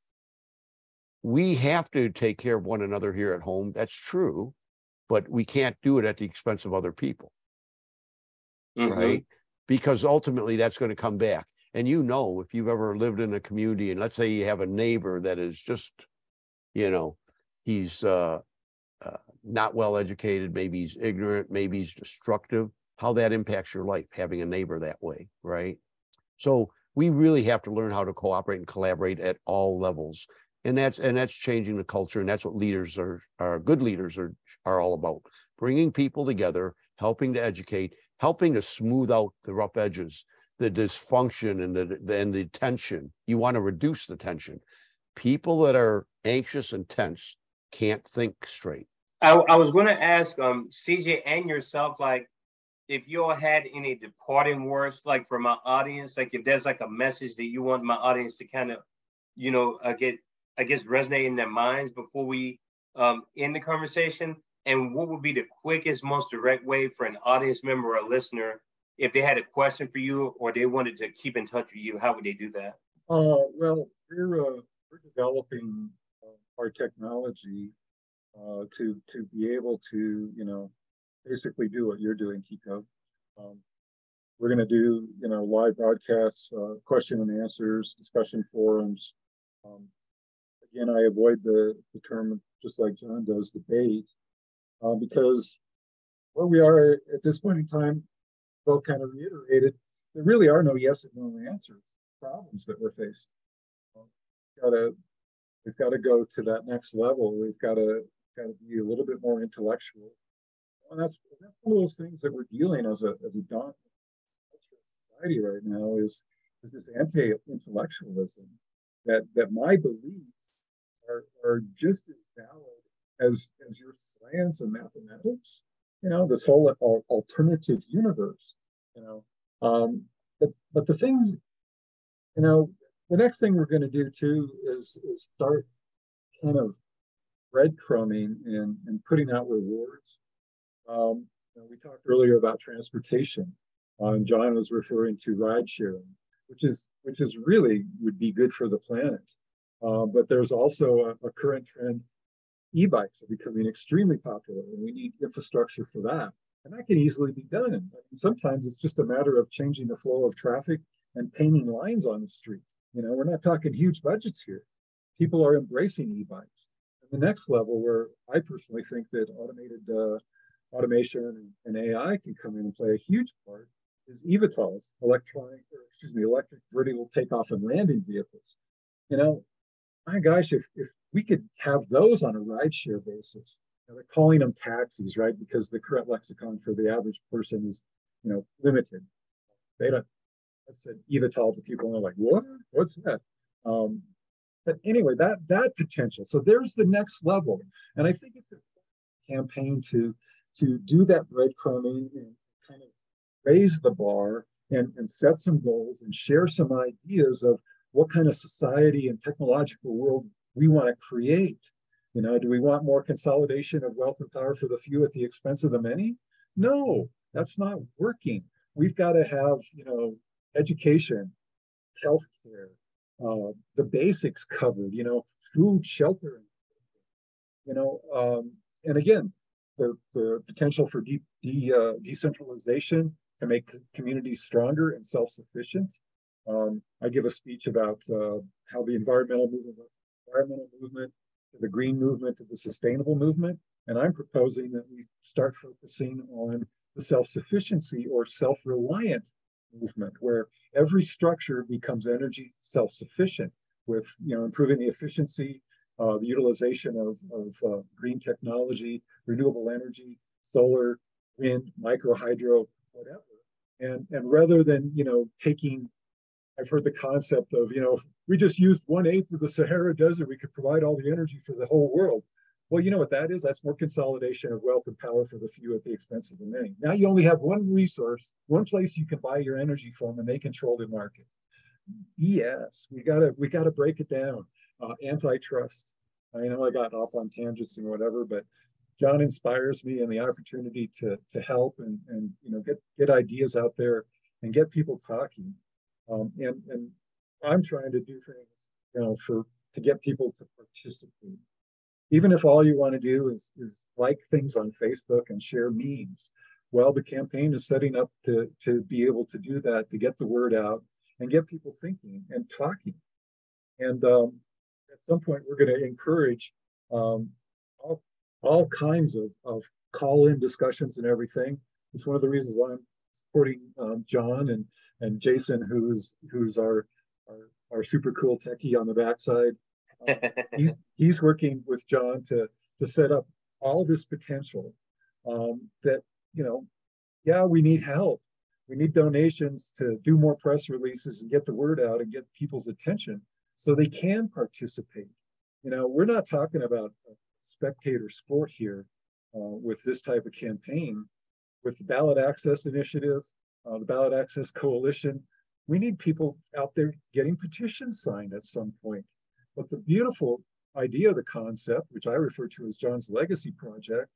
We have to take care of one another here at home. That's true, but we can't do it at the expense of other people Mhm. right? Because ultimately that's going to come back. And you know, if you've ever lived in a community and let's say you have a neighbor that is just, you know, he's uh, uh, not well educated, maybe he's ignorant, maybe he's destructive, how that impacts your life, having a neighbor that way, right? So we really have to learn how to cooperate and collaborate at all levels. And that's and that's changing the culture, and that's what leaders are are good leaders are are all about. Bringing people together, helping to educate, helping to smooth out the rough edges, the dysfunction and the, and the tension. You want to reduce the tension. People that are anxious and tense can't think straight. I, I was going to ask um CJ and yourself, like, if you all had any departing words, like for my audience, like if there's like a message that you want my audience to kind of, you know, uh, get, I guess, resonate in their minds before we um, end the conversation, and what would be the quickest, most direct way for an audience member or listener if they had a question for you or they wanted to keep in touch with you? How would they do that? Uh, well, we're uh, we're developing uh, our technology uh, to to be able to, you know, basically do what you're doing, Kiko. Um, we're going to do, you know, live broadcasts, uh, question and answers, discussion forums. Um, again, I avoid the, the term, just like Jon does, debate, uh, because where we are at this point in time, both kind of reiterated, there really are no yes and no answers, problems that we're facing. We've got to, we've got to go to that next level. We've got to, got to be a little bit more intellectual and that's that's one of those things that we're dealing as a as a daunting society right now is is this anti-intellectualism that that my beliefs are are just as valid as as your science and mathematics. You know, this whole alternative universe. You know, um, but but the things, you know, the next thing we're going to do too is is start kind of breadcrumbing and and putting out rewards um, we talked earlier about transportation, and Jon was referring to ride sharing, which is which is really would be good for the planet. Uh, but there's also a, a current trend: e-bikes are becoming extremely popular, and we need infrastructure for that. And that can easily be done. And sometimes it's just a matter of changing the flow of traffic and painting lines on the street. You know, we're not talking huge budgets here. People are embracing e-bikes. And the next level, where I personally think that automated uh, automation and AI can come in and play a huge part is eVTOLs, electronic, or excuse me, electric vertical takeoff and landing vehicles. You know, my gosh, if, if we could have those on a rideshare basis, they're calling them taxis, right? Because the current lexicon for the average person is, you know, limited. They don't, I said eVTOL to people and they're like, what? What's that? Um, but anyway, that that potential. So there's the next level. And I think it's a campaign to to do that breadcrumbing and kind of raise the bar and, and set some goals and share some ideas of what kind of society and technological world we want to create. You know, do we want more consolidation of wealth and power for the few at the expense of the many? No, that's not working. We've got to have, you know, education, healthcare, uh, the basics covered, you know, food, shelter, you know, um, and again, the, the potential for de, de, uh, decentralization to make communities stronger and self-sufficient. Um, I give a speech about uh, how the environmental movement, environmental movement, the green movement, to the sustainable movement, and I'm proposing that we start focusing on the self-sufficiency or self-reliant movement, where every structure becomes energy self-sufficient, with you know improving the efficiency the utilization of, of uh, green technology, renewable energy, solar, wind, micro hydro, whatever. And, and rather than, you know, taking, I've heard the concept of, you know, we just used one eighth of the Sahara Desert, we could provide all the energy for the whole world. Well, you know what that is? That's more consolidation of wealth and power for the few at the expense of the many. Now you only have one resource, one place you can buy your energy from, and they control the market. Yes, we gotta we gotta break it down uh, antitrust. I know I got off on tangents and whatever, but Jon inspires me and the opportunity to to help and and you know get get ideas out there and get people talking. Um, and and I'm trying to do things you know for to get people to participate. Even if all you want to do is, is like things on Facebook and share memes. Well, the campaign is setting up to to be able to do that to get the word out and get people thinking and talking. And um, at some point we're going to encourage um, all, all kinds of, of call-in discussions and everything. It's one of the reasons why I'm supporting um, Jon and and Jason, who's who's our, our our super cool techie on the backside, Uh, he's he's working with Jon to to set up all this potential um, that you know, yeah, we need help. We need donations to do more press releases and get the word out and get people's attention so they can participate. You know, we're not talking about spectator sport here uh, with this type of campaign. With the ballot access initiative, uh, the ballot access coalition, we need people out there getting petitions signed at some point. But the beautiful idea of the concept, which I refer to as Jon's legacy project,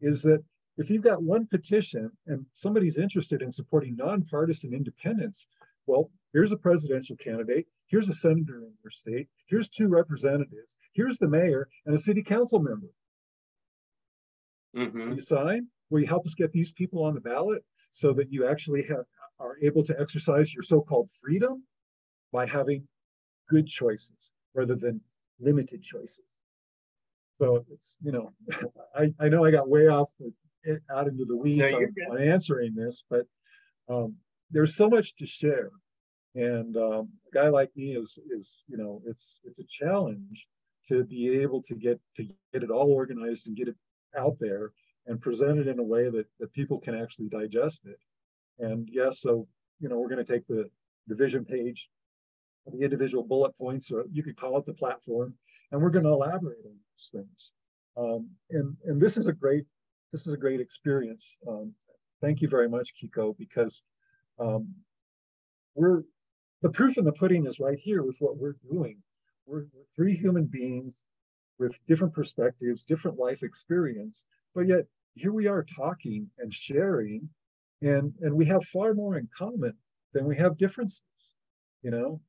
is that if you've got one petition and somebody's interested in supporting nonpartisan independence, well, here's a presidential candidate, here's a senator in your state, here's two representatives, here's the mayor and a city council member. Mm-hmm. You sign? Will you help us get these people on the ballot so that you actually have are able to exercise your so-called freedom by having good choices rather than limited choices. So it's, you know, I, I know I got way off out into the weeds no, on, on, answering this, but um, there's so much to share. And um, a guy like me is, is, you know, it's, it's a challenge to be able to get, to get it all organized and get it out there and present it in a way that, that people can actually digest it. And yes, so, you know, we're going to take the, the vision page, the individual bullet points, or you could call it the platform, and we're going to elaborate on these things. Um, and, and this is a great, this is a great experience. Um, thank you very much, Kiko, because um, we're, the proof in the pudding is right here with what we're doing. We're, we're three human beings with different perspectives, different life experience, but yet here we are talking and sharing and and we have far more in common than we have differences you know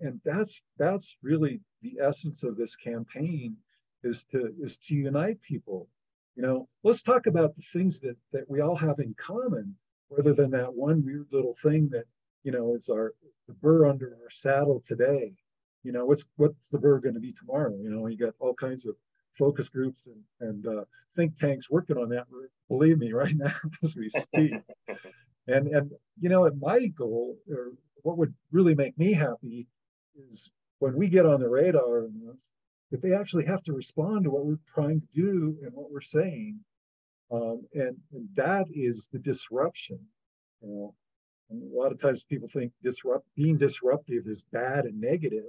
and that's that's really the essence of this campaign is to is to unite people you know let's talk about the things that that we all have in common rather than that one weird little thing that you know is our the burr under our saddle today you know what's what's the burr going to be tomorrow you know you got all kinds of focus groups and, and uh, think tanks working on that. Believe me, right now as we speak. and and you know, my goal or what would really make me happy is when we get on the radar that they actually have to respond to what we're trying to do and what we're saying. Um, and, and that is the disruption. You know, and a lot of times people think disrupt being disruptive is bad and negative.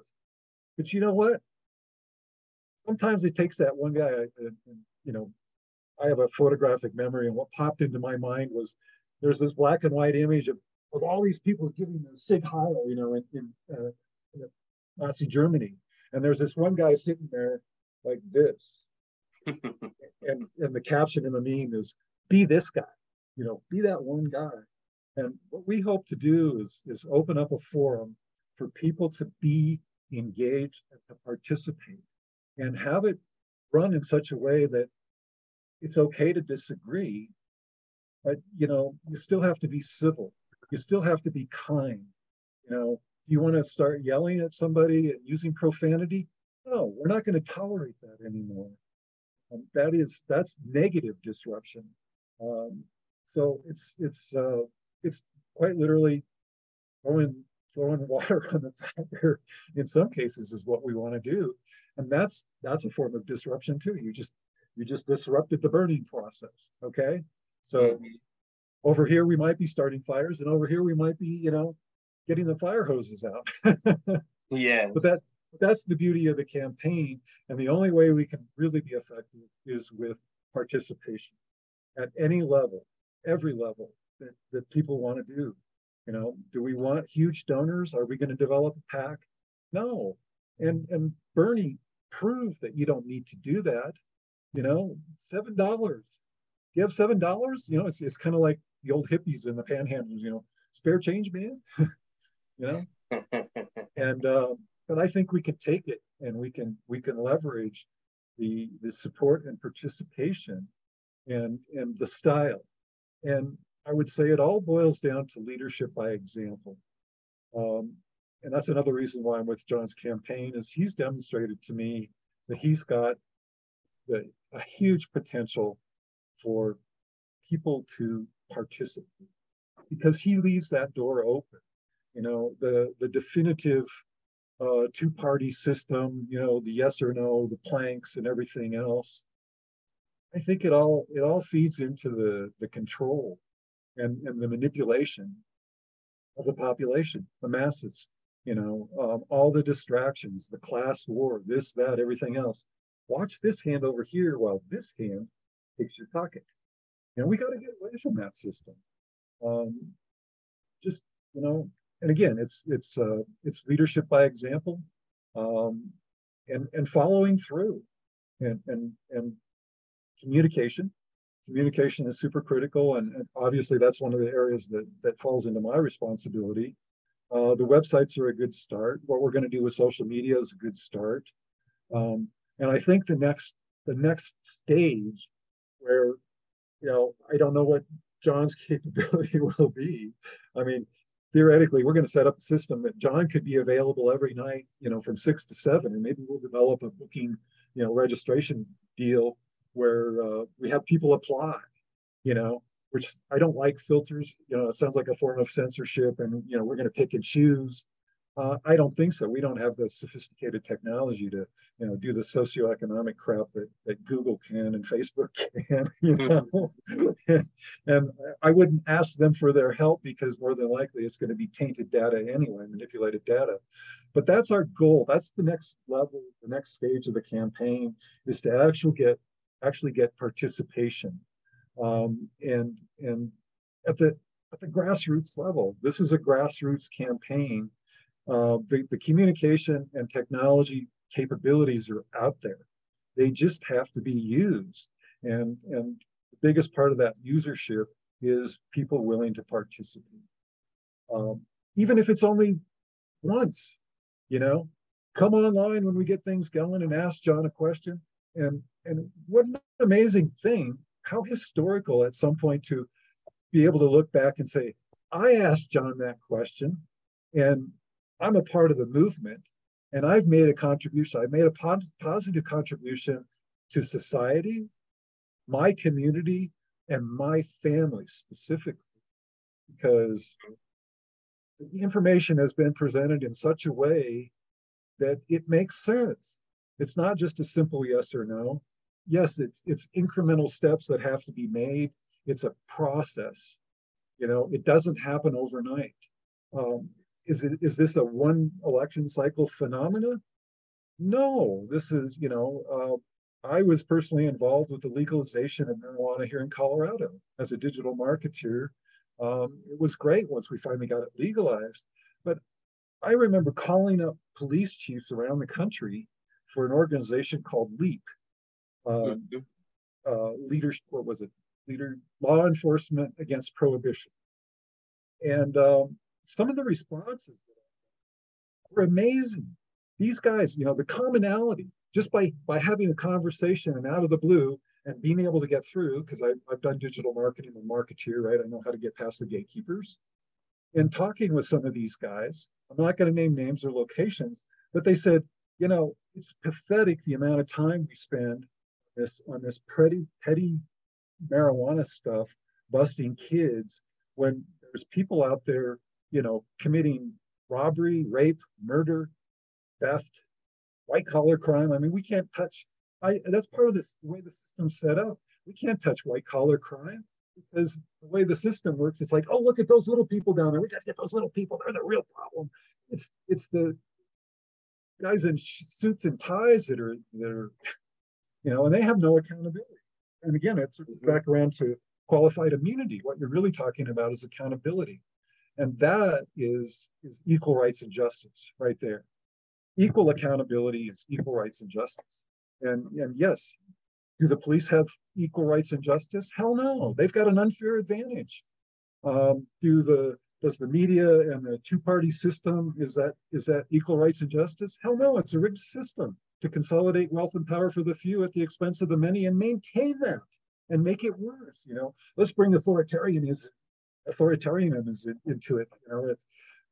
But you know what? sometimes it takes that one guy, and, you know, I have a photographic memory, and what popped into my mind was there's this black and white image of, of all these people giving the Sieg Heil, you know, in, in, uh, in Nazi Germany. And there's this one guy sitting there like this. and, and the caption in the meme is, be this guy, you know, be that one guy. And what we hope to do is, is open up a forum for people to be engaged and to participate and have it run in such a way that it's okay to disagree, but you know, you still have to be civil. You still have to be kind. You know, do you want to start yelling at somebody and using profanity? No, we're not going to tolerate that anymore. Um, that is that's negative disruption. Um, so it's it's uh, it's quite literally throwing throwing water on the fire. In some cases, is what we want to do. And that's that's a form of disruption too. You just you just disrupted the burning process okay? So over here we might be starting fires and over here we might be you know getting the fire hoses out. Yeah but that that's the beauty of the campaign. And the only way we can really be effective is with participation at any level every level that, that people want to do you know do we want huge donors are we going to develop a PAC no and and bernie proved that you don't need to do that. You know, seven dollars. You have seven dollars. You know, it's it's kind of like the old hippies and the panhandlers. You know, spare change, man. you know, and uh, but I think we can take it and we can we can leverage the the support and participation and and the style and I would say it all boils down to leadership by example. Um, and that's another reason why I'm with Jon's campaign is he's demonstrated to me that he's got the, a huge potential for people to participate because he leaves that door open. You know, the the definitive uh, two-party system, you know, the yes or no, the planks and everything else. I think it all it all feeds into the the control and, and the manipulation of the population, the masses, you know, um, all the distractions, the class war, this, that, everything else. Watch this hand over here while this hand takes your pocket. Know, we got to get away from that system. Um, just, you know, and again, it's it's uh, it's leadership by example, um, and and following through, and and and communication. Communication is super critical, and, obviously that's one of the areas that that falls into my responsibility. Uh, the websites are a good start. What we're going to do with social media is a good start, um, and I think the next the next stage, where you know I don't know what Jon's capability will be. I mean, theoretically, we're going to set up a system that Jon could be available every night, you know, from six to seven, and maybe we'll develop a booking, you know, registration deal where uh, we have people apply, you know, which I don't like filters. You know, it sounds like a form of censorship, and you know, we're going to pick and choose. Uh, I don't think so. We don't have the sophisticated technology to, you know, do the socioeconomic crap that, that Google can and Facebook can, you hmm. know. and, and I wouldn't ask them for their help because more than likely it's going to be tainted data anyway, manipulated data. But that's our goal. That's the next level, the next stage of the campaign is to actually get actually get participation. Um, and and at the at the grassroots level, this is a grassroots campaign. Uh, the, the communication and technology capabilities are out there. They just have to be used. And, and the biggest part of that usership is people willing to participate. Um, even if it's only once, you know, come online when we get things going and ask Jon a question. And and what an amazing thing, how historical at some point to be able to look back and say, I asked Jon that question, and I'm a part of the movement, and I've made a contribution. I've made a positive contribution to society, my community, and my family specifically, because the information has been presented in such a way that it makes sense. It's not just a simple yes or no. Yes, it's it's incremental steps that have to be made. It's a process. You know, it doesn't happen overnight. Um, is it is this a one election cycle phenomena? No, this is you know. Uh, I was personally involved with the legalization of marijuana here in Colorado as a digital marketeer. Um, it was great once we finally got it legalized, but I remember calling up police chiefs around the country for an organization called LEAP, um, mm-hmm. uh, leaders, what was it? Leader Law Enforcement Against Prohibition. And um, some of the responses were amazing. These guys, you know, the commonality, just by by having a conversation and out of the blue and being able to get through, because I've, I've done digital marketing and marketeer, right? I know how to get past the gatekeepers. And talking with some of these guys, I'm not going to name names or locations, but they said, you know, it's pathetic the amount of time we spend this on this petty petty marijuana stuff, busting kids when there's people out there, you know, committing robbery, rape, murder, theft, white collar crime. I mean, we can't touch. I that's part of this the way the system's set up. We can't touch white collar crime because the way the system works, it's like, oh, look at those little people down there. We got to get those little people. They're the real problem. It's it's the guys in suits and ties that are that are, you know, and they have no accountability. And again, it's back around to qualified immunity. What you're really talking about is accountability, and that is is equal rights and justice right there. Equal accountability is equal rights and justice. And and yes, do the police have equal rights and justice? Hell no, they've got an unfair advantage. Um, do the does the media and the two-party system is that is that equal rights and justice? Hell no, it's a rigged system to consolidate wealth and power for the few at the expense of the many and maintain that and make it worse. You know, let's bring authoritarianism authoritarianism into it. You know, it's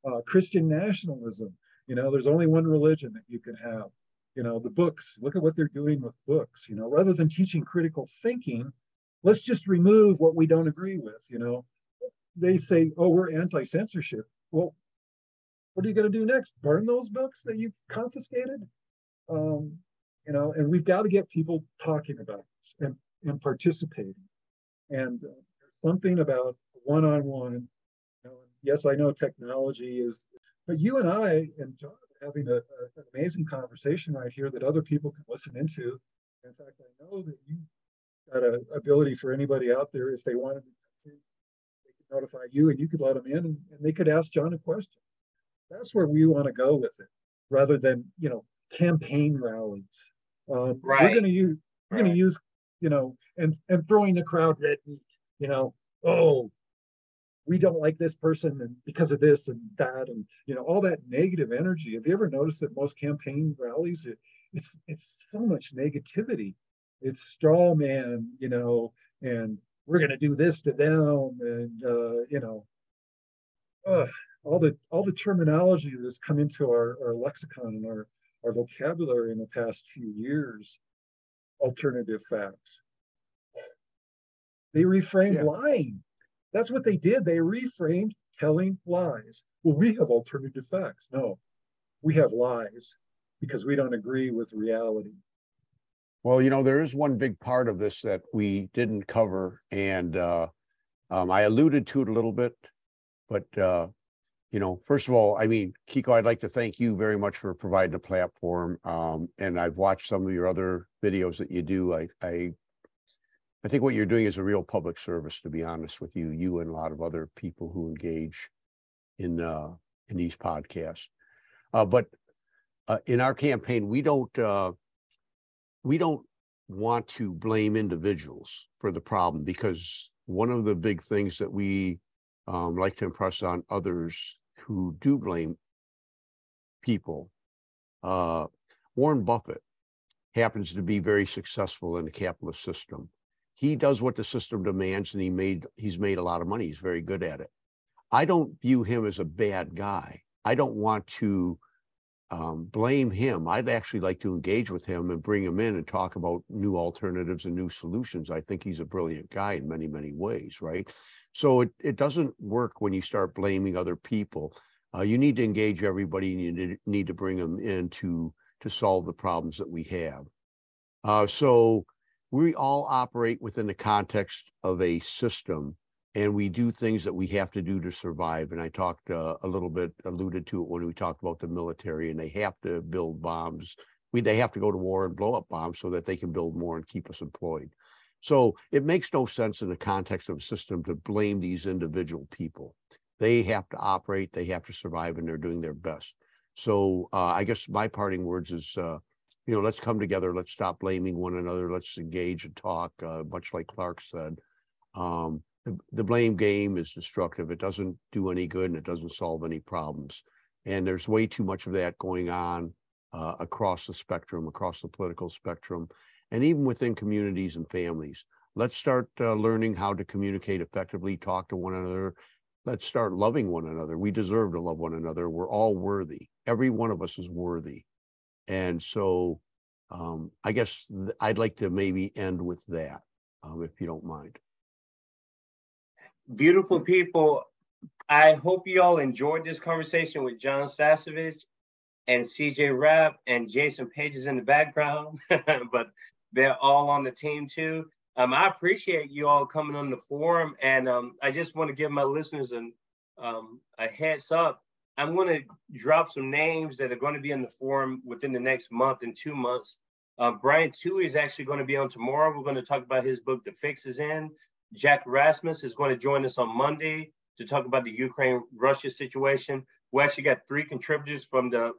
uh, Christian nationalism. You know, there's only one religion that you can have. You know, the books. Look at what they're doing with books. You know, rather than teaching critical thinking, let's just remove what we don't agree with. You know, they say, oh, we're anti censorship. Well, what are you going to do next? Burn those books that you confiscated? Um, you know, and we've got to get people talking about this and, and participating. And uh, something about one-on-one. You know, yes, I know technology is, but you and I and Jon having a, a, an amazing conversation right here that other people can listen into. In fact, I know that you got an ability for anybody out there if they wanted to, they could notify you and you could let them in and, and they could ask Jon a question. That's where we want to go with it, rather than you know campaign rallies. Um, right. We're going to use we're right. going to use you know and and throwing the crowd red meat. You know, oh, we don't like this person and because of this and that and you know all that negative energy have you ever noticed that most campaign rallies it, it's it's so much negativity it's straw man you know and we're going to do this to them and uh, you know uh, all the all the terminology that has come into our, our lexicon and our our vocabulary in the past few years alternative facts they reframed yeah. lying that's what they did. They reframed telling lies. Well, we have alternative facts. No, we have lies because we don't agree with reality. Well, you know, there is one big part of this that we didn't cover, and uh, um, I alluded to it a little bit, but uh, you know, first of all, I mean, Kiko, I'd like to thank you very much for providing a platform. Um, and I've watched some of your other videos that you do. I, I I think what you're doing is a real public service, to be honest with you, you and a lot of other people who engage in uh, in these podcasts. Uh, but uh, in our campaign, we don't uh, we don't want to blame individuals for the problem because one of the big things that we um, like to impress on others who do blame people. Uh, Warren Buffett happens to be very successful in the capitalist system. He does what the system demands and he made he's made a lot of money. He's very good at it. I don't view him as a bad guy. I don't want to um, blame him. I'd actually like to engage with him and bring him in and talk about new alternatives and new solutions. I think he's a brilliant guy in many many ways right? So it, it doesn't work when you start blaming other people. Uh, you need to engage everybody and you need to bring them in to to solve the problems that we have. Uh, so we all operate within the context of a system and we do things that we have to do to survive. And I talked uh, a little bit, alluded to it when we talked about the military, and they have to build bombs. We they have to go to war and blow up bombs so that they can build more and keep us employed. So it makes no sense in the context of a system to blame these individual people. They have to operate, they have to survive, and they're doing their best. So uh, I guess my parting words is uh, you know, let's come together. Let's stop blaming one another. Let's engage and talk, uh, much like Clark said. Um, the, the blame game is destructive. It doesn't do any good and it doesn't solve any problems. And there's way too much of that going on uh, across the spectrum, across the political spectrum, and even within communities and families. Let's start uh, learning how to communicate effectively, talk to one another. Let's start loving one another. We deserve to love one another. We're all worthy. Every one of us is worthy. And so um, I guess th- I'd like to maybe end with that, um, if you don't mind. Beautiful people. I hope you all enjoyed this conversation with Jon Stasevich and CJ Rapp and Jason Pages in the background, but they're all on the team too. Um, I appreciate you all coming on the forum, and um, I just want to give my listeners an, um, a heads up I'm going to drop some names that are going to be in the forum within the next month and two months. Uh, Brian Tuohy is actually going to be on tomorrow. We're going to talk about his book, The Fix is In. Jack Rasmus is going to join us on Monday to talk about the Ukraine Russia situation. We actually got three contributors from the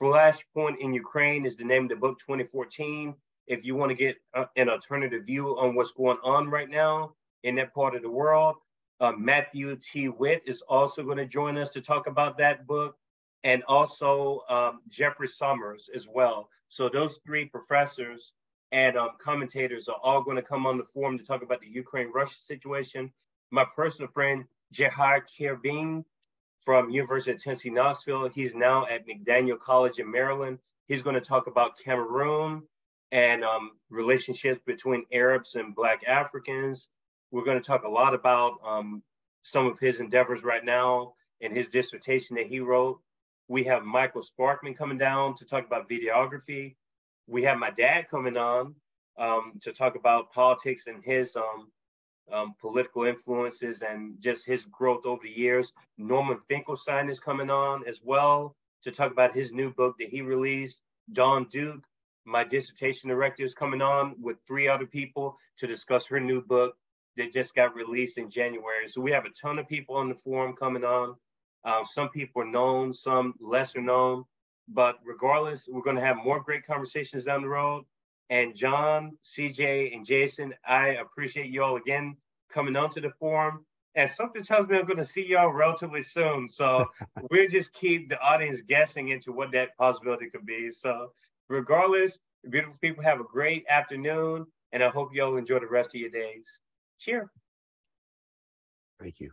Flashpoint in Ukraine, is the name of the book 2014. If you want to get uh, an alternative view on what's going on right now in that part of the world, uh, Matthew T. Witt is also going to join us to talk about that book, and also um, Jeffrey Sommers as well. So those three professors and um, commentators are all going to come on the forum to talk about the Ukraine-Russia situation. My personal friend Jahar Kirbin from University of Tennessee Knoxville, he's now at McDaniel College in Maryland. He's going to talk about Cameroon and um, relationships between Arabs and Black Africans. We're going to talk a lot about um, some of his endeavors right now in his dissertation that he wrote We have Michael Sparkman coming down to talk about videography. We have my dad coming on um, to talk about politics and his um, um, political influences and just his growth over the years. Norman Finkelstein is coming on as well to talk about his new book that he released. Dawn Duke, my dissertation director, is coming on with three other people to discuss her new book that just got released in January. So we have a ton of people on the forum coming on. Uh, some people are known, some lesser known. But regardless, we're going to have more great conversations down the road. And Jon, CJ, and Jason, I appreciate you all again coming onto the forum. And something tells me I'm going to see y'all relatively soon. So we'll just keep the audience guessing into what that possibility could be. So regardless, beautiful people have a great afternoon. And I hope y'all enjoy the rest of your days. Cheers. Thank you.